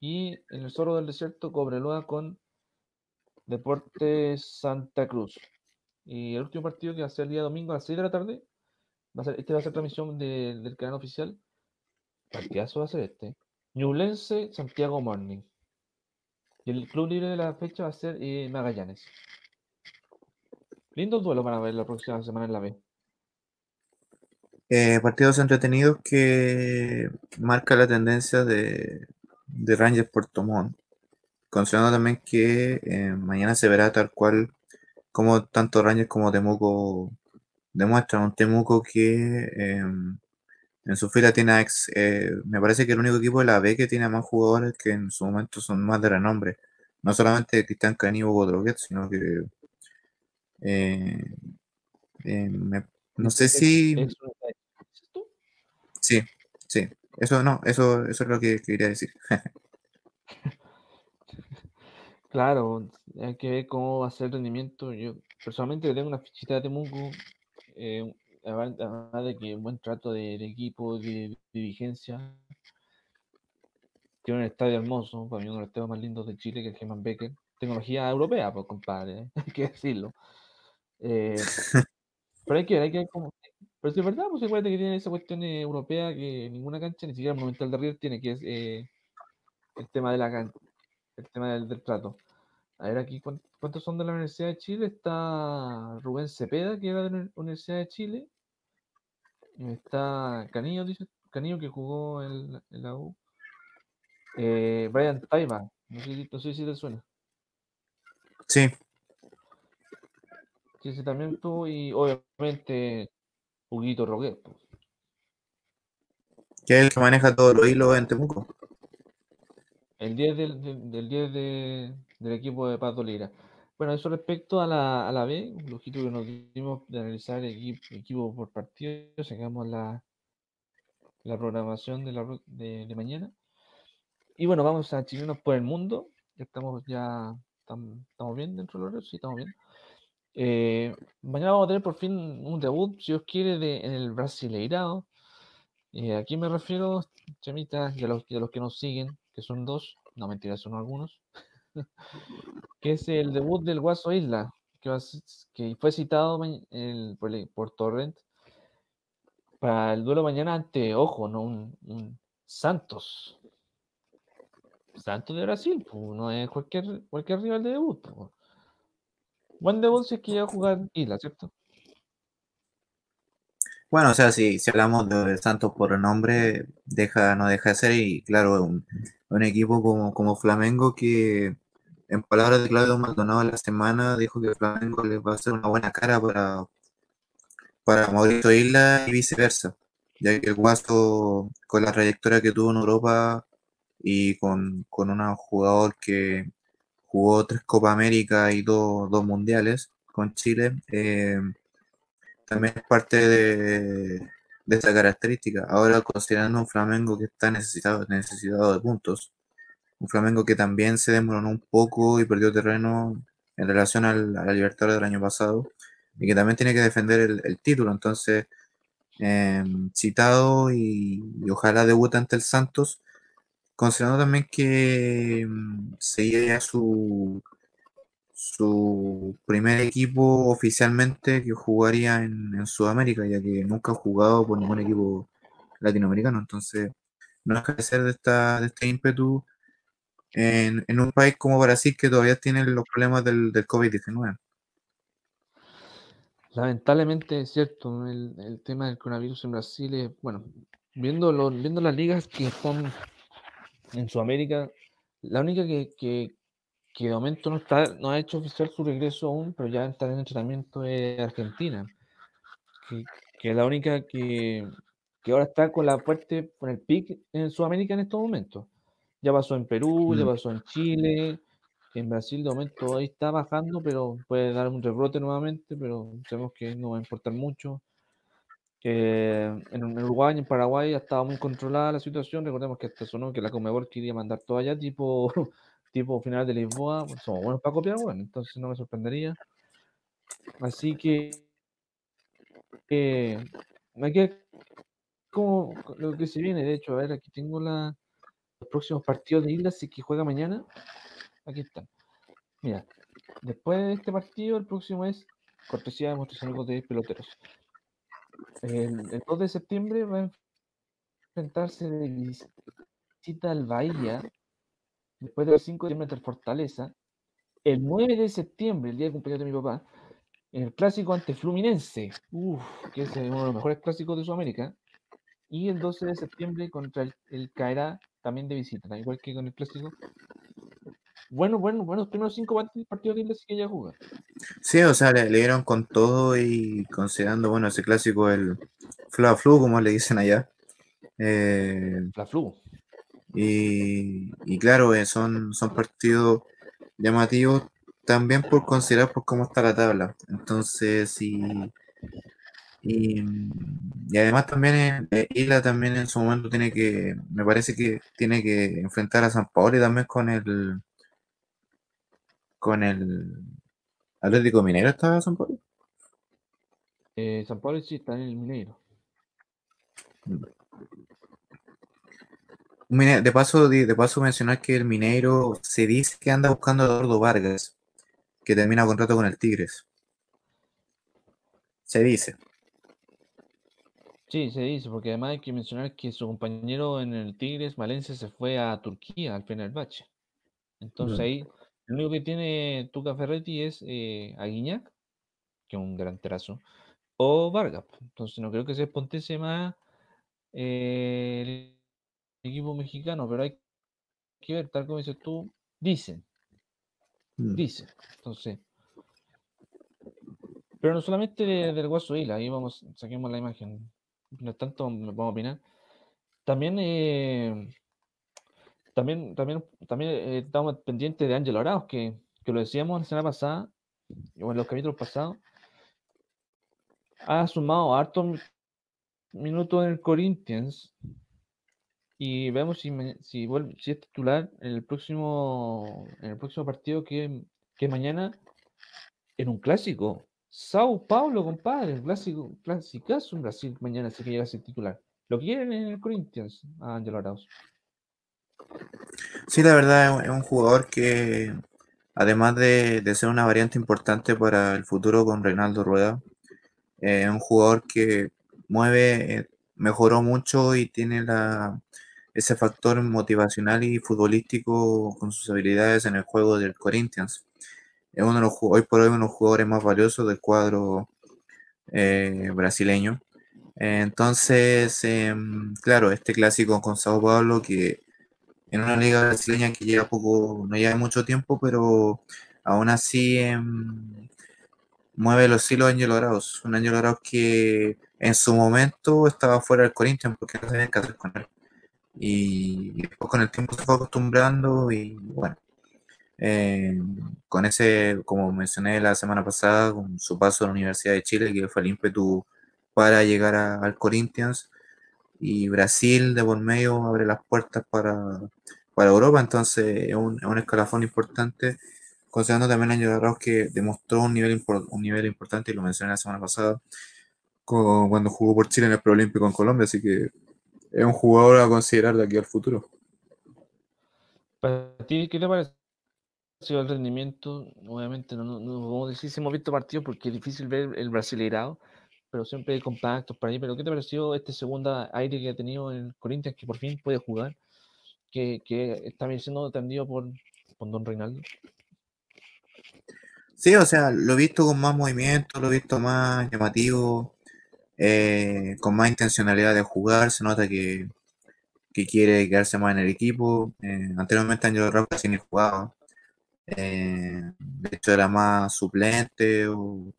y en el Zorro del Desierto, Cobreloa con Deportes Santa Cruz. Y el último partido que va a ser el día domingo a las 6 de la tarde, va a ser, este va a ser transmisión del canal oficial. Partidazo va a ser este. Ñublense, Santiago Morning. Y el club libre de la fecha va a ser eh, Magallanes. Lindo duelo para ver la próxima semana en la B. Eh, partidos entretenidos que marca la tendencia de, de Rangers Puerto Montt. Considerando también que eh, mañana se verá tal cual como tanto Rangers como Temuco demuestran. Un Temuco que em, en su fila tiene ex, eh, me parece que el único equipo de la B que tiene más jugadores que en su momento son más de renombre. No solamente Cristian Caníbal o Droguet, sino que me no sé si. Sí, sí. Eso no, eso, eso es lo que quería decir. claro, hay que ver cómo va a ser el rendimiento. Yo personalmente tengo una fichita de Temuco, eh, además de que un buen trato de, equipo, de, dirigencia. Tiene un estadio hermoso, para mí uno de los estadios más lindos de Chile, que es Germán Becker. Tecnología europea, pues compadre, ¿eh? hay que decirlo. Eh, pero hay que ver, hay que ver cómo. Pero si es verdad, pues acuérdate que tiene esa cuestión europea que ninguna cancha, ni siquiera el Monumental de River tiene, que es eh, el tema de la cancha, el tema del, trato. A ver aquí, ¿cuántos son de la Universidad de Chile? Está Rubén Cepeda, que era de la Universidad de Chile. Está Canillo, dice Canillo, que jugó en, la U. Eh, Brian Taiba, no sé, no sé si te suena. Sí, Sí, sí, también tú y obviamente Huguito Roguet. Que es el que maneja todos los hilos en Temuco. El 10 del, del, 10 de, del equipo de Paz Lira. Bueno, eso respecto a la, a la B, un ojito que nos dimos de analizar equipo, equipo por partido, sacamos la, la programación de, la, de, de mañana. Y bueno, vamos a chilenos por el mundo. Estamos ya, estamos, bien dentro de los sí, estamos bien. Eh, mañana vamos a tener por fin un debut, si Dios quiere, de, en el Brasileirado. Eh, aquí me refiero, chamitas, y a, los, los que nos siguen, que son dos, no mentira, son algunos, que es el debut del Guaso Isla, que, fue citado por, Torrent para el duelo mañana ante, ojo, no un, Santos. Santos de Brasil, pues, no es cualquier, cualquier rival de debut. Pues. Buen debut si es que iba a jugar Isla, ¿cierto? Bueno, o sea, si, si hablamos de Santos por nombre, deja, no deja de ser, y claro, un, un equipo como, como Flamengo que, en palabras de Claudio Maldonado la semana, dijo que Flamengo le va a hacer una buena cara para, para Mauricio Isla y viceversa, ya que el Guaso, con la trayectoria que tuvo en Europa y con, con un jugador que jugó tres Copa América y dos, dos Mundiales con Chile, eh, también es parte de, de esa característica. Ahora considerando un Flamengo que está necesitado, necesitado de puntos, un Flamengo que también se demoró un poco y perdió terreno en relación al, a la Libertadores del año pasado y que también tiene que defender el, título. Entonces, em, citado y, ojalá debute ante el Santos, considerando también que em, sería su su primer equipo oficialmente que jugaría en, Sudamérica, ya que nunca ha jugado por ningún equipo latinoamericano. Entonces, no es ser de, esta, de este ímpetu en, un país como Brasil que todavía tiene los problemas del, del COVID-19. Lamentablemente es cierto, el, tema del coronavirus en Brasil es, bueno, viendo, viendo las ligas que están en Sudamérica, la única que, que de momento no, está, no ha hecho oficial su regreso aún, pero ya está en entrenamiento es Argentina, que, que, es la única que, que, ahora está con la fuerte, con el pic en Sudamérica en estos momentos. Ya pasó en Perú, ya mm. pasó en Chile, en Brasil de momento ahí está bajando, pero puede dar un rebrote nuevamente, pero sabemos que no va a importar mucho. Que en Uruguay en Paraguay ha estado muy controlada la situación. Recordemos que hasta sonó que la Comebol quería mandar todo allá, tipo tipo final de Lisboa, pues, somos buenos para copiar, bueno, entonces no me sorprendería. Así que eh, aquí como lo que se viene, de hecho, a ver, aquí tengo la, los próximos partidos de Islas que juega mañana. Aquí están. Mira, después de este partido, el próximo es cortesía de nuestros amigos de peloteros. El, el 2 de septiembre va a enfrentarse de visita al Bahía después de los 5 de septiembre Fortaleza, el 9 de septiembre, el día de cumpleaños de mi papá, el clásico ante Fluminense, que es uno de los mejores clásicos de Sudamérica, y el 12 de septiembre contra el, el Caerá, también de visita, igual que con el clásico. Bueno, bueno, bueno, los primeros cinco partidos de Islas que ya jugar. Sí, o sea, le, dieron con todo y considerando, bueno, ese clásico, el Fla Flu, como le dicen allá. Eh, Fla Flu. Y, claro, eh, son, son partidos llamativos también por considerar por cómo está la tabla. Entonces, y, y, además también eh, Isla también en su momento tiene que, me parece que tiene que enfrentar a San Paolo y también con el con el Atlético Mineiro está San Paolo. Eh, San Paolo sí está en el Mineiro. Mm. De paso, de, paso mencionar que el Mineiro se dice que anda buscando a Eduardo Vargas, que termina contrato con el Tigres. Se dice. Sí, se dice, porque además hay que mencionar que su compañero en el Tigres, Valencia, se fue a Turquía al bache. Entonces ahí, lo único que tiene Tuca Ferretti es eh, a Guiñac, que es un gran terazo, o Vargas. Entonces no creo que se espontece más eh, equipo mexicano, pero hay que ver, tal como dices tú, dicen. Mm. Dicen. Entonces. Pero no solamente del Guaso Isla, ahí vamos, saquemos la imagen. No tanto vamos a opinar. También, eh, también, también, también eh, estamos pendientes de Ángelo Arauz, que, que, lo decíamos la semana pasada, o en los capítulos pasados, ha sumado harto minutos en el Corinthians y vemos si, si, vuelve, si es titular en el próximo, en el próximo partido que, que mañana en un clásico. Sao Paulo, compadre, el clásico, un Brasil mañana si que llega a ser titular. Lo quieren en el Corinthians a Angelo Arauz. Sí, la verdad es un jugador que, además de, ser una variante importante para el futuro con Reinaldo Rueda, eh, es un jugador que mueve, eh, mejoró mucho y tiene la, ese factor motivacional y futbolístico con sus habilidades en el juego del Corinthians. Es uno de los, hoy por hoy uno de los jugadores más valiosos del cuadro eh, brasileño. Entonces, em, claro, este clásico con Sao Paulo, que en una liga brasileña que lleva poco, no lleva mucho tiempo, pero aún así em, mueve los hilos Ángel Arauz. Un Ángel Arauz que en su momento estaba fuera del Corinthians porque no sabían qué hacer con él. Y, después con el tiempo se fue acostumbrando y bueno, eh, con ese, como mencioné la semana pasada, con su paso a la Universidad de Chile, que fue el ímpetu para llegar al Corinthians, y Brasil de por medio abre las puertas para, para Europa, entonces es un, escalafón importante, considerando también el año de que demostró un nivel, un nivel importante, y lo mencioné la semana pasada, cuando jugó por Chile en el Preolímpico en Colombia, así que es un jugador a considerar de aquí al futuro. ¿Para ti qué te parece el rendimiento? Obviamente no, no, no decir si hemos visto partidos porque es difícil ver el brasileirado, pero siempre hay compactos para ahí. Pero ¿qué te pareció este segundo aire que ha tenido el Corinthians que por fin puede jugar? Que, que está siendo atendido por, por Don Reinaldo. Sí, o sea, lo he visto con más movimiento, lo he visto más llamativo. Eh, con más intencionalidad de jugar, se nota que, quiere quedarse más en el equipo. Eh, anteriormente Angelo Ramos casi ni jugaba. Eh, de hecho era más suplente o,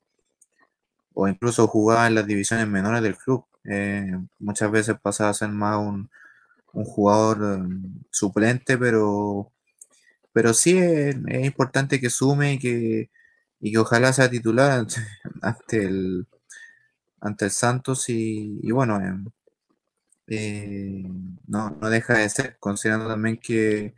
incluso jugaba en las divisiones menores del club. muchas veces pasaba a ser más un, jugador suplente, pero, pero sí es, importante que sume y que, y que ojalá sea titular ante el, ante el Santos y, bueno, eh, no, deja de ser, considerando también que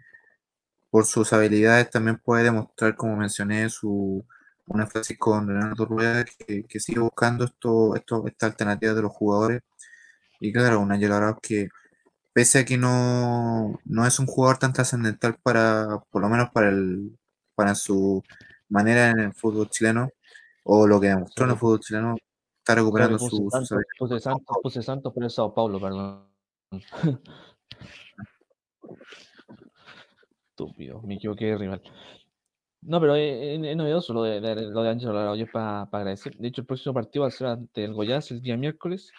por sus habilidades también puede demostrar, como mencioné, su una frase con Leonardo Rueda que, sigue buscando esto, esto, esta alternativa de los jugadores. Y claro, un Ángel Arauz que, pese a que no, no es un jugador tan trascendental para, por lo menos para el, para su manera en el fútbol chileno, o lo que demostró en el fútbol chileno, Está recuperando su. Puse Santos, puse Santos, pero es Sao Paulo, perdón. Estúpido, me equivoqué de rival. No, pero es, novedoso lo de, lo de Ángelo Lara, para agradecer. De hecho, el próximo partido va a ser ante el Goiás el día miércoles,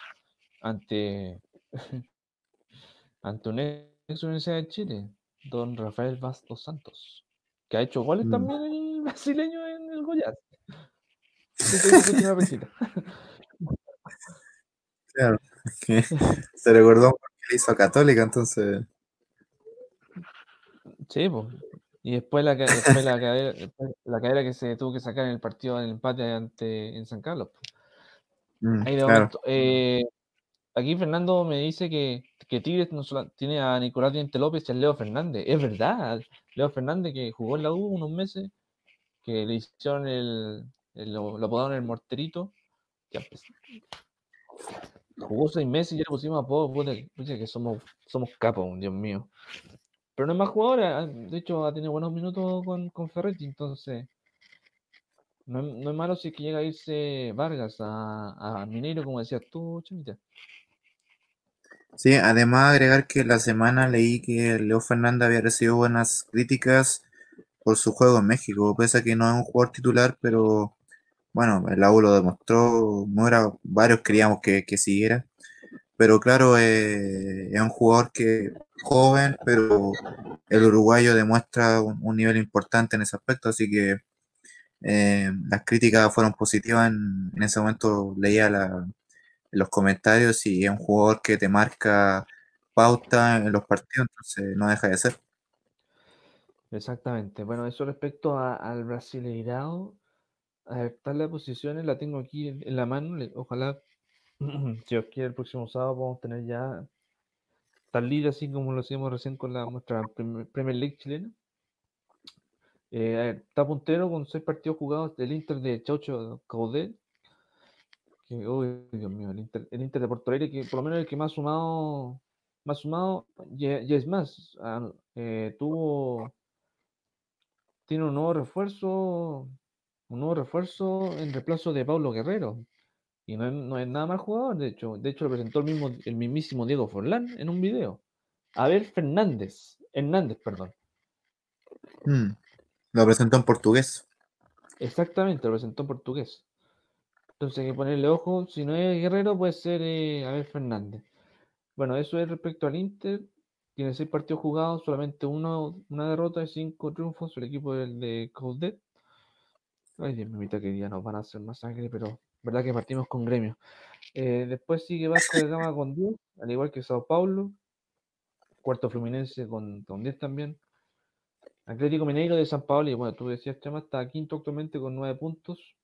ante, ante un ex Universidad de Chile, don Rafael Bastos Santos, que ha hecho goles mm. también el brasileño en el Goiás. Claro, se recordó porque hizo a Católica, entonces. Sí, pues. Y después la, después la, cadera, la cadera que se tuvo que sacar en el partido del empate ante, en San Carlos. Mm, Ahí de eh, aquí Fernando me dice que, que Tigres no solo, tiene a Nicolás Diente López y a Leo Fernández. Es verdad, Leo Fernández que jugó en la U unos meses, que le hicieron el, lo, lo apodaron el morterito. Que Jugó seis meses y ya le pusimos a puta, que somos, somos capos, Dios mío. Pero no es más jugador, de hecho ha tenido buenos minutos con, con Ferretti, entonces no, es malo si es que llega a irse Vargas a, a Mineiro, como decías tú, Chamita. Sí, además agregar que la semana leí que Leo Fernández había recibido buenas críticas por su juego en México, pese a que no es un jugador titular, pero bueno, el AU lo demostró, no varios queríamos que, siguiera, pero claro, eh, es un jugador que joven, pero el uruguayo demuestra un, nivel importante en ese aspecto, así que eh, las críticas fueron positivas en, ese momento, leía en los comentarios y es un jugador que te marca pauta en los partidos, entonces no deja de ser. Exactamente. Bueno, eso respecto al Brasileirao, a ver, las posiciones la tengo aquí en, la mano. ojalá si os quiere, el próximo sábado podemos tener ya tan libre así como lo hacíamos recién con la nuestra Premier League chilena. Eh, está puntero con seis partidos jugados del Inter de Chaucho Caudel. Que, oh, Dios mío, el Inter, el Inter de Porto Alegre, que por lo menos el que más sumado, más sumado, ya, es más, eh, tuvo, tiene un nuevo refuerzo, un nuevo refuerzo en reemplazo de Paulo Guerrero. Y no es, no es nada mal jugador, de hecho. De hecho, lo presentó el mismo, el mismísimo Diego Forlán en un video. A ver, Fernández, Hernández, perdón. Hmm. Lo presentó en portugués. Exactamente, lo presentó en portugués. Entonces hay que ponerle ojo. Si no es Guerrero, puede ser eh, Abel Fernández. Bueno, eso es respecto al Inter. Tiene seis partidos jugados, solamente uno, una derrota y cinco triunfos. El equipo del de Coudet. Ay, Dios mío, que ya nos van a hacer masacre, pero verdad que partimos con gremio. Eh, después sigue Vasco de Gama con 10, al igual que Sao Paulo. Cuarto Fluminense con, con 10 también. Atlético Mineiro de San Paulo, y bueno, tú decías, Chama, está quinto actualmente con nueve puntos.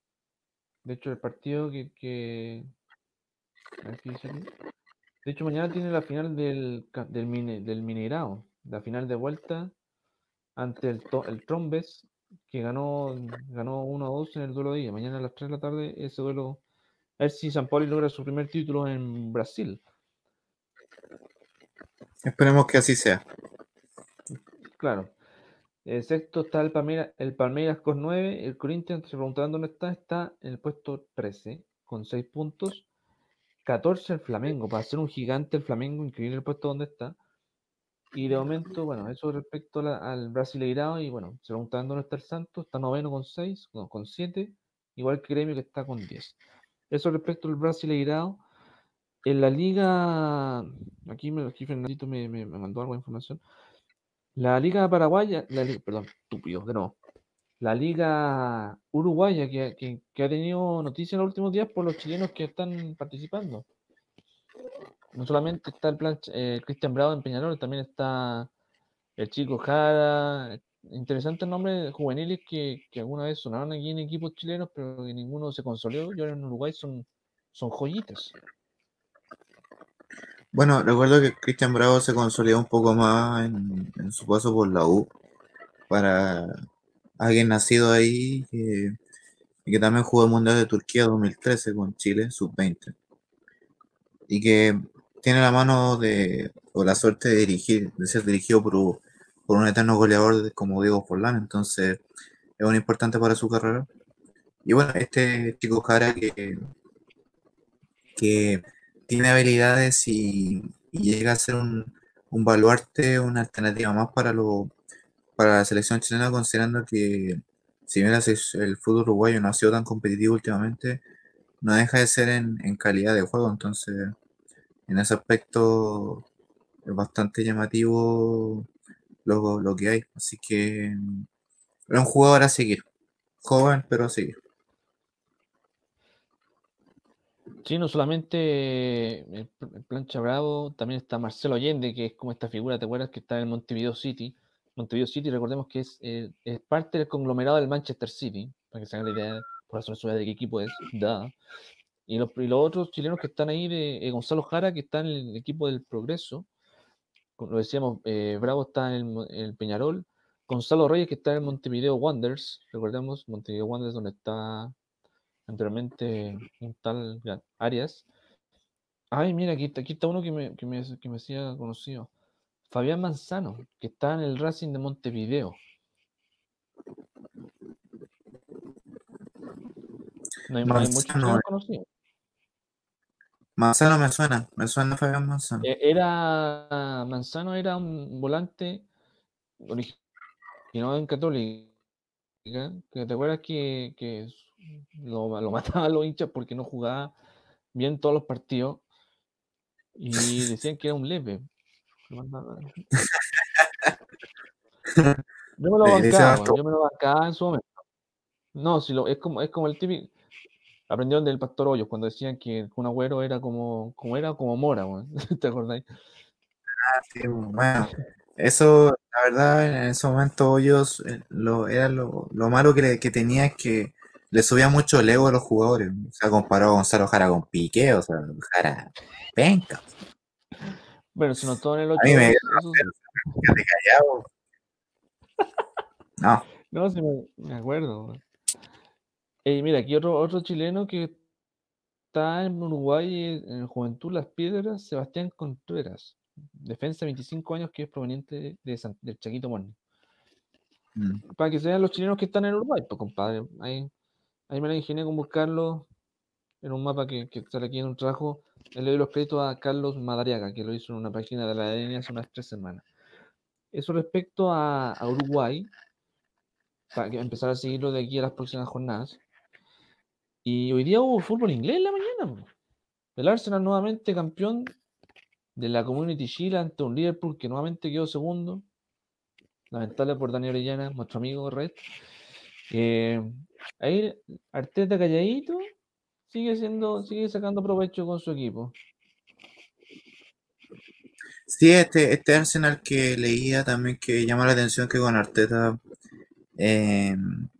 De hecho, el partido que. que... De hecho, mañana tiene la final del, del, del Mineirao, la final de vuelta ante el, el Trombes, que ganó, ganó 1 a 2 en el duelo de día. Mañana a las 3 de la tarde, ese duelo. A ver si San Paulo logra su primer título en Brasil. Esperemos que así sea. Claro. El sexto está el Palmeiras, el Palmeiras con 9. El Corinthians, se preguntaban dónde está, está en el puesto 13 con 6 puntos. 14 el Flamengo. Para ser un gigante el Flamengo, increíble el puesto donde está. Y de momento, bueno, eso respecto al Brasileirado. Y bueno, se preguntaban dónde está el Santos. Está noveno con 6, con 7. Igual que Gremio que está con 10. Eso respecto al Brasileirado. En la liga, aquí, me, aquí Fernandito me, me mandó algo de información. La Liga Paraguaya, la perdón, estúpido, de nuevo. La Liga Uruguaya, que, ha tenido noticias en los últimos días por los chilenos que están participando. No solamente está el plan eh, Cristian Bravo en Peñarol, también está el chico Jara. Interesantes nombres juveniles que, que alguna vez sonaron aquí en equipos chilenos, pero que ninguno se consolidó. Y ahora en Uruguay son, son joyitas. Bueno, recuerdo que Cristian Bravo se consolidó un poco más en, su paso por la U para alguien nacido ahí y que también jugó el Mundial de Turquía 2013 con Chile, sub-20. Y que tiene la mano de, o la suerte de dirigir, de ser dirigido por, un eterno goleador como Diego Forlán, entonces es muy importante para su carrera. Y bueno, este chico cara que, que tiene habilidades y, llega a ser un, baluarte, una alternativa más para, lo, para la selección chilena, considerando que si bien el fútbol uruguayo no ha sido tan competitivo últimamente, no deja de ser en, calidad de juego, entonces en ese aspecto es bastante llamativo lo, lo que hay, así que es un jugador a seguir, joven pero a seguir. Sí, no solamente el, plancha Bravo, también está Marcelo Allende, que es como esta figura, ¿te acuerdas? Que está en Montevideo City. Montevideo City, recordemos que es, eh, parte del conglomerado del Manchester City, para que se hagan la idea, por no de qué equipo es. Y los, y los otros chilenos que están ahí, de eh, Gonzalo Jara, que está en el equipo del Progreso, lo decíamos, eh, Bravo está en el, Peñarol, Gonzalo Reyes, que está en Montevideo Wanderers, recordemos, Montevideo Wanderers, donde está anteriormente un tal Arias. Ay, mira, aquí está, aquí está uno que me, que me, que me hacía conocido. Fabián Manzano, que está en el Racing de Montevideo. No hay, Manzano, eh. conocido. Manzano me suena, me suena Fabián Manzano. E, era Manzano era un volante originado en Católica, que te acuerdas que, que lo, lo mataban los hinchas porque no jugaba bien todos los partidos y decían que era un leve. Yo me lo bancaba, yo me lo bancaba en su momento. No, si lo, es como es como el típico aprendieron del Pastor Hoyos cuando decían que un agüero era como, como era como Mora, ¿te acordáis? Ah, sí, bueno, eso, la verdad, en ese momento Hoyos, eh, lo, era lo, lo malo que, que tenía es que le subía mucho el ego a los jugadores. O sea, comparó a Gonzalo Jara con Piqué, o sea, Jara, venga. Bueno, se notó en el 8 A mí me callado. No, No, sí me, me acuerdo. weón. Ey, mira, aquí otro, otro chileno que está en Uruguay, eh, en Juventud Las Piedras, Sebastián Contreras. Defensa 25 años que es proveniente de San- del Chaquito Morning. Mm. Para que se vean los chilenos que están en Uruguay, pues compadre. Ahí, ahí me la ingenié con buscarlo en un mapa que, que sale aquí en un trabajo. Le doy los créditos a Carlos Madariaga, que lo hizo en una página de la ADN hace unas tres semanas. Eso respecto a, a Uruguay, para que empezar a seguirlo de aquí a las próximas jornadas. Y hoy día hubo fútbol inglés en la mañana. El Arsenal nuevamente campeón de la Community Shield ante un Liverpool que nuevamente quedó segundo. Lamentable por Daniel Orellana, nuestro amigo Red. Eh, ahí Arteta calladito sigue siendo, sigue sacando provecho con su equipo. Sí, este, este Arsenal que leía también que llama la atención que con Arteta, eh,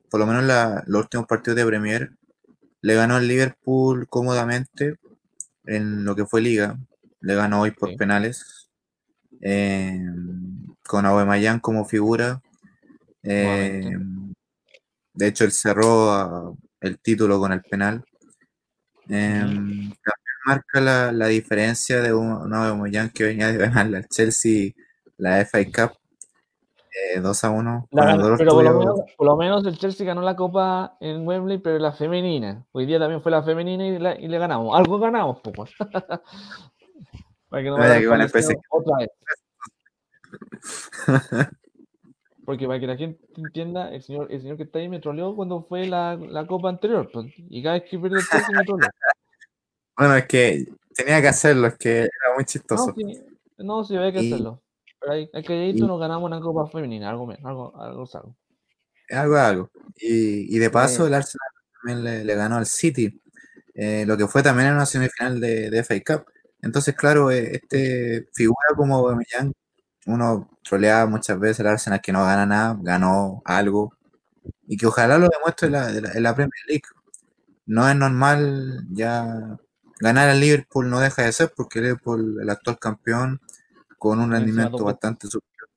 por lo menos la- los últimos partidos de Premier, le ganó al Liverpool cómodamente en lo que fue Liga. Le ganó hoy por Sí. penales. eh, con Aubameyang como figura. eh, de hecho, él cerró el título con el penal. Eh, también marca la, la diferencia de un, un Aubameyang que venía de ganarle al Chelsea la FA Cup eh, 2 a 1. La pero por lo, menos, por lo menos el Chelsea ganó la copa en Wembley, pero la femenina. Hoy día también fue la femenina y, la- y le ganamos. Algo ganamos, poco. Para que no Vaya que otra vez. Porque para que la gente entienda, el señor, el señor que está ahí me troleó cuando fue la, la copa anterior. pues, y cada vez que pierde el Chelsea me trolea. Bueno, es que tenía que hacerlo, es que era muy No, chistoso. sí, no, sí, hay que Y- hacerlo. Pero ahí, hay que y- nos ganamos una copa femenina, algo menos, algo, algo salvo. Algo, algo. Y, y de paso, el Arsenal también le, le ganó al City, eh, lo que fue también en una semifinal de, de FA Cup. Entonces, claro, eh, este figura como Aubameyang, uno troleaba muchas veces el Arsenal que no gana nada, ganó algo, y que ojalá lo demuestre en la, en la- Premier League. No es normal ya ganar al Liverpool, no deja de ser, porque Liverpool, el actual campeón, con un rendimiento bastante superior.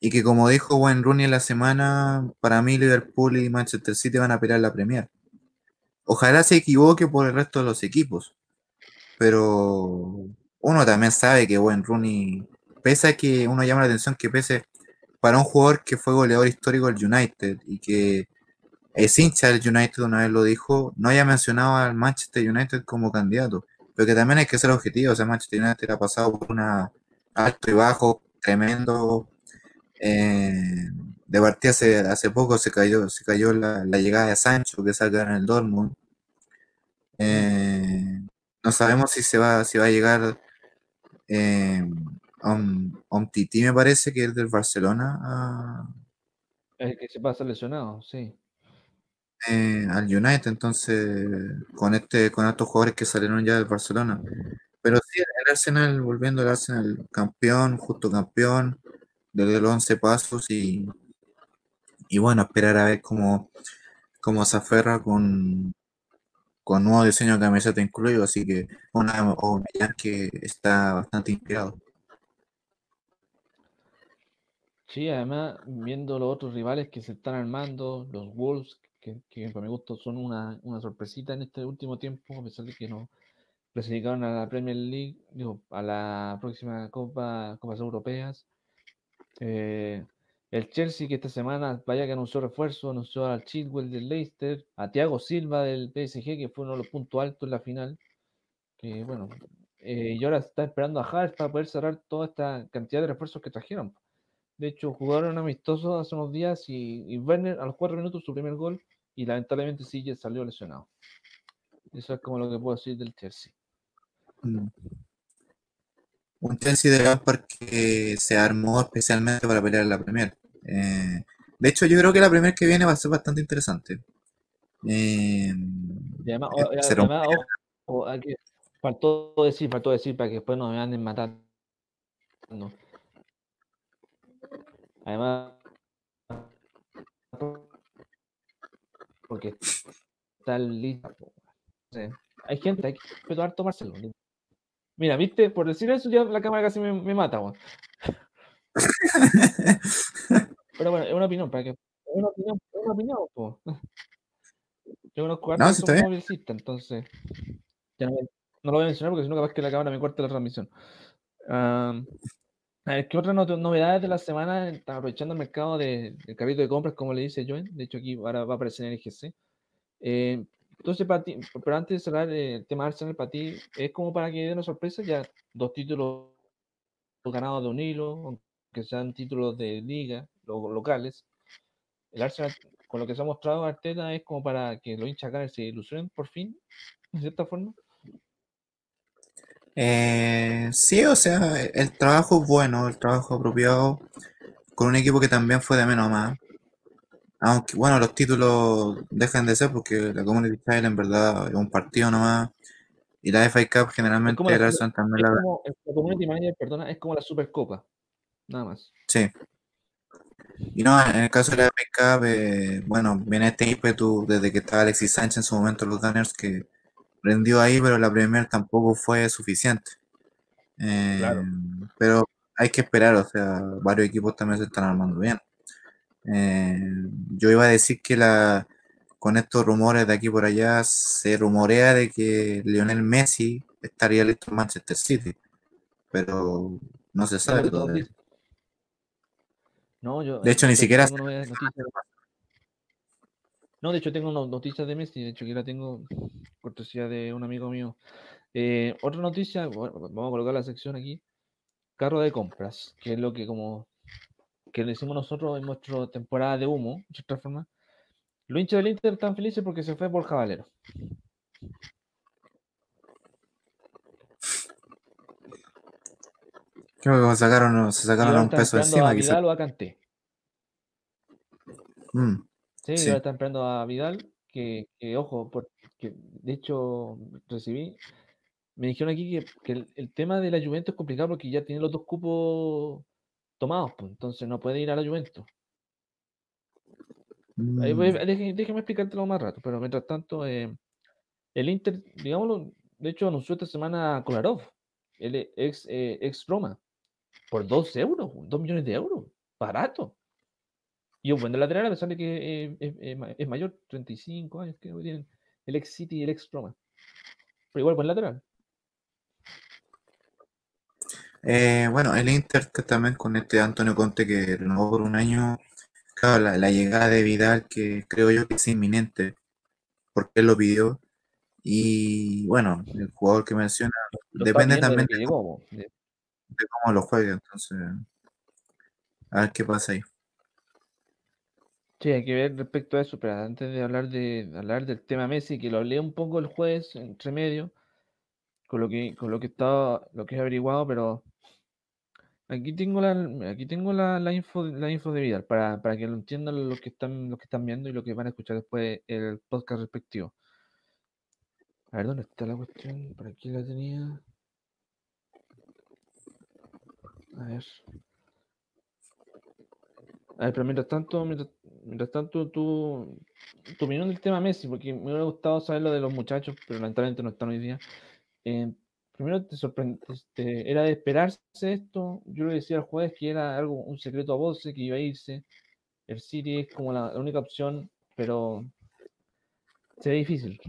Y que como dijo Wayne Rooney en la semana, para mí Liverpool y Manchester City van a pelear la Premier. Ojalá se equivoque por el resto de los equipos. Pero uno también sabe que Wayne Rooney, pese a que uno llama la atención que pese para un jugador que fue goleador histórico del United y que es hincha del United, una vez lo dijo, no haya mencionado al Manchester United como candidato. Pero que también hay que ser objetivo, o sea, Manchester United ha pasado por una alto y bajo tremendo. Eh, de partida hace, poco se cayó, se cayó la, llegada de Sancho que saca en el Dortmund. Eh, no sabemos si se va, si va a llegar eh, Om- Omtiti, me parece, que es del Barcelona, a- El que se pasa lesionado, sí. Eh, al United, entonces con este, con estos jugadores que salieron ya del Barcelona. Pero sí, el Arsenal, volviendo al Arsenal, campeón, justo campeón, desde los 11 pasos y, y bueno, esperar a ver cómo, cómo se aferra con, con nuevo diseño de camiseta incluido, así que una Aubameyang que está bastante inspirado. Sí, además, viendo los otros rivales que se están armando, los Wolves, que, que para mi gusto son una, una sorpresita en este último tiempo, a pesar de que no clasificaron a la Premier League, digo, a la próxima Copa, Copas Europeas. Eh, el Chelsea, que esta semana, vaya que anunció refuerzo, anunció al Chilwell del Leicester, a Thiago Silva del PSG, que fue uno de los puntos altos en la final. Que bueno, eh, y ahora está esperando a Havertz para poder cerrar toda esta cantidad de refuerzos que trajeron. De hecho, jugaron amistosos hace unos días y, y Werner a los cuatro minutos su primer gol y lamentablemente sí ya salió lesionado. Eso es como lo que puedo decir del Chelsea. Mm. Un Chelsea de Lampard que se armó especialmente para pelear la Premier. Eh, de hecho, yo creo que la Premier que viene va a ser bastante interesante. Eh, Y además, eh, o- además, faltó decir, faltó decir para que después no me anden matando. Además, porque está lista. hay gente, hay que respetar tomárselo. Mira, viste, por decir eso ya la cámara casi me, me mata, weón. Pero bueno, es una opinión, para que. Es una opinión, es una opinión, po. Yo conozco No, hartos sí movilcistas, entonces. Ya no, no lo voy a mencionar porque si no, capaz que la cámara me corte la transmisión. Am, a ver, ¿qué otras no- novedades de la semana? Está aprovechando el mercado de, del carrito de compras, como le dice Joen. De hecho, aquí ahora va a aparecer en el GC. Eh, entonces, para ti, pero antes de cerrar eh, el tema Arsenal, para ti, ¿es como para que dé una sorpresa? Ya dos títulos ganados de un hilo, aunque sean títulos de liga, lo- locales. El Arsenal, con lo que se ha mostrado Arteta, es como para que los hinchas se ilusionen por fin, de cierta forma. Eh, sí, o sea, el trabajo es bueno, el trabajo apropiado, con un equipo que también fue de menos a más. Aunque, bueno, los títulos dejan de ser porque la Community Shield en verdad es un partido nomás. Y la FA Cup generalmente la, el también la... como la Community Manager, perdona, es como la Supercopa, nada más. Sí. Y no, en el caso de la FA Cup, eh, bueno, viene este ímpetu desde que estaba Alexis Sánchez en su momento en los Gunners que rendió ahí, pero la Premier tampoco fue suficiente. Eh, Claro. pero hay que esperar, o sea, varios equipos también se están armando bien. Eh, yo iba a decir que la, con estos rumores de aquí por allá se rumorea de que Lionel Messi estaría listo en Manchester City, pero no se sabe todavía. No, yo, De hecho, ni siquiera noticias. No, de hecho, tengo unas noticias de Messi, de hecho, que la tengo cortesía de un amigo mío. Eh, otra noticia, bueno, vamos a colocar la sección aquí. Carro de compras, que es lo que como que le hicimos nosotros en nuestra temporada de humo, de cierta forma. Los hinchas del Inter están felices porque se fue por Valero. Creo que sacaron, se sacaron un peso esperando a encima. quizá. Vidal o a. Mm, Sí, sí. están esperando a Vidal, que, que, ojo, porque de hecho recibí, me dijeron aquí que, que el, el tema de la Juventus es complicado porque ya tiene los dos cupos tomados, pues, entonces no puede ir a la Juventus. Ahí voy- Mm, déjeme explicártelo más rato, pero mientras tanto, eh, el Inter, digámoslo, de hecho anunció esta semana a Kolarov, el ex, eh, ex Roma, por 2 euros, 2 millones de euros, barato. Y un buen de lateral, a pesar de que eh, es, es ma- es mayor, 35 años creo que tienen, el ex City y el ex Roma. Pero igual buen lateral. eh, bueno, el Inter también con este Antonio Conte que renovó por un año, claro, la, la llegada de Vidal que creo yo que es inminente, porque él lo pidió. Y bueno, el jugador que menciona Lo depende también de de- de cómo lo juegue, entonces a ver qué pasa ahí. Sí, hay que ver respecto a eso, pero antes de hablar de hablar del tema Messi, que lo hablé un poco el jueves entre medio, con lo que con lo que estaba, lo que he averiguado, pero aquí tengo la aquí tengo la, la info la info de Vidal para, para que lo entiendan los que están los que están viendo y los que van a escuchar después el podcast respectivo. A ver, ¿dónde está la cuestión? Por aquí la tenía. A ver. A ver, pero mientras tanto, mientras, mientras tanto, tu, tu opinión del tema Messi, porque me hubiera gustado saber lo de los muchachos, pero lamentablemente no están hoy día. Eh, primero te sorprende, este, era de esperarse esto. Yo le decía al jueves que era algo, un secreto a voces, que iba a irse. El City es como la, única opción, pero se difícil.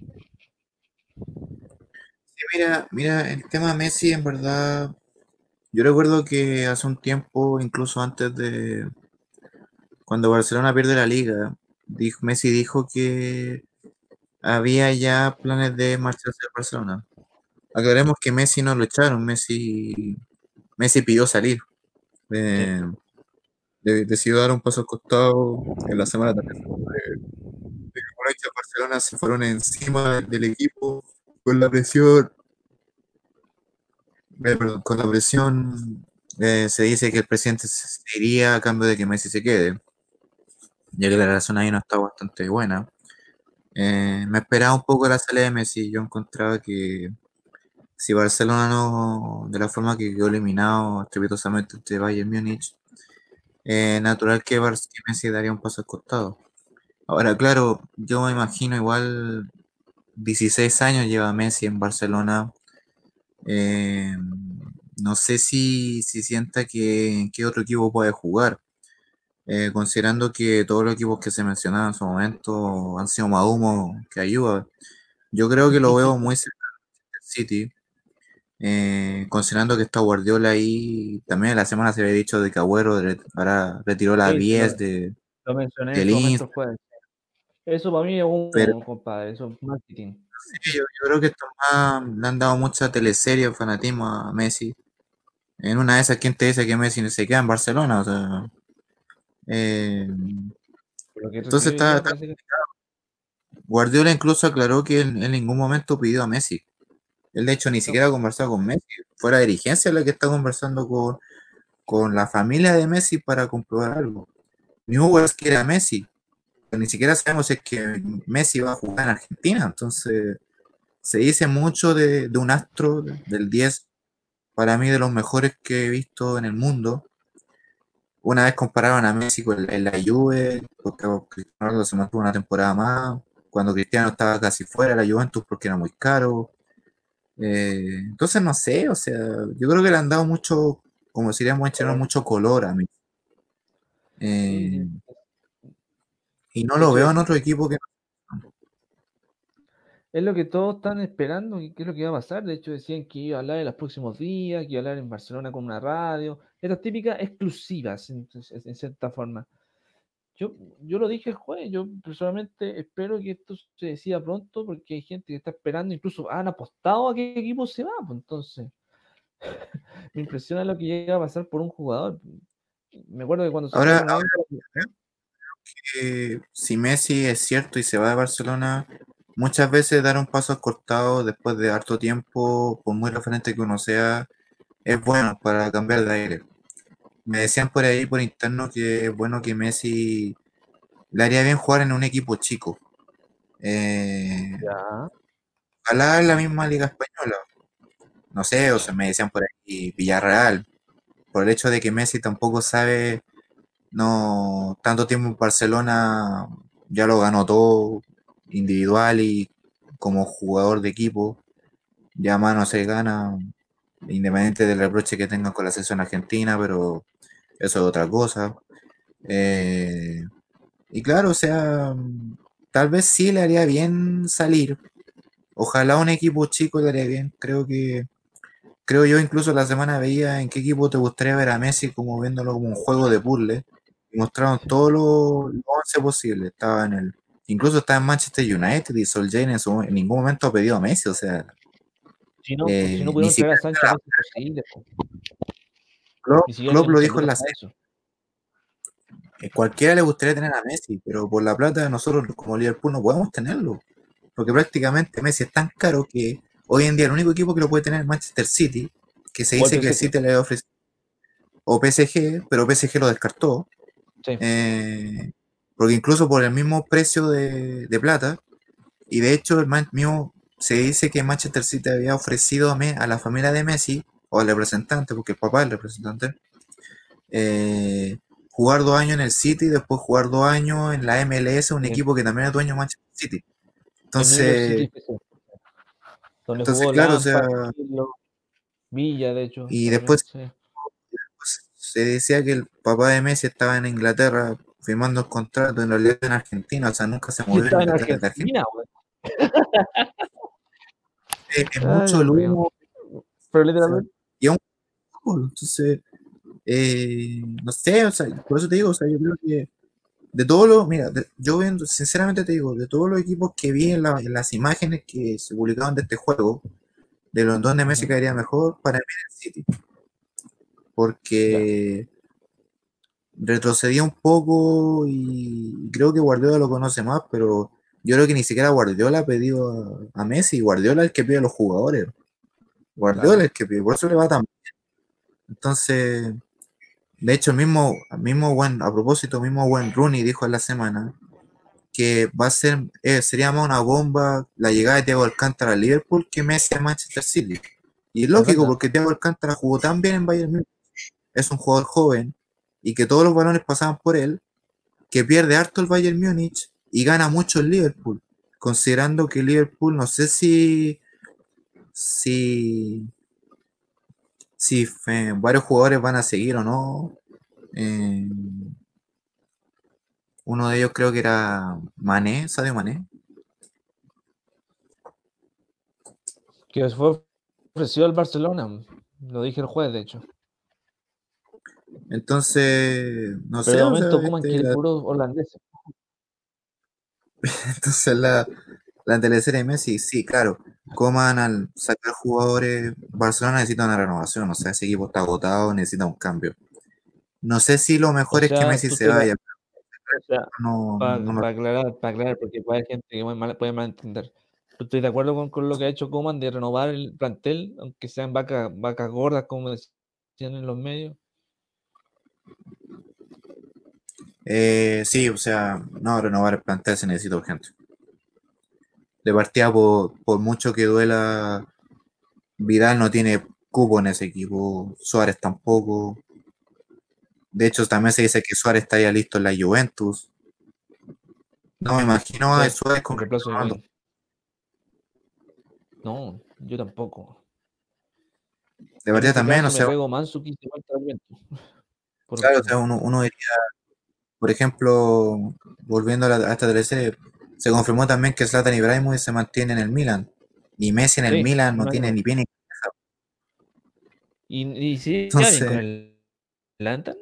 Sí, mira, mira, el tema Messi en verdad, yo recuerdo que hace un tiempo, incluso antes de cuando Barcelona pierde la liga, Messi dijo que había ya planes de marcharse de Barcelona. Aclaremos que Messi no lo echaron, Messi, Messi pidió salir. Eh, de- decidió dar un paso al costado en la semana también. De, Barcelona se fueron encima del equipo con la presión. eh, con la presión eh, se dice que el presidente se iría a cambio de que Messi se quede, ya que la relación ahí no está bastante buena. Eh, me esperaba un poco la salida de Messi, yo encontraba que si Barcelona no, de la forma que quedó eliminado estrepitosamente de Bayern Múnich, eh, natural que, Messi daría un paso al costado. Ahora, claro, yo me imagino igual 16 años lleva Messi en Barcelona. Eh, no sé si, si sienta que, qué otro equipo puede jugar. Eh, considerando que todos los equipos que se mencionaban en su momento han sido más humo que ayuda. Yo creo que lo veo muy cerca del City. Eh, considerando que está Guardiola ahí, también la semana se había dicho de que Agüero ahora retiró la Sí, 10 lo, de, lo mencioné en del Insta. Eso para mí es un pero compadre, eso es marketing. sí, yo, yo creo que más le han dado mucha teleserie, fanatismo a Messi. En una de esas, ¿quién te dice que Messi se queda en Barcelona? O sea, eh, entonces está, está- Guardiola incluso aclaró que él en ningún momento pidió a Messi. Él de hecho ni siquiera ha conversado con Messi. Fue la dirigencia la que está conversando con, con la familia de Messi para comprobar algo. Newell's quiere a Messi, pero ni siquiera sabemos si es que Messi va a jugar en Argentina. Entonces, se dice mucho de, de un astro del 10, para mí de los mejores que he visto en el mundo. Una vez comparaban a Messi con en la Juve, porque Cristiano Ronaldo se mantuvo una temporada más, cuando Cristiano estaba casi fuera de la Juventus porque era muy caro. Eh, entonces no sé, o sea, yo creo que le han dado mucho, como diríamos en chileno, mucho color a mí. Eh, y no lo veo en otro equipo que es lo que todos están esperando y qué es lo que va a pasar. De hecho, decían que iba a hablar en los próximos días, que iba a hablar en Barcelona con una radio. Estas típicas exclusivas, en, en cierta forma. Yo, yo lo dije el jueves, yo personalmente espero que esto se decida pronto porque hay gente que está esperando, incluso han apostado a qué equipo se va, pues entonces me impresiona lo que llega a pasar por un jugador. Me acuerdo que cuando Ahora, ahora que si Messi es cierto y se va de Barcelona, muchas veces dar un paso al costado después de harto tiempo, por muy referente que uno sea, es bueno para cambiar de aire. Me decían por ahí, por interno, que es bueno que Messi le haría bien jugar en un equipo chico. Eh, ya, ojalá en la misma Liga Española. No sé, o sea, me decían por ahí Villarreal, por el hecho de que Messi tampoco sabe, no, tanto tiempo en Barcelona ya lo ganó todo individual y como jugador de equipo, ya mano se gana, independiente del reproche que tengan con la selección argentina, pero eso es otra cosa. Eh, y claro, o sea, tal vez sí le haría bien salir. Ojalá un equipo chico le haría bien. Creo que, creo yo incluso la semana veía en qué equipo te gustaría ver a Messi como viéndolo como un juego de puzzle. Y mostraron todos los lo 11 posibles. Estaba en el, incluso estaba en Manchester United y Solskjaer en, su, en ningún momento ha pedido a Messi. O sea, si no, eh, si no ni pudieron traer a Sánchez. Klopp, lo dijo en la serie. Eh, Cualquiera le gustaría tener a Messi, pero por la plata nosotros como Liverpool no podemos tenerlo. Porque prácticamente Messi es tan caro que hoy en día el único equipo que lo puede tener es Manchester City, que se dice que el. City le ofrece, o PSG, pero PSG lo descartó. Sí. eh, porque incluso por el mismo precio de, de plata, y de hecho el mismo, se dice que Manchester City había ofrecido a, Me- a la familia de Messi, o al representante, porque el papá es el representante, eh, jugar dos años en el City, después jugar dos años en la MLS, un Sí. equipo que también es dueño de Manchester City. El Entonces, donde entonces claro, o sea, Villa, de hecho. y después sí. pues, se decía que el papá de Messi estaba en Inglaterra firmando el contrato, en realidad en Argentina, o sea, nunca se Y movió en Argentina. Argentina. Es, es Ay, mucho Dios el humo, Pero literalmente, y es un entonces, eh, no sé, o sea, por eso te digo, o sea, yo creo que de todos los, mira, de- yo viendo, sinceramente te digo, de todos los equipos que vi en, la- en las imágenes que se publicaban de este juego, de los donde Messi caería mejor, para mí era el City, porque retrocedía un poco y creo que Guardiola lo conoce más, pero yo creo que ni siquiera Guardiola ha pedido a, a Messi, Guardiola es el que pide a los jugadores, Guardiola Claro. el que pide, por eso le va tan bien. Entonces, de hecho, el mismo, mismo buen, a propósito, mismo buen Rooney dijo en la semana que va a ser, eh, sería más una bomba la llegada de Thiago Alcántara a Liverpool que Messi a Manchester City. Y es lógico porque Thiago Alcántara jugó tan bien en Bayern Múnich, es un jugador joven y que todos los balones pasaban por él, que pierde harto el Bayern Múnich y gana mucho el Liverpool, considerando que Liverpool no sé si si si eh, varios jugadores van a seguir o no. Eh, uno de ellos creo que era Mané, Sadio Mané. Que fue ofrecido al Barcelona. Lo dije el jueves, de hecho. Entonces, no sé. Pero de momento, como quiere la... puro holandés. Entonces, la, la teleserie de Messi, sí, claro. Coman al sacar jugadores, Barcelona necesita una renovación. O sea, ese equipo está agotado, necesita un cambio. No sé si lo mejor es que Messi se vaya. no, para, aclarar, para aclarar, porque puede haber gente que puede malentender. Estoy de acuerdo con, con, lo que ha hecho Coman de renovar el plantel, aunque sean vacas vacas gordas, como decían en los medios. Eh, sí, o sea, no, renovar el plantel se necesita urgente. De partida, por, por mucho que duela, Vidal no tiene cubo en ese equipo, Suárez tampoco. De hecho, también se dice que Suárez estaría listo en la Juventus. No me imagino a Suárez con reemplazo No, yo tampoco. De verdad también, o sea. claro, o sea, uno, uno, diría, por ejemplo, volviendo a, esta teleserie, se confirmó también que Zlatan Ibrahimovic se mantiene en el Milan. Y Messi en el Milan no tiene ni pie ni cabeza. ¿Y, y sí, Entonces, con el Zlatan?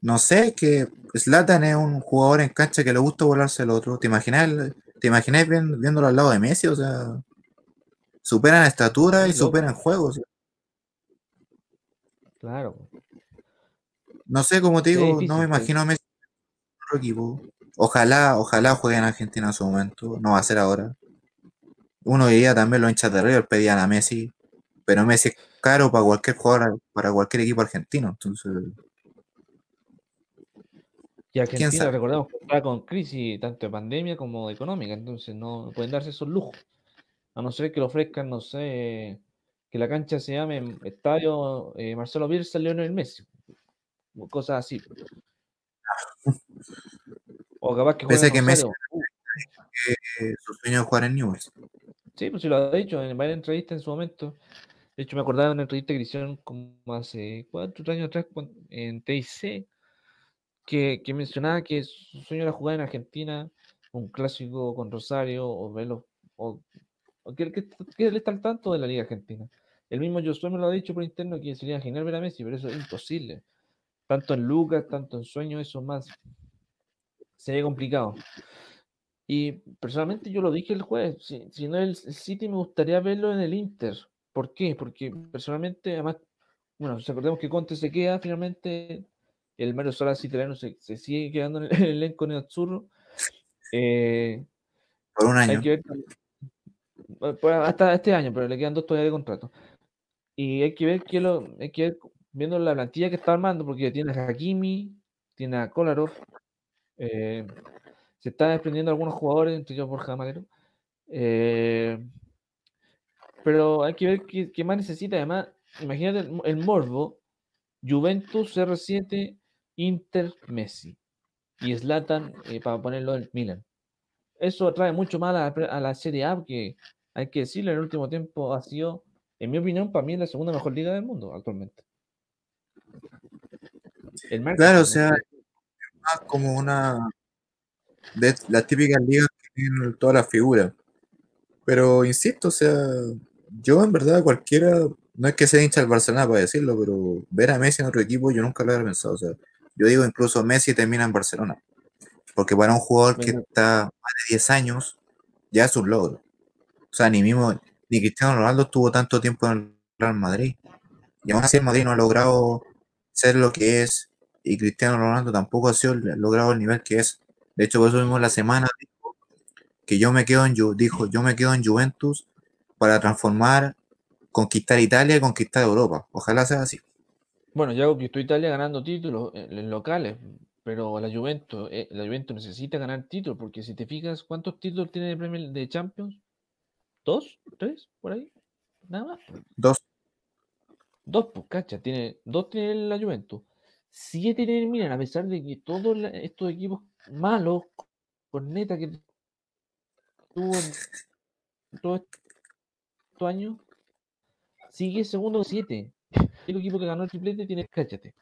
No sé, que Zlatan es un jugador en cancha que le gusta volarse el otro. ¿Te imaginas, te imaginas viéndolo al lado de Messi? O sea, superan estatura y superan juegos. Claro. No sé, como te digo, no me imagino a Messi en otro equipo. Ojalá, ojalá juegue en Argentina en su momento. No va a ser ahora. Uno diría también los hinchas de River pedían a Messi, pero Messi es caro para cualquier jugador, para cualquier equipo argentino. Entonces. Y Argentina, recordemos que está con crisis tanto de pandemia como económica, entonces no pueden darse esos lujos. A no ser que lo ofrezcan, no sé, que la cancha se llame Estadio eh, Marcelo Bielsa Leonel Messi. Cosas así. O capaz que Pese que Messi su sueño es jugar en Newell's. Sí, pues sí lo ha dicho en varias entrevistas en su momento. De hecho, me acordaba de una entrevista que hicieron como hace cuatro años atrás en TIC, que, que mencionaba que su sueño era jugar en Argentina, un clásico con Rosario, o verlo, o, o que, que, que él está al tanto de la Liga Argentina. El mismo Josué me lo ha dicho por interno que sería genial ver a Messi, pero eso es imposible. Tanto en Lucas, tanto en Sueño, eso más sería complicado. Y personalmente yo lo dije el jueves, si, si no el, el, City me gustaría verlo en el Inter. ¿Por qué? Porque personalmente, además, bueno, recordemos que Conte se queda finalmente, el Mario Solas italiano se, se sigue quedando en el, elenco en el Azzurro. Eh, Por un año. hasta este año, pero le quedan dos todavía de contrato. Y hay que ver que lo, hay que ver, viendo la plantilla que está armando, porque tiene a Hakimi, tiene a Kolarov, eh, se están desprendiendo algunos jugadores, entre ellos Borja Malero. Eh, pero hay que ver qué, más necesita. Además, imagínate el, morbo: Juventus, R7, Inter, Messi. Y Slatan eh, para ponerlo en Milan. Eso atrae mucho más a la, Serie A, que hay que decirlo, en el último tiempo ha sido, en mi opinión, para mí la segunda mejor liga del mundo actualmente. claro, o sea, como una de las típicas ligas que tienen todas las figuras. Pero insisto, o sea, yo en verdad cualquiera, no es que sea hincha del Barcelona para decirlo, pero ver a Messi en otro equipo yo nunca lo había pensado. O sea, yo digo incluso Messi termina en Barcelona. Porque para un jugador que está más de 10 años, ya es un logro. O sea, ni mismo, ni Cristiano Ronaldo estuvo tanto tiempo en el Real Madrid. Y aún así el Madrid no ha logrado ser lo que es y Cristiano Ronaldo tampoco ha sido logrado el nivel que es. De hecho, por eso mismo la semana que yo me quedo en dijo, yo me quedo en Juventus para transformar, conquistar Italia y conquistar Europa. Ojalá sea así. Bueno, ya conquistó Italia ganando títulos en locales, pero la Juventus, eh, la Juventus necesita ganar títulos, porque si te fijas, ¿cuántos títulos tiene el premio de Champions? ¿Dos? ¿Tres? ¿Por ahí? Nada más. Dos. Dos, pues, cacha, tiene, dos tiene la Juventus siete en el Milan, a pesar de que todos estos equipos malo, corneta que tuvo todos estos años, sigue segundo 7. El equipo que ganó el triplete tiene cáchate.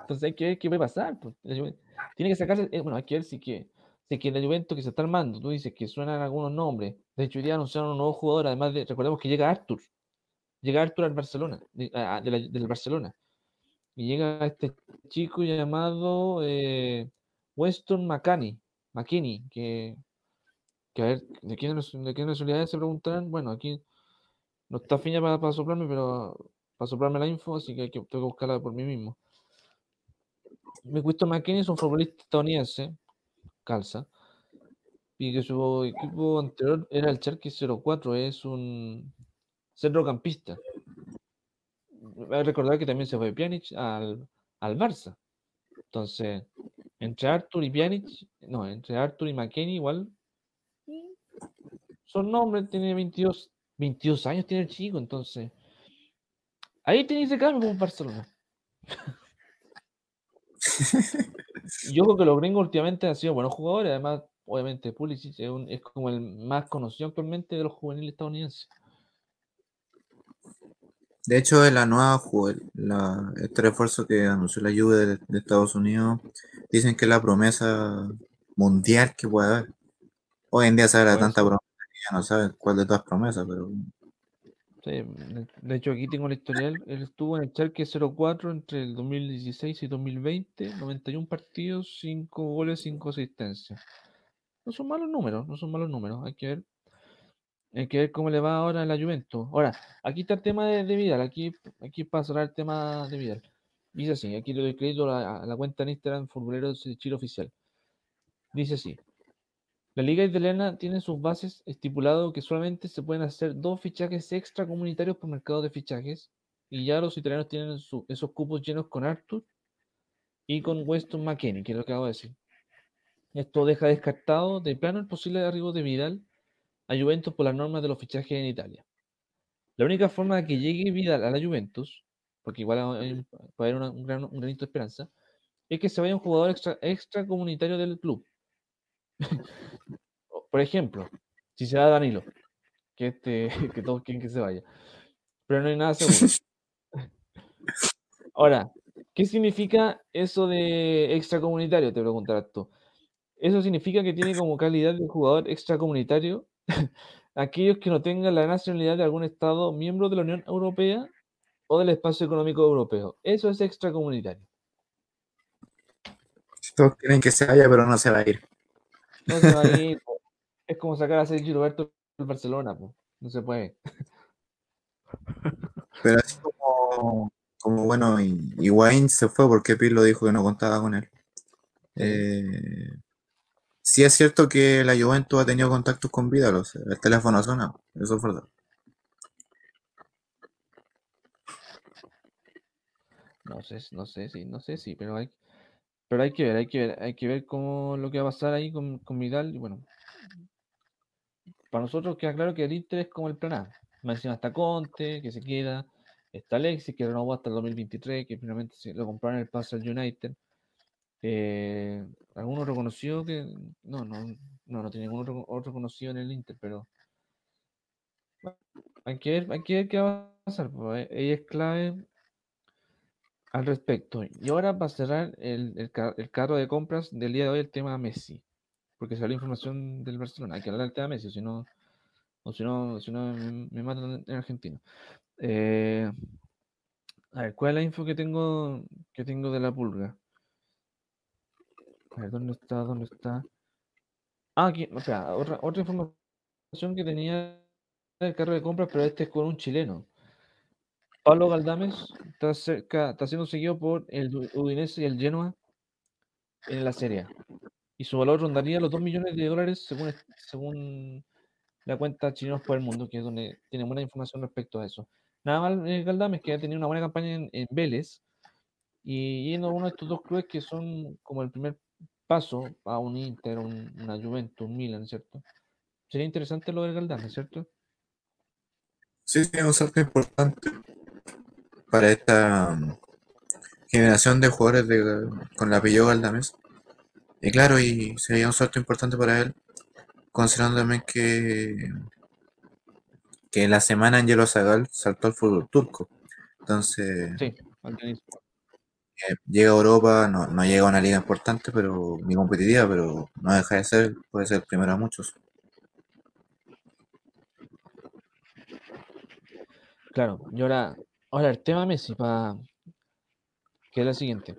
Entonces hay que ver qué puede pasar. Pues. Tiene que sacarse, eh, bueno, hay que ver si que, si que la Juventus que se está armando, tú dices que suenan algunos nombres. De hecho, día anunciaron un nuevo jugador, además de, recordemos que llega Arthur. Llega Arthur al Barcelona, del Barcelona. Y llega este chico llamado eh, Weston McKinney, McKinney, que, que a ver, ¿de qué, de qué nacionalidad se preguntarán? Bueno, aquí no está fina para, para soplarme, pero para soplarme la info, así que, tengo que buscarla por mí mismo. Weston McKinney es un futbolista estadounidense, calza, y que su equipo anterior era el Cherky 04, es un centrocampista recordar que también se fue Pjanic al, al Barça. Entonces, entre Arthur y Pjanic, no, entre Arthur y McKenny igual son nombres, tiene 22, 22 años tiene el chico, entonces ahí tenéis de cambio con Barcelona. Yo creo que los gringos últimamente han sido buenos jugadores, además, obviamente Pulisic es como el más conocido actualmente de los juveniles estadounidenses. De hecho, en la nueva la, este refuerzo que anunció la Juve de, Estados Unidos, dicen que es la promesa mundial que puede haber. Hoy en día se habla tanta promesa que ya no sabes cuál de todas promesas, pero. Sí, de hecho, aquí tengo la historial. Él estuvo en el Charque 04 entre el 2016 y 2020, 91 partidos, 5 goles, 5 asistencias. No son malos números, no son malos números. Hay que ver hay que ver cómo le va ahora a la Juventus. Ahora, aquí está el tema de, Vidal. Aquí, aquí cerrar el tema de Vidal. Dice así, aquí le doy crédito a la, cuenta en Instagram Futboleros de Chile Oficial. Dice así. La Liga Italiana tiene sus bases estipulado que solamente se pueden hacer dos fichajes extracomunitarios por mercado de fichajes. Y ya los italianos tienen esos cupos llenos con Arthur y con Weston McKennie, que es lo que acabo de decir. Esto deja descartado de plano el posible arribo de Vidal a Juventus por las normas de los fichajes en Italia. La única forma de que llegue Vidal a la Juventus, porque igual puede haber un, granito de esperanza, es que se vaya un jugador extra, extracomunitario del club. Por ejemplo, si se da Danilo, que, este, que todos quieren que se vaya. Pero no hay nada seguro. Ahora, ¿qué significa eso de extracomunitario? Te preguntarás tú. Eso significa que tiene como calidad de jugador extracomunitario aquellos que no tengan la nacionalidad de algún Estado miembro de la Unión Europea o del Espacio Económico Europeo. Eso es extracomunitario. Todos quieren que se vaya, pero no se va a ir. No se va a ir. es como sacar a Sergio Roberto del Barcelona. No se puede. Pero así como, como bueno, y, Wayne se fue porque Pirlo dijo que no contaba con él. Eh, Sí es cierto que la Juventus ha tenido contactos con Vidal, o el teléfono ha sonado, eso es verdad. No sé, no sé, sí, no sé, sí, pero hay, pero hay que ver, hay que ver, hay que ver cómo lo que va a pasar ahí con, con Vidal, y bueno, para nosotros queda claro que el Inter es como el plan A. Menciona hasta Conte, que se queda, está Alexis, que renovó hasta el 2023, que finalmente lo compraron el paso al United. Eh, ¿Alguno reconoció que.? No, no, no, no tiene ningún otro, otro conocido en el Inter, pero. hay que ver, hay que ver qué va a pasar. Pues, ella es clave al respecto. Y ahora va a cerrar el, el, carro de compras del día de hoy el tema Messi. Porque salió información del Barcelona. Hay que hablar del tema Messi, si no, o si no, si no me, matan en Argentina. Eh, a ver, ¿cuál es la info que tengo que tengo de la pulga? A ver, ¿dónde está? ¿Dónde está? Ah, aquí, o sea, otra, otra información que tenía el carro de compras, pero este es con un chileno. Pablo Galdames está cerca, está siendo seguido por el Udinese y el Genoa en la serie. Y su valor rondaría los 2 millones de dólares según, según la cuenta Chilenos por el Mundo, que es donde tiene buena información respecto a eso. Nada más eh, Galdames, que ha tenido una buena campaña en, en Vélez y yendo a uno de estos dos clubes que son como el primer paso a un Inter, un, una Juventus, un Milan, ¿cierto? Sería interesante lo del Galdame, ¿cierto? Sí, es un salto importante para esta generación de jugadores de, con la apellido Galdamés. Y claro, y sería un salto importante para él, considerando también que, que la semana Angelo Zagal saltó al fútbol turco. Entonces, Sí, llega a Europa, no, no llega a una liga importante, pero ni competitiva, pero no deja de ser, puede ser el primero a muchos. Claro, y ahora, ahora el tema Messi, para que es la siguiente.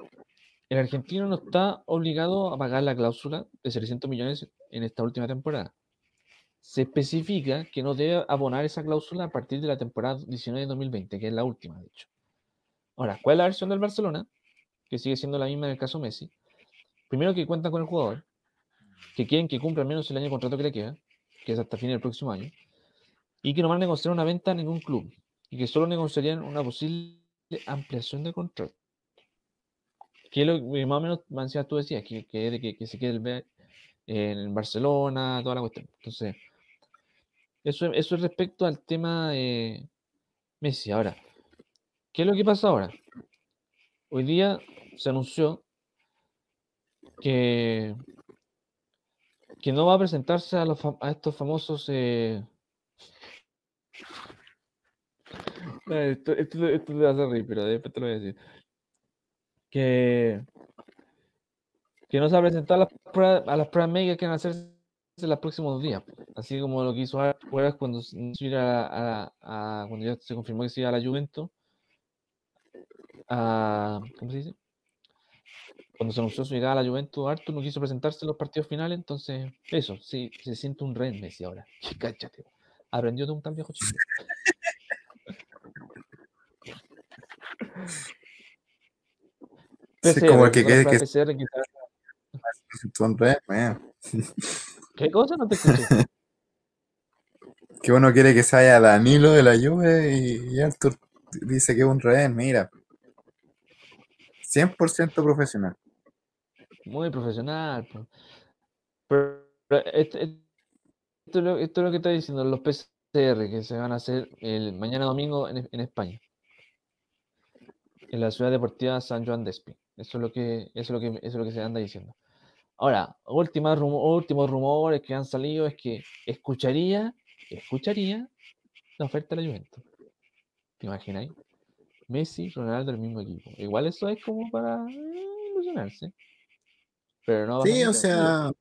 El argentino no está obligado a pagar la cláusula de 600 millones en esta última temporada. Se especifica que no debe abonar esa cláusula a partir de la temporada 19-2020, que es la última, de hecho. Ahora, ¿cuál es la versión del Barcelona? Que sigue siendo la misma en el caso Messi. Primero que cuentan con el jugador, que quieren que cumpla menos el año de contrato que le queda, que es hasta fin del próximo año, y que no van a negociar una venta a ningún club, y que solo negociarían una posible ampliación de contrato. Que lo que más o menos Mancilla, tú decías, que, que, que, que se quede en Barcelona, toda la cuestión. Entonces, eso, es respecto al tema Messi. Ahora, ¿qué es lo que pasa ahora? Hoy día se anunció que, que no va a presentarse a, los, a estos famosos. eh, eh, esto, esto, esto te va reír, pero después te lo voy a decir. Que, que no se va a presentar a las pruebas, a las pruebas médicas que van a hacerse en los próximos días. Así como lo que hizo Aguas cuando a, cuando ya se confirmó que se iba a la Juventus. a- ¿Cómo se dice? Cuando se anunció su llegada a la Juventus, Arthur no quiso presentarse en los partidos finales, entonces eso, sí, se siente un rey Messi ahora. Cállate. Aprendió de un tal viejo chiste. Sí, como el que quede que PCR que está- son re, weón. ¿Qué cosa? No te escuché. que uno quiere que se vaya Danilo de la Juve y, y Arthur dice que es un rehén, mira. 100% profesional. Muy profesional. Pero, esto, esto es lo, que está diciendo los PCR que se van a hacer mañana domingo en, en España. En la ciudad deportiva San Juan de. Eso es lo que, eso es lo que, eso es lo que se anda diciendo. Ahora, última rumo- últimos rumores que han salido es que escucharía, escucharía la oferta de la Juventus. ¿Te imagináis? Messi, Ronaldo, el mismo equipo. Igual eso es como para ilusionarse. Pero no Sí, o sea,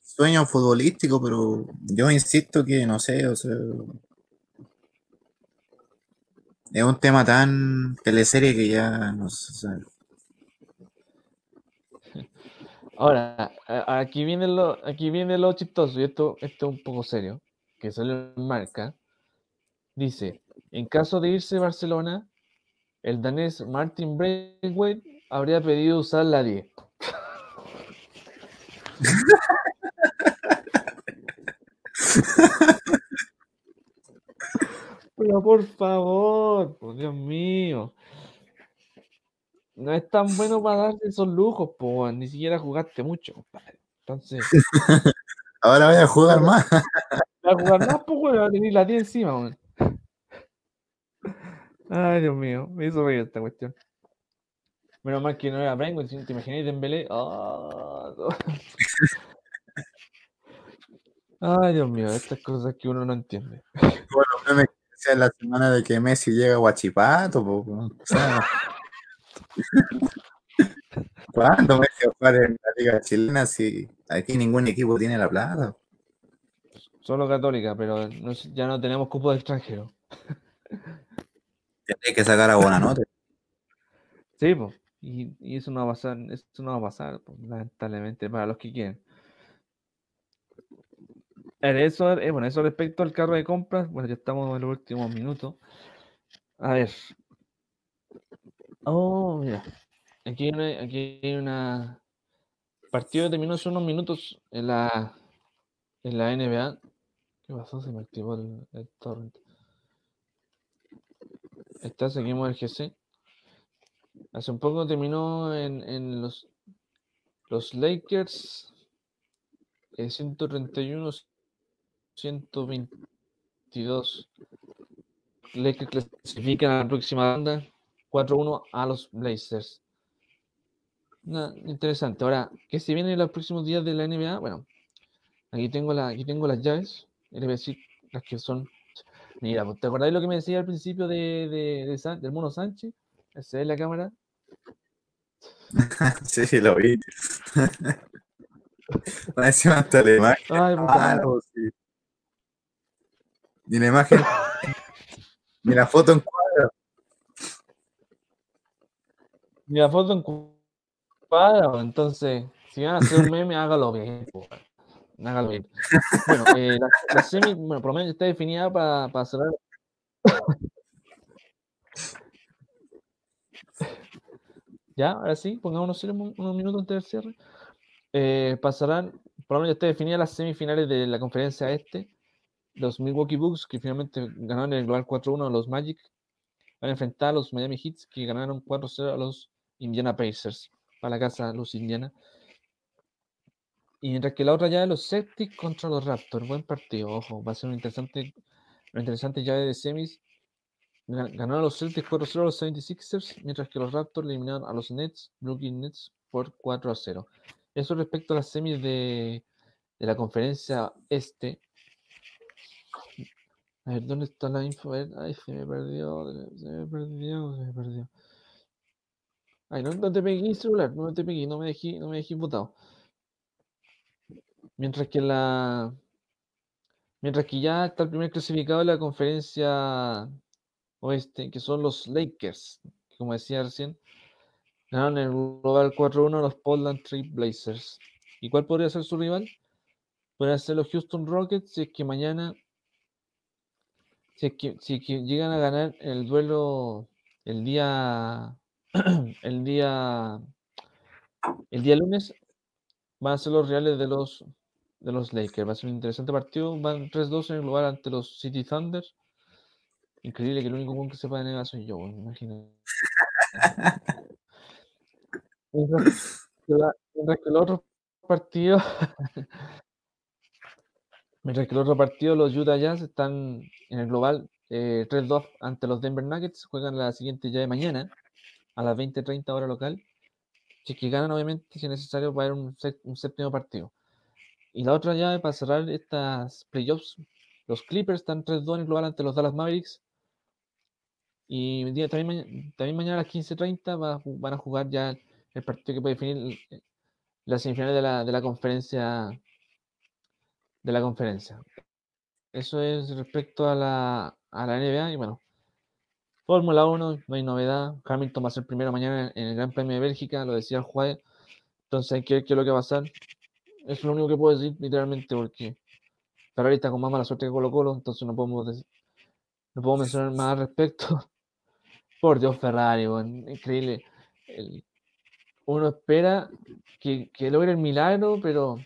sueño futbolístico, pero yo insisto que no sé, o sea, es un tema tan teleserie que ya no sé, Ahora, aquí viene lo, aquí viene lo chistoso, y esto, esto es un poco serio, que salió en marca. Dice, en caso de irse a Barcelona, el danés Martin Braithwaite habría pedido usar la 10. Pero por favor, por Dios mío. No es tan bueno para darse esos lujos, pues, ni siquiera jugaste mucho, compadre. Entonces, ahora voy a jugar más. Va a jugar más, pues, weón, a tener la 10 encima, weón. Ay, Dios mío, me hizo reír esta cuestión. Menos mal que no era Brainwaves, si te imagináis Dembélé. No. Ay, Dios mío, estas cosas que uno no entiende. Bueno, memes que decían la semana de que Messi llega a po, o sea, ¿cuándo Messi va a jugar en la liga chilena si aquí ningún equipo tiene la plata? Solo católica, pero no ya no tenemos cupo de extranjero. Tendría que sacar a Bonanote. Sí, pues. Y, eso no va a pasar, eso no va a pasar, pues, lamentablemente, para los que quieren. Eso, eh, bueno, eso respecto al carro de compras, bueno, ya estamos en los últimos minutos. A ver. Oh, mira. Aquí hay una, aquí hay una partido terminó hace unos minutos en la en la NBA. ¿Qué pasó? Se me activó el, el torrent. Está, seguimos el GC. Hace un poco terminó en, los Lakers eh, 131 122 Lakers clasifican a la próxima ronda 4-1 a los Blazers. interesante. Ahora, ¿qué se viene en los próximos días de la NBA? Bueno, aquí tengo, la, aquí tengo las llaves. Les decir las que son. Mira, ¿te acordáis lo que me decía al principio de, de, del Mono Sánchez? ¿Se ve la cámara? sí, lo vi. Encima hasta la imagen. Ay, ah, no, sí. Y la imagen. Ni la foto en cuadro. Ni la foto en cuadro. Entonces, si van a hacer un meme, hágalo bien. Hágalo bien. Bueno, eh, la, semi, bueno, por lo menos está definida para, para cerrar. Ya, ahora sí, pongámonos unos minutos antes del cierre. Eh, pasarán, por lo menos está definida las semifinales de la conferencia este los Milwaukee Bucks, que finalmente ganaron el global 4-1 a los Magic, van a enfrentar a los Miami Heat, que ganaron 4-0 a los Indiana Pacers, para la casa los Indiana. Y mientras que la otra llave, los Celtics contra los Raptors, buen partido, ojo, va a ser un interesante, una interesante llave de semis. Ganaron los Celtics 4-0 a los 76ers, mientras que los Raptors eliminaron a los Nets, Brooklyn Nets, por 4-0. Eso respecto a las semis de, de la conferencia este, a ver, ¿dónde está la info? Ay, se me perdió, se me perdió, se me perdió. Ay, no, no te pegué celular, no te pegué, no me dejé, no me dejé votado. Mientras que la. Mientras que ya está el primer clasificado de la conferencia oeste, que son los Lakers, como decía recién, ganaron el global 4-1 los Portland Trail Blazers. ¿Y cuál podría ser su rival? Podría ser los Houston Rockets, si es que mañana si, que, si que llegan a ganar el duelo el día el día el día lunes van a ser los reales de los de los Lakers. Va a ser un interesante partido. Van 3-2 en el lugar ante los City Thunder. Increíble que el único que se puede negar soy yo, me imagino. mientras, que el otro partido Mientras que el otro partido, los Utah Jazz están en el global 3-2 eh, ante los Denver Nuggets. Juegan la siguiente ya de mañana a las 20:30 hora local. Si que ganan, obviamente, si es necesario, para un, un séptimo partido. Y la otra llave para cerrar estas playoffs, los Clippers están 3-2 en el global ante los Dallas Mavericks. Y también, también mañana a las 15.30 van a jugar ya el partido que puede definir la semifinal de la, de la conferencia de la conferencia. Eso es respecto a la, a la NBA y bueno, Fórmula 1, no hay novedad. Hamilton va a ser primero mañana en el Gran Premio de Bélgica, lo decía el juez. Entonces hay que ver qué es lo que va a pasar. Es lo único que puedo decir literalmente porque Ferrari está con más mala suerte que Colo Colo, entonces no podemos no puedo mencionar más al respecto. Por Dios, Ferrari, increíble. uno espera que, que logre el milagro, pero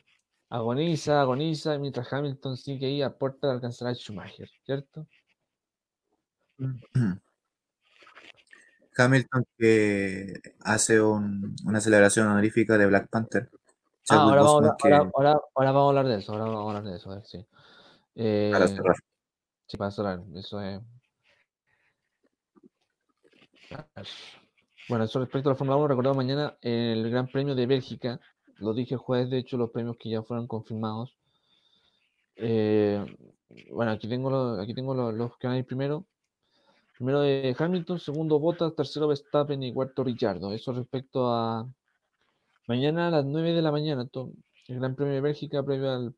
agoniza, agoniza, mientras Hamilton sigue ahí a puerta de alcanzar a Schumacher, ¿cierto? Hamilton que hace una celebración honorífica de Black Panther. Ah, ahora, vamos, ahora, vamos, a hablar de eso, ahora vamos a hablar de eso, a ver, sí. para eh, cerrar. Sí, para cerrar, eso es... Bueno, eso respecto a la Fórmula 1, recordamos mañana el Gran Premio de Bélgica, lo dije jueves, de hecho, los premios que ya fueron confirmados. Eh, bueno, aquí tengo, aquí tengo los, que van a ir primero. Primero de Hamilton, segundo Bottas, tercero Verstappen y cuarto Richardo. Eso respecto a mañana a las 9 de la mañana, el Gran Premio de Bélgica previo al,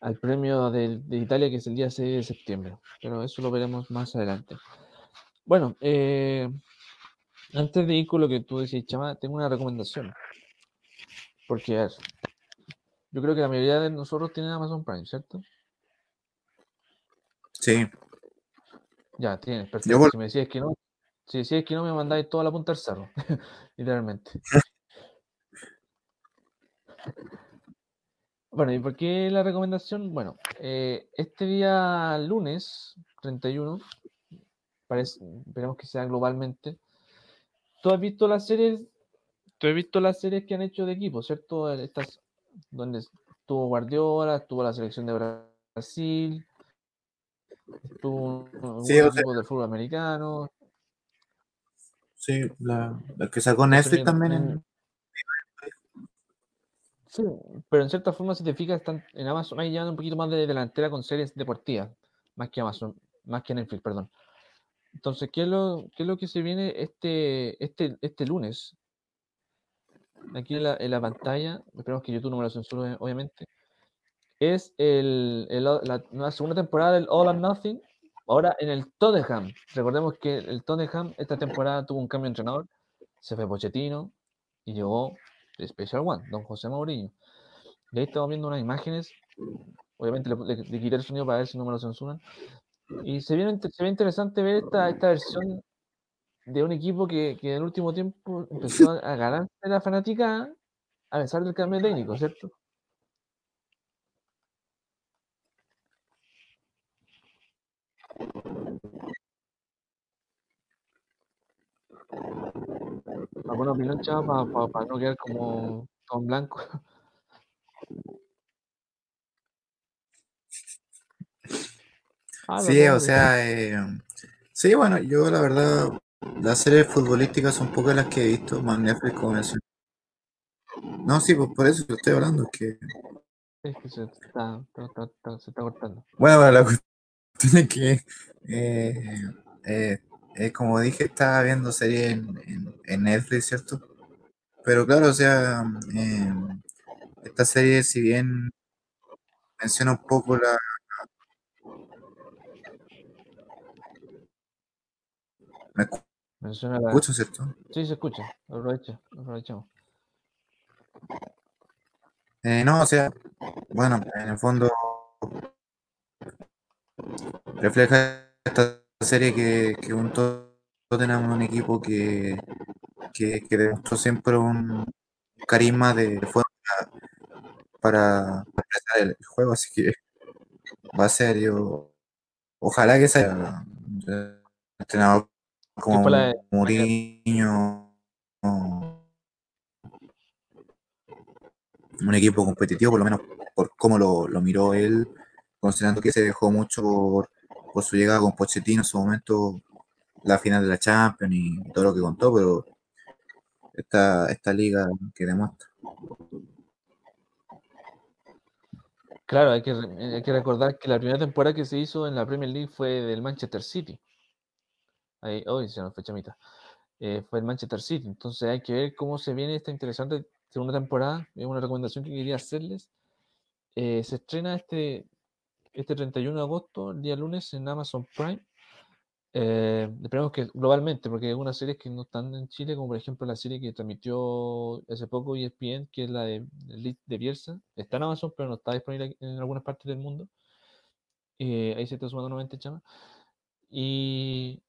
al premio de, Italia, que es el día 6 de septiembre. Pero eso lo veremos más adelante. Bueno, eh, antes de ir con lo que tú decís, Chama, tengo una recomendación. Porque yo creo que la mayoría de nosotros tienen Amazon Prime, ¿cierto? Sí. Ya, tienes, perfecto. Si me decías que no, si decías que no, me mandáis toda la punta del cerro, literalmente. bueno, ¿y por qué la recomendación? Bueno, eh, este día lunes 31, parece, esperemos que sea globalmente. ¿Tú has visto la serie tú has visto las series que han hecho de equipo, ¿cierto? Estas, donde estuvo Guardiola, estuvo la selección de Brasil, estuvo sí, equipo de fútbol americano. Sí, la, la que sacó Netflix también. En... Sí, pero en cierta forma, si te fijas, están en Amazon ahí llevando un poquito más de delantera con series deportivas, más que Amazon, más que Netflix, perdón. Entonces, ¿qué es lo, qué es lo que se viene este, este, este lunes? Aquí en la, en la pantalla, esperemos que YouTube no me lo censure, obviamente, es el, el, la, segunda temporada del All or Nothing, ahora en el Tottenham. Recordemos que el Tottenham esta temporada tuvo un cambio de entrenador, se fue Pochettino y llegó el Special One, don José Mourinho. De ahí estamos viendo unas imágenes, obviamente le, le, quité el sonido para ver si no me lo censuran, y se, viene, se ve interesante ver esta, esta versión de un equipo que, que en el último tiempo empezó a ganarse la fanática a pesar del cambio técnico, ¿cierto? ¿Alguna opinión, chava, para pa, no quedar como con blanco? Ah, sí, o sea, eh, sí, bueno, yo la verdad, las series futbolísticas son pocas las que he visto, más Netflix como eso. No, sí, pues por eso estoy hablando, que... Es que se está, está, está, se está cortando. Bueno, bueno, la cuestión es que, eh, eh, eh, como dije, estaba viendo series en, en, en, Netflix, ¿cierto? Pero claro, o sea, esta serie, si bien menciona un poco la, ¿Me Menciona la... escucho, cierto? Sí, se escucha. Aprovecha, aprovechamos. Eh, no, o sea, bueno, en el fondo refleja esta serie que, que un tenemos un equipo que, que, que, demostró siempre un carisma de fuerza para, expresar el juego, así que va a ser yo. Ojalá que sea entrenador como la- Mourinho, un equipo competitivo, por lo menos por cómo lo, lo miró él, considerando que se dejó mucho por, por su llegada con Pochettino en su momento, la final de la Champions y todo lo que contó, pero esta, esta liga que demuestra. Claro, hay que, hay que recordar que la primera temporada que se hizo en la Premier League fue del Manchester City. Ahí, hoy se nos fue chamita. Eh, fue el Manchester City. Entonces hay que ver cómo se viene esta interesante segunda temporada. Es una recomendación que quería hacerles. Eh, se estrena este, este 31 de agosto, el día lunes, en Amazon Prime. Eh, esperemos que globalmente, porque hay algunas series que no están en Chile, como por ejemplo la serie que transmitió hace poco ESPN, que es la de, de, de Bielsa. Está en Amazon, pero no está disponible en algunas partes del mundo. Eh, ahí se está sumando nuevamente Chama. Y,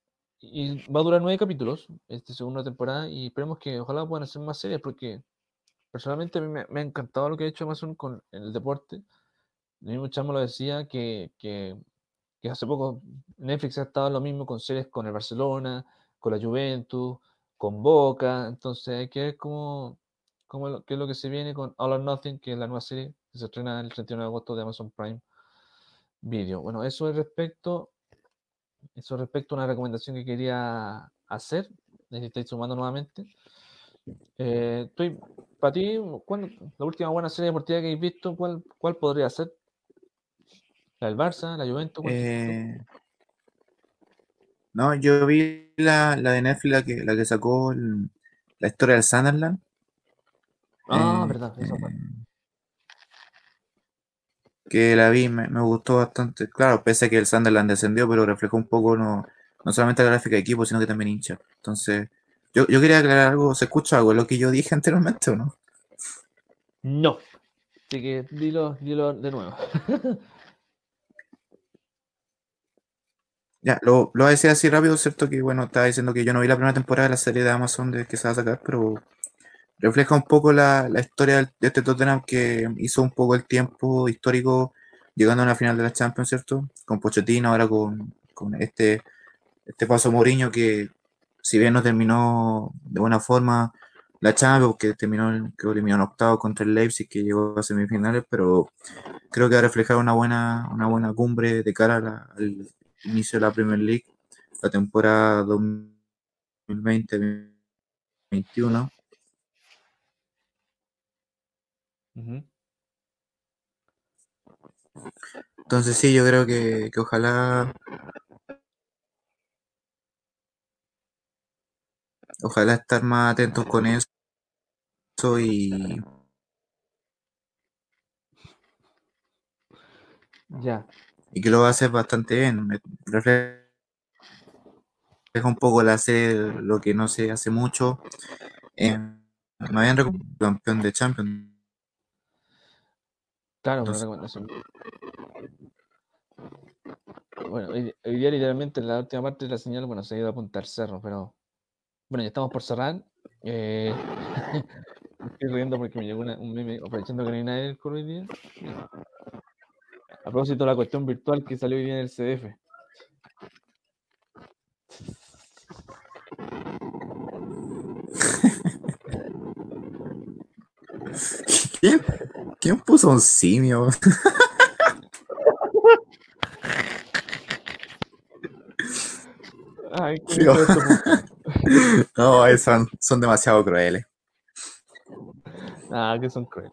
y va a durar nueve capítulos, esta segunda temporada, y esperemos que ojalá puedan hacer más series, porque personalmente a mí me, me ha encantado lo que ha hecho Amazon con el deporte. El mismo Chamo lo decía que, que, que, hace poco Netflix ha estado lo mismo con series con el Barcelona, con la Juventus, con Boca, entonces hay que ver cómo, cómo lo, qué es lo que se viene con All or Nothing, que es la nueva serie que se estrena el 31 de agosto de Amazon Prime Video. Bueno, eso es respecto eso respecto a una recomendación que quería hacer, si estáis sumando nuevamente. Eh, estoy, para ti, ¿cuál, la última buena serie deportiva que habéis visto, ¿cuál, cuál podría ser? ¿La del Barça, la Juventus? Eh, no, yo vi la, la de Netflix, la que, la que sacó el, la historia del Sunderland. Ah, eh, verdad, eso fue. Que la vi, me, me, gustó bastante. Claro, pese a que el Sunderland descendió, pero reflejó un poco no, no solamente la gráfica de equipo, sino que también hincha. Entonces, yo, yo quería aclarar algo, ¿se escucha algo? ¿Lo que yo dije anteriormente o no? No. Así que dilo, dilo de nuevo. ya, lo, lo voy a decir así rápido, ¿cierto? Que bueno, estaba diciendo que yo no vi la primera temporada de la serie de Amazon de que se va a sacar, pero refleja un poco la, la, historia de este Tottenham que hizo un poco el tiempo histórico llegando a una final de la Champions, ¿cierto? Con Pochettino, ahora con, con este, este paso Mourinho que si bien no terminó de buena forma la Champions, que terminó, que en octavo contra el Leipzig, que llegó a semifinales, pero creo que ha reflejado una buena, una buena cumbre de cara a al inicio de la Premier League, la temporada 2020-2021. Entonces sí, yo creo que, que ojalá ojalá estar más atentos con eso y ya. y que lo va a hacer bastante bien. Refleja un poco hacer lo que no se hace mucho eh, me habían recomendado campeón de Champions claro una recomendación bueno, hoy, día literalmente en la última parte de la señal, bueno, se ha ido a apuntar cerro, pero bueno, ya estamos por cerrar. Eh, estoy riendo porque me llegó un meme aprovechando que no hay nadie en el hoy día. A propósito de la cuestión virtual que salió hoy día en el CDF. ¿Quién, ¿Quién puso un simio? Ay, no, son, son demasiado crueles. Ah, que son crueles.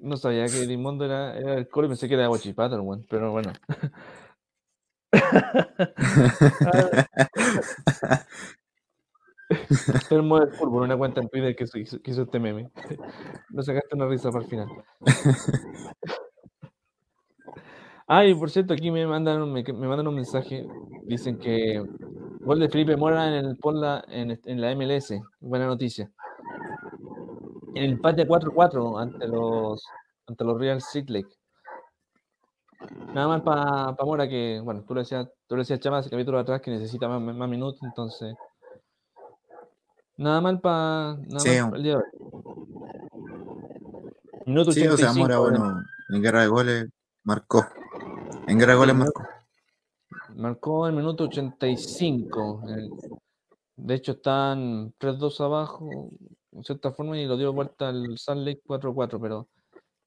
No sabía que Edimondo era, era el coro y pensé que era Guachipato, pero bueno. Termo del fútbol, una cuenta en Twitter que hizo, que hizo este meme. No sacaste una risa para el final. Ay, por cierto, aquí me mandan, me, me mandan un mensaje. Dicen que gol de Felipe Mora en, el, en, en la MLS. Buena noticia. En el empate 4-4 ante los, ante los Real Salt Lake. Nada más para pa Mora que, bueno, tú lo decías, tú lo decías Chama hace capítulo atrás que necesita más, más minutos, entonces. Nada mal para sí, el día de hoy. Sí, o sea, Mora, bueno, en guerra de goles marcó. En guerra de goles marcó. Marcó el minuto 85. De hecho, están 3-2 abajo, en cierta forma, y lo dio vuelta al Salt Lake 4-4, pero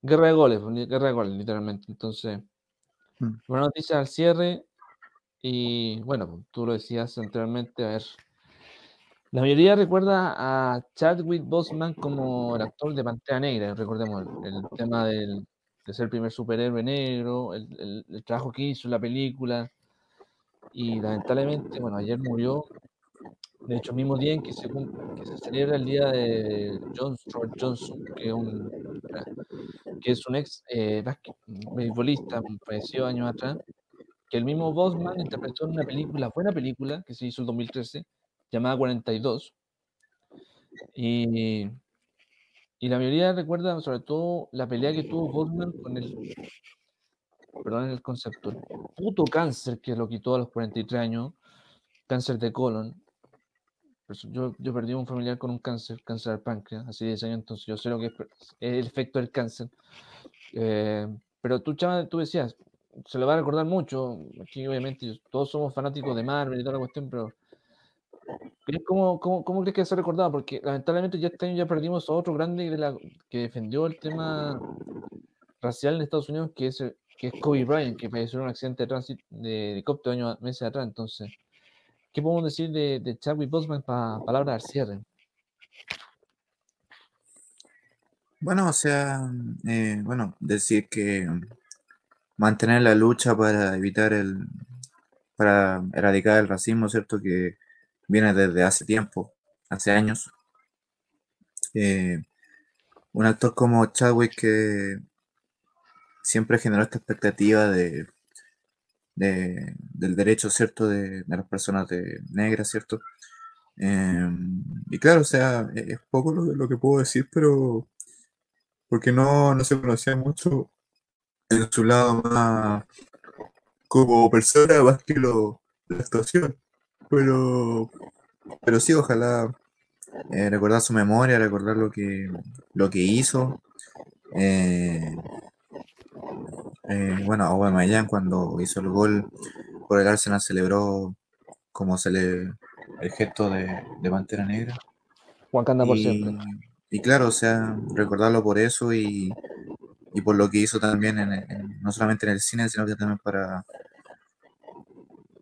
guerra de goles, guerra de goles, literalmente. Entonces, mm. buena noticia al cierre. Y bueno, tú lo decías anteriormente, a ver. La mayoría recuerda a Chadwick Boseman como el actor de Pantera Negra, recordemos el, tema del, de ser el primer superhéroe negro, el, el trabajo que hizo en la película, y lamentablemente, bueno, ayer murió, de hecho, el mismo día en que se, que se celebra el día de John Stuart Johnson, que es un, que es un ex eh, beisbolista, falleció años atrás, que el mismo Bosman interpretó en una película, buena película, que se hizo en 2013, llamada 42. Y, y la mayoría recuerda sobre todo la pelea que tuvo Bosman con el perdón el concepto, el puto cáncer que lo quitó a los 43 años, cáncer de colon. Yo, yo perdí un familiar con un cáncer, cáncer del páncreas, hace 10 años, entonces yo sé lo que es el efecto del cáncer. Eh, pero tú, chaval, tú decías, se lo va a recordar mucho. Aquí, obviamente, todos somos fanáticos de Marvel y toda la cuestión, pero ¿cómo, cómo, cómo crees que se ha recordado? Porque lamentablemente ya este año ya perdimos a otro grande que defendió el tema racial en Estados Unidos, que es que es Kobe Bryant, que falleció en un accidente de tránsito de helicóptero años meses atrás. Entonces, ¿qué podemos decir de, de Chadwick Boseman para palabras al cierre? Bueno, o sea, eh, bueno, decir que mantener la lucha para evitar el, para erradicar el racismo, ¿cierto? Que viene desde hace tiempo, hace años. Eh, un actor como Chadwick que siempre generó esta expectativa de, del derecho, ¿cierto?, de, las personas de negras, ¿cierto? Em, y claro, o sea, e, es poco lo, que puedo decir, pero porque no, no se conocía mucho en su lado más como persona más que lo, la actuación. Pero, pero sí, ojalá eh, recordar su memoria, recordar lo que, lo que hizo. Eh, eh, bueno, Aubameyang cuando hizo el gol por el Arsenal celebró como se le el gesto de, de Pantera Negra. Juan Canda por siempre. Y claro, o sea, recordarlo por eso y, por lo que hizo también, en, no solamente en el cine, sino que también para,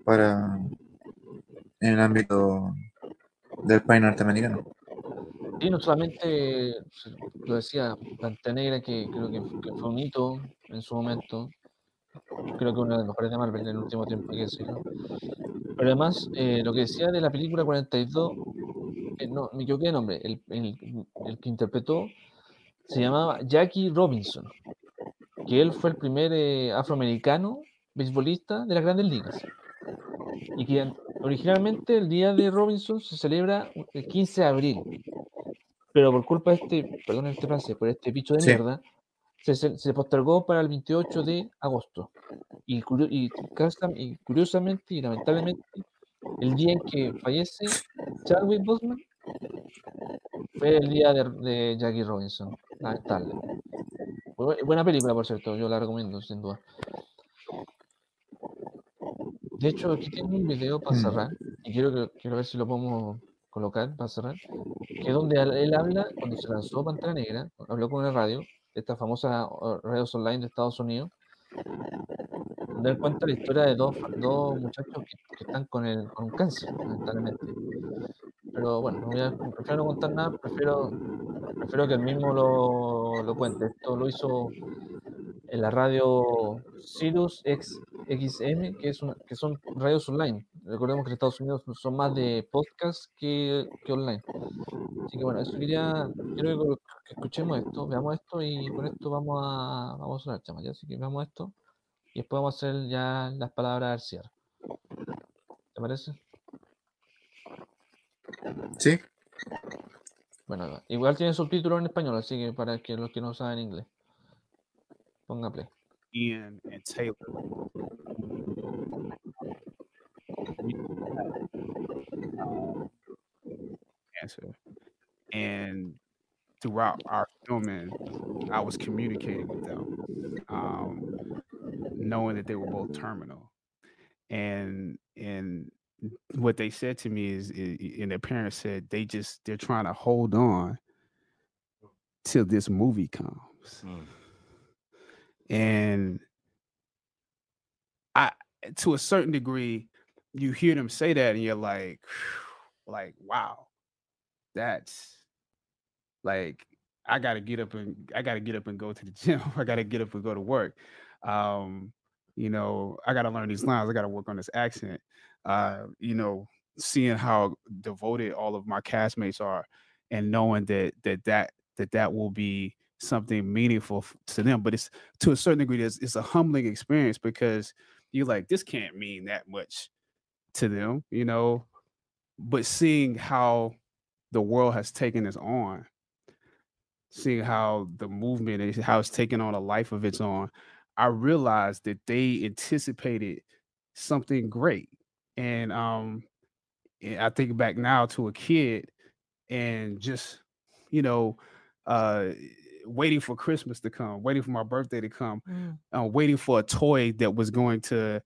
para en el ámbito del país norteamericano. Y no solamente, lo decía, Pantera Negra, que creo que, fue un hito en su momento, creo que una de las mejores de Marvel en el último tiempo, que decirlo. Pero además, eh, lo que decía de la película 42, eh, no, me equivoqué de nombre, el, el, que interpretó se llamaba Jackie Robinson, que él fue el primer eh, afroamericano beisbolista de las grandes ligas. Y que originalmente el día de Robinson se celebra el 15 de abril. Pero por culpa de este, perdón este frase, por este bicho de mierda, se, se, postergó para el 28 de agosto. Y, y, y, curiosamente y lamentablemente, el día en que fallece Chadwick Boseman fue el día de, de Jackie Robinson. Lamentable. Buena película, por cierto, yo la recomiendo, sin duda. De hecho, aquí tengo un video para mm. cerrar y quiero, quiero ver si lo podemos colocar para cerrar. Que es donde él habla, cuando se lanzó Pantera Negra, habló con una radio, esta famosa radios online de Estados Unidos, donde él cuenta la historia de dos, dos muchachos que, están con, el, con cáncer, lamentablemente. Pero bueno, no voy a, prefiero no contar nada, prefiero, prefiero que él mismo lo, lo cuente. Esto lo hizo en la radio Sirius XM, que, es que son radios online. Recordemos que en Estados Unidos son más de podcast que, que online. Así que bueno, eso quería, quiero que, escuchemos esto, veamos esto y con esto vamos a, vamos a sonar, chamas, Así que veamos esto y después vamos a hacer ya las palabras al cierre. ¿Te parece? Sí. Bueno, igual tiene subtítulos en español, así que para que los que no saben inglés. Ponga play. Ian and Taylor. Answer. And throughout our filming, I was communicating with them, um, knowing that they were both terminal. And and what they said to me is, and their parents said they just they're trying to hold on till this movie comes. Mm and I to a certain degree, you hear them say that, and you're like, like, wow, that's like I gotta get up and I gotta get up and go to the gym. I gotta get up and go to work. Um, you know, I gotta learn these lines. I gotta work on this accent. Uh, you know, seeing how devoted all of my castmates are, and knowing that that that that that will be something meaningful to them. But it's to a certain degree, it's, it's a humbling experience because you're like, this can't mean that much to them, you know. But seeing how the world has taken this on, seeing how the movement is how it's taken on a life of its own, I realized that they anticipated something great. And um I think back now to a kid and just, you know, uh waiting for Christmas to come, waiting for my birthday to come, mm. uh, waiting for a toy that was going to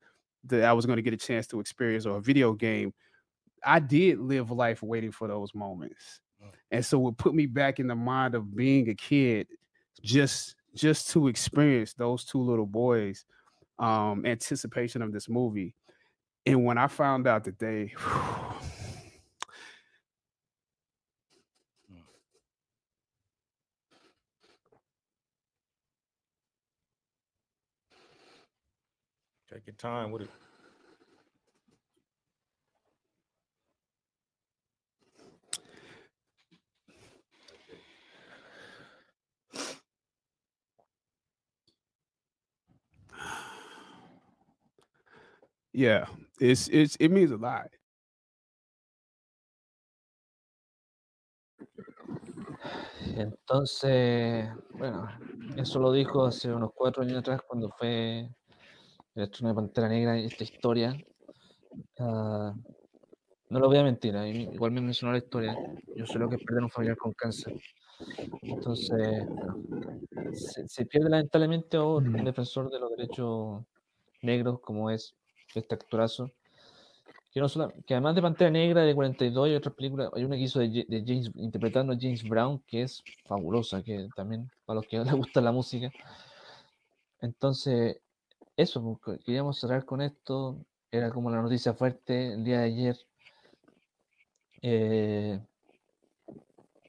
that I was going to get a chance to experience or a video game. I did live life waiting for those moments. Mm. And so it put me back in the mind of being a kid just just to experience those two little boys um anticipation of this movie. And when I found out that they Take your time with it. Yeah, it's it's it means a lot. Entonces, bueno, eso lo dijo hace unos cuatro años atrás cuando fue el estreno de Pantera Negra, esta historia. Uh, no lo voy a mentir, igual me mencionó la historia. Yo sé lo que es perder un familiar con cáncer. Entonces, bueno, se, pierde lamentablemente un defensor de los derechos negros, como es este actorazo. Que, no solo, que además de Pantera Negra de 42 y otras películas, hay una que hizo de, de James, interpretando a James Brown, que es fabulosa, que también para los que les gusta la música. Entonces, eso, pues, queríamos cerrar con esto. Era como la noticia fuerte el día de ayer. Eh,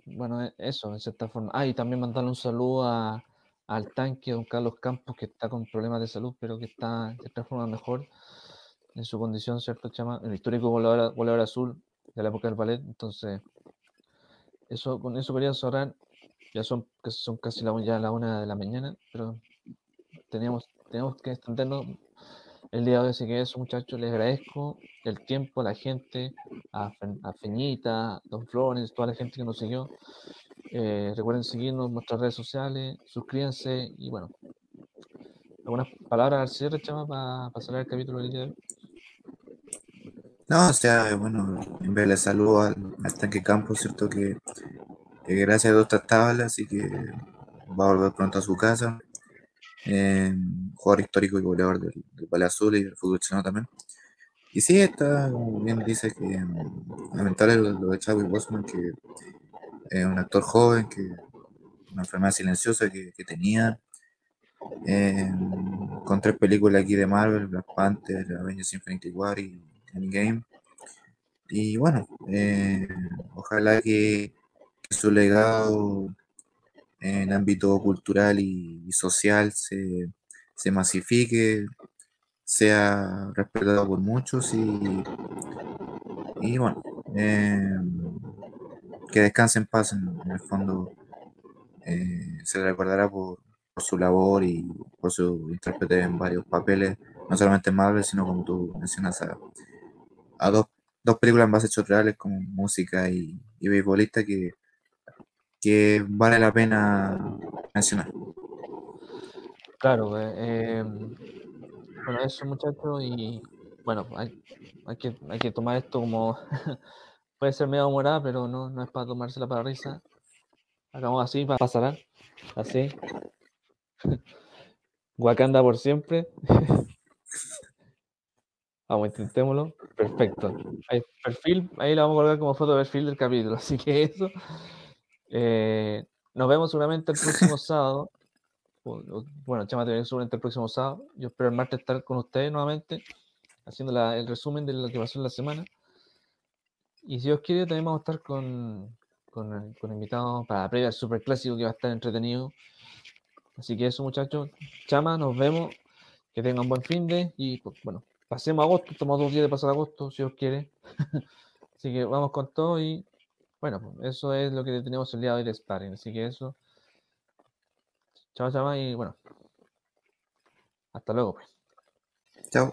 bueno, e- eso, en cierta forma. Ah, y también mandarle un saludo a- al tanque, don Carlos Campos, que está con problemas de salud, pero que está de cierta forma mejor en su condición, ¿cierto, Chama? El histórico volador, volador azul de la época del ballet. Entonces, eso, con eso quería cerrar. Ya son, son casi la, ya la una de la mañana, pero teníamos, tenemos que extendernos el día de hoy. Así que eso, muchachos, les agradezco el tiempo a la gente, a, a Feñita, Don Flores, toda la gente que nos siguió. Eh, recuerden seguirnos en nuestras redes sociales, suscríbanse y bueno. ¿Algunas palabras al cierre, Chama, para cerrar el capítulo del día de hoy? No, o sea, bueno, en vez de saludo al, al tanque campo, ¿cierto? Que, gracias a Dios está estable, así que va a volver pronto a su casa. Eh, jugador histórico y goleador del, del Azul y del fútbol chileno también. Y sí, está, bien dice, que mm, lamentable lo, lo de Chadwick Boseman, que es un actor joven, que una enfermedad silenciosa que, tenía. eh, con tres películas aquí de Marvel, Black Panther, Avengers Infinity War y Endgame. Y bueno, eh, ojalá que su legado en ámbito cultural y, social se, se masifique, sea respetado por muchos y, y bueno, eh, que descanse en paz en, el fondo. eh, se recordará por, por su labor y por su intérprete en varios papeles, no solamente en Marvel, sino como tú mencionas a, a dos, dos películas en base a hechos reales como música y, y beisbolista que, que vale la pena mencionar. Claro, eh, em, bueno, eso muchachos, y bueno, hay, hay que, hay que tomar esto como, puede ser medio humorada, pero no, no es para tomársela para risa. Hagamos así, para pasar, así. Wakanda por siempre. Vamos, intentémoslo. Perfecto. Ahí, perfil, ahí lo vamos a colgar como foto de perfil del capítulo. Así que eso. Eh, nos vemos seguramente el próximo sábado. Bueno, Chama te seguramente el próximo sábado. Yo espero el martes estar con ustedes nuevamente, haciendo la- el resumen de lo que pasó en la semana. Y si Dios quiere, también vamos a estar con, con, con invitados para la previa Super Clásico que va a estar entretenido. Así que eso, muchachos. Chama, nos vemos. Que tengan buen fin de. Y bueno, pasemos agosto. Estamos dos días de pasar agosto, si Dios quiere. Así que vamos con todo y bueno, pues eso es lo que tenemos el día de hoy de Sparring. Así que eso. Chao, chao, y bueno. Hasta luego, pues. Chao.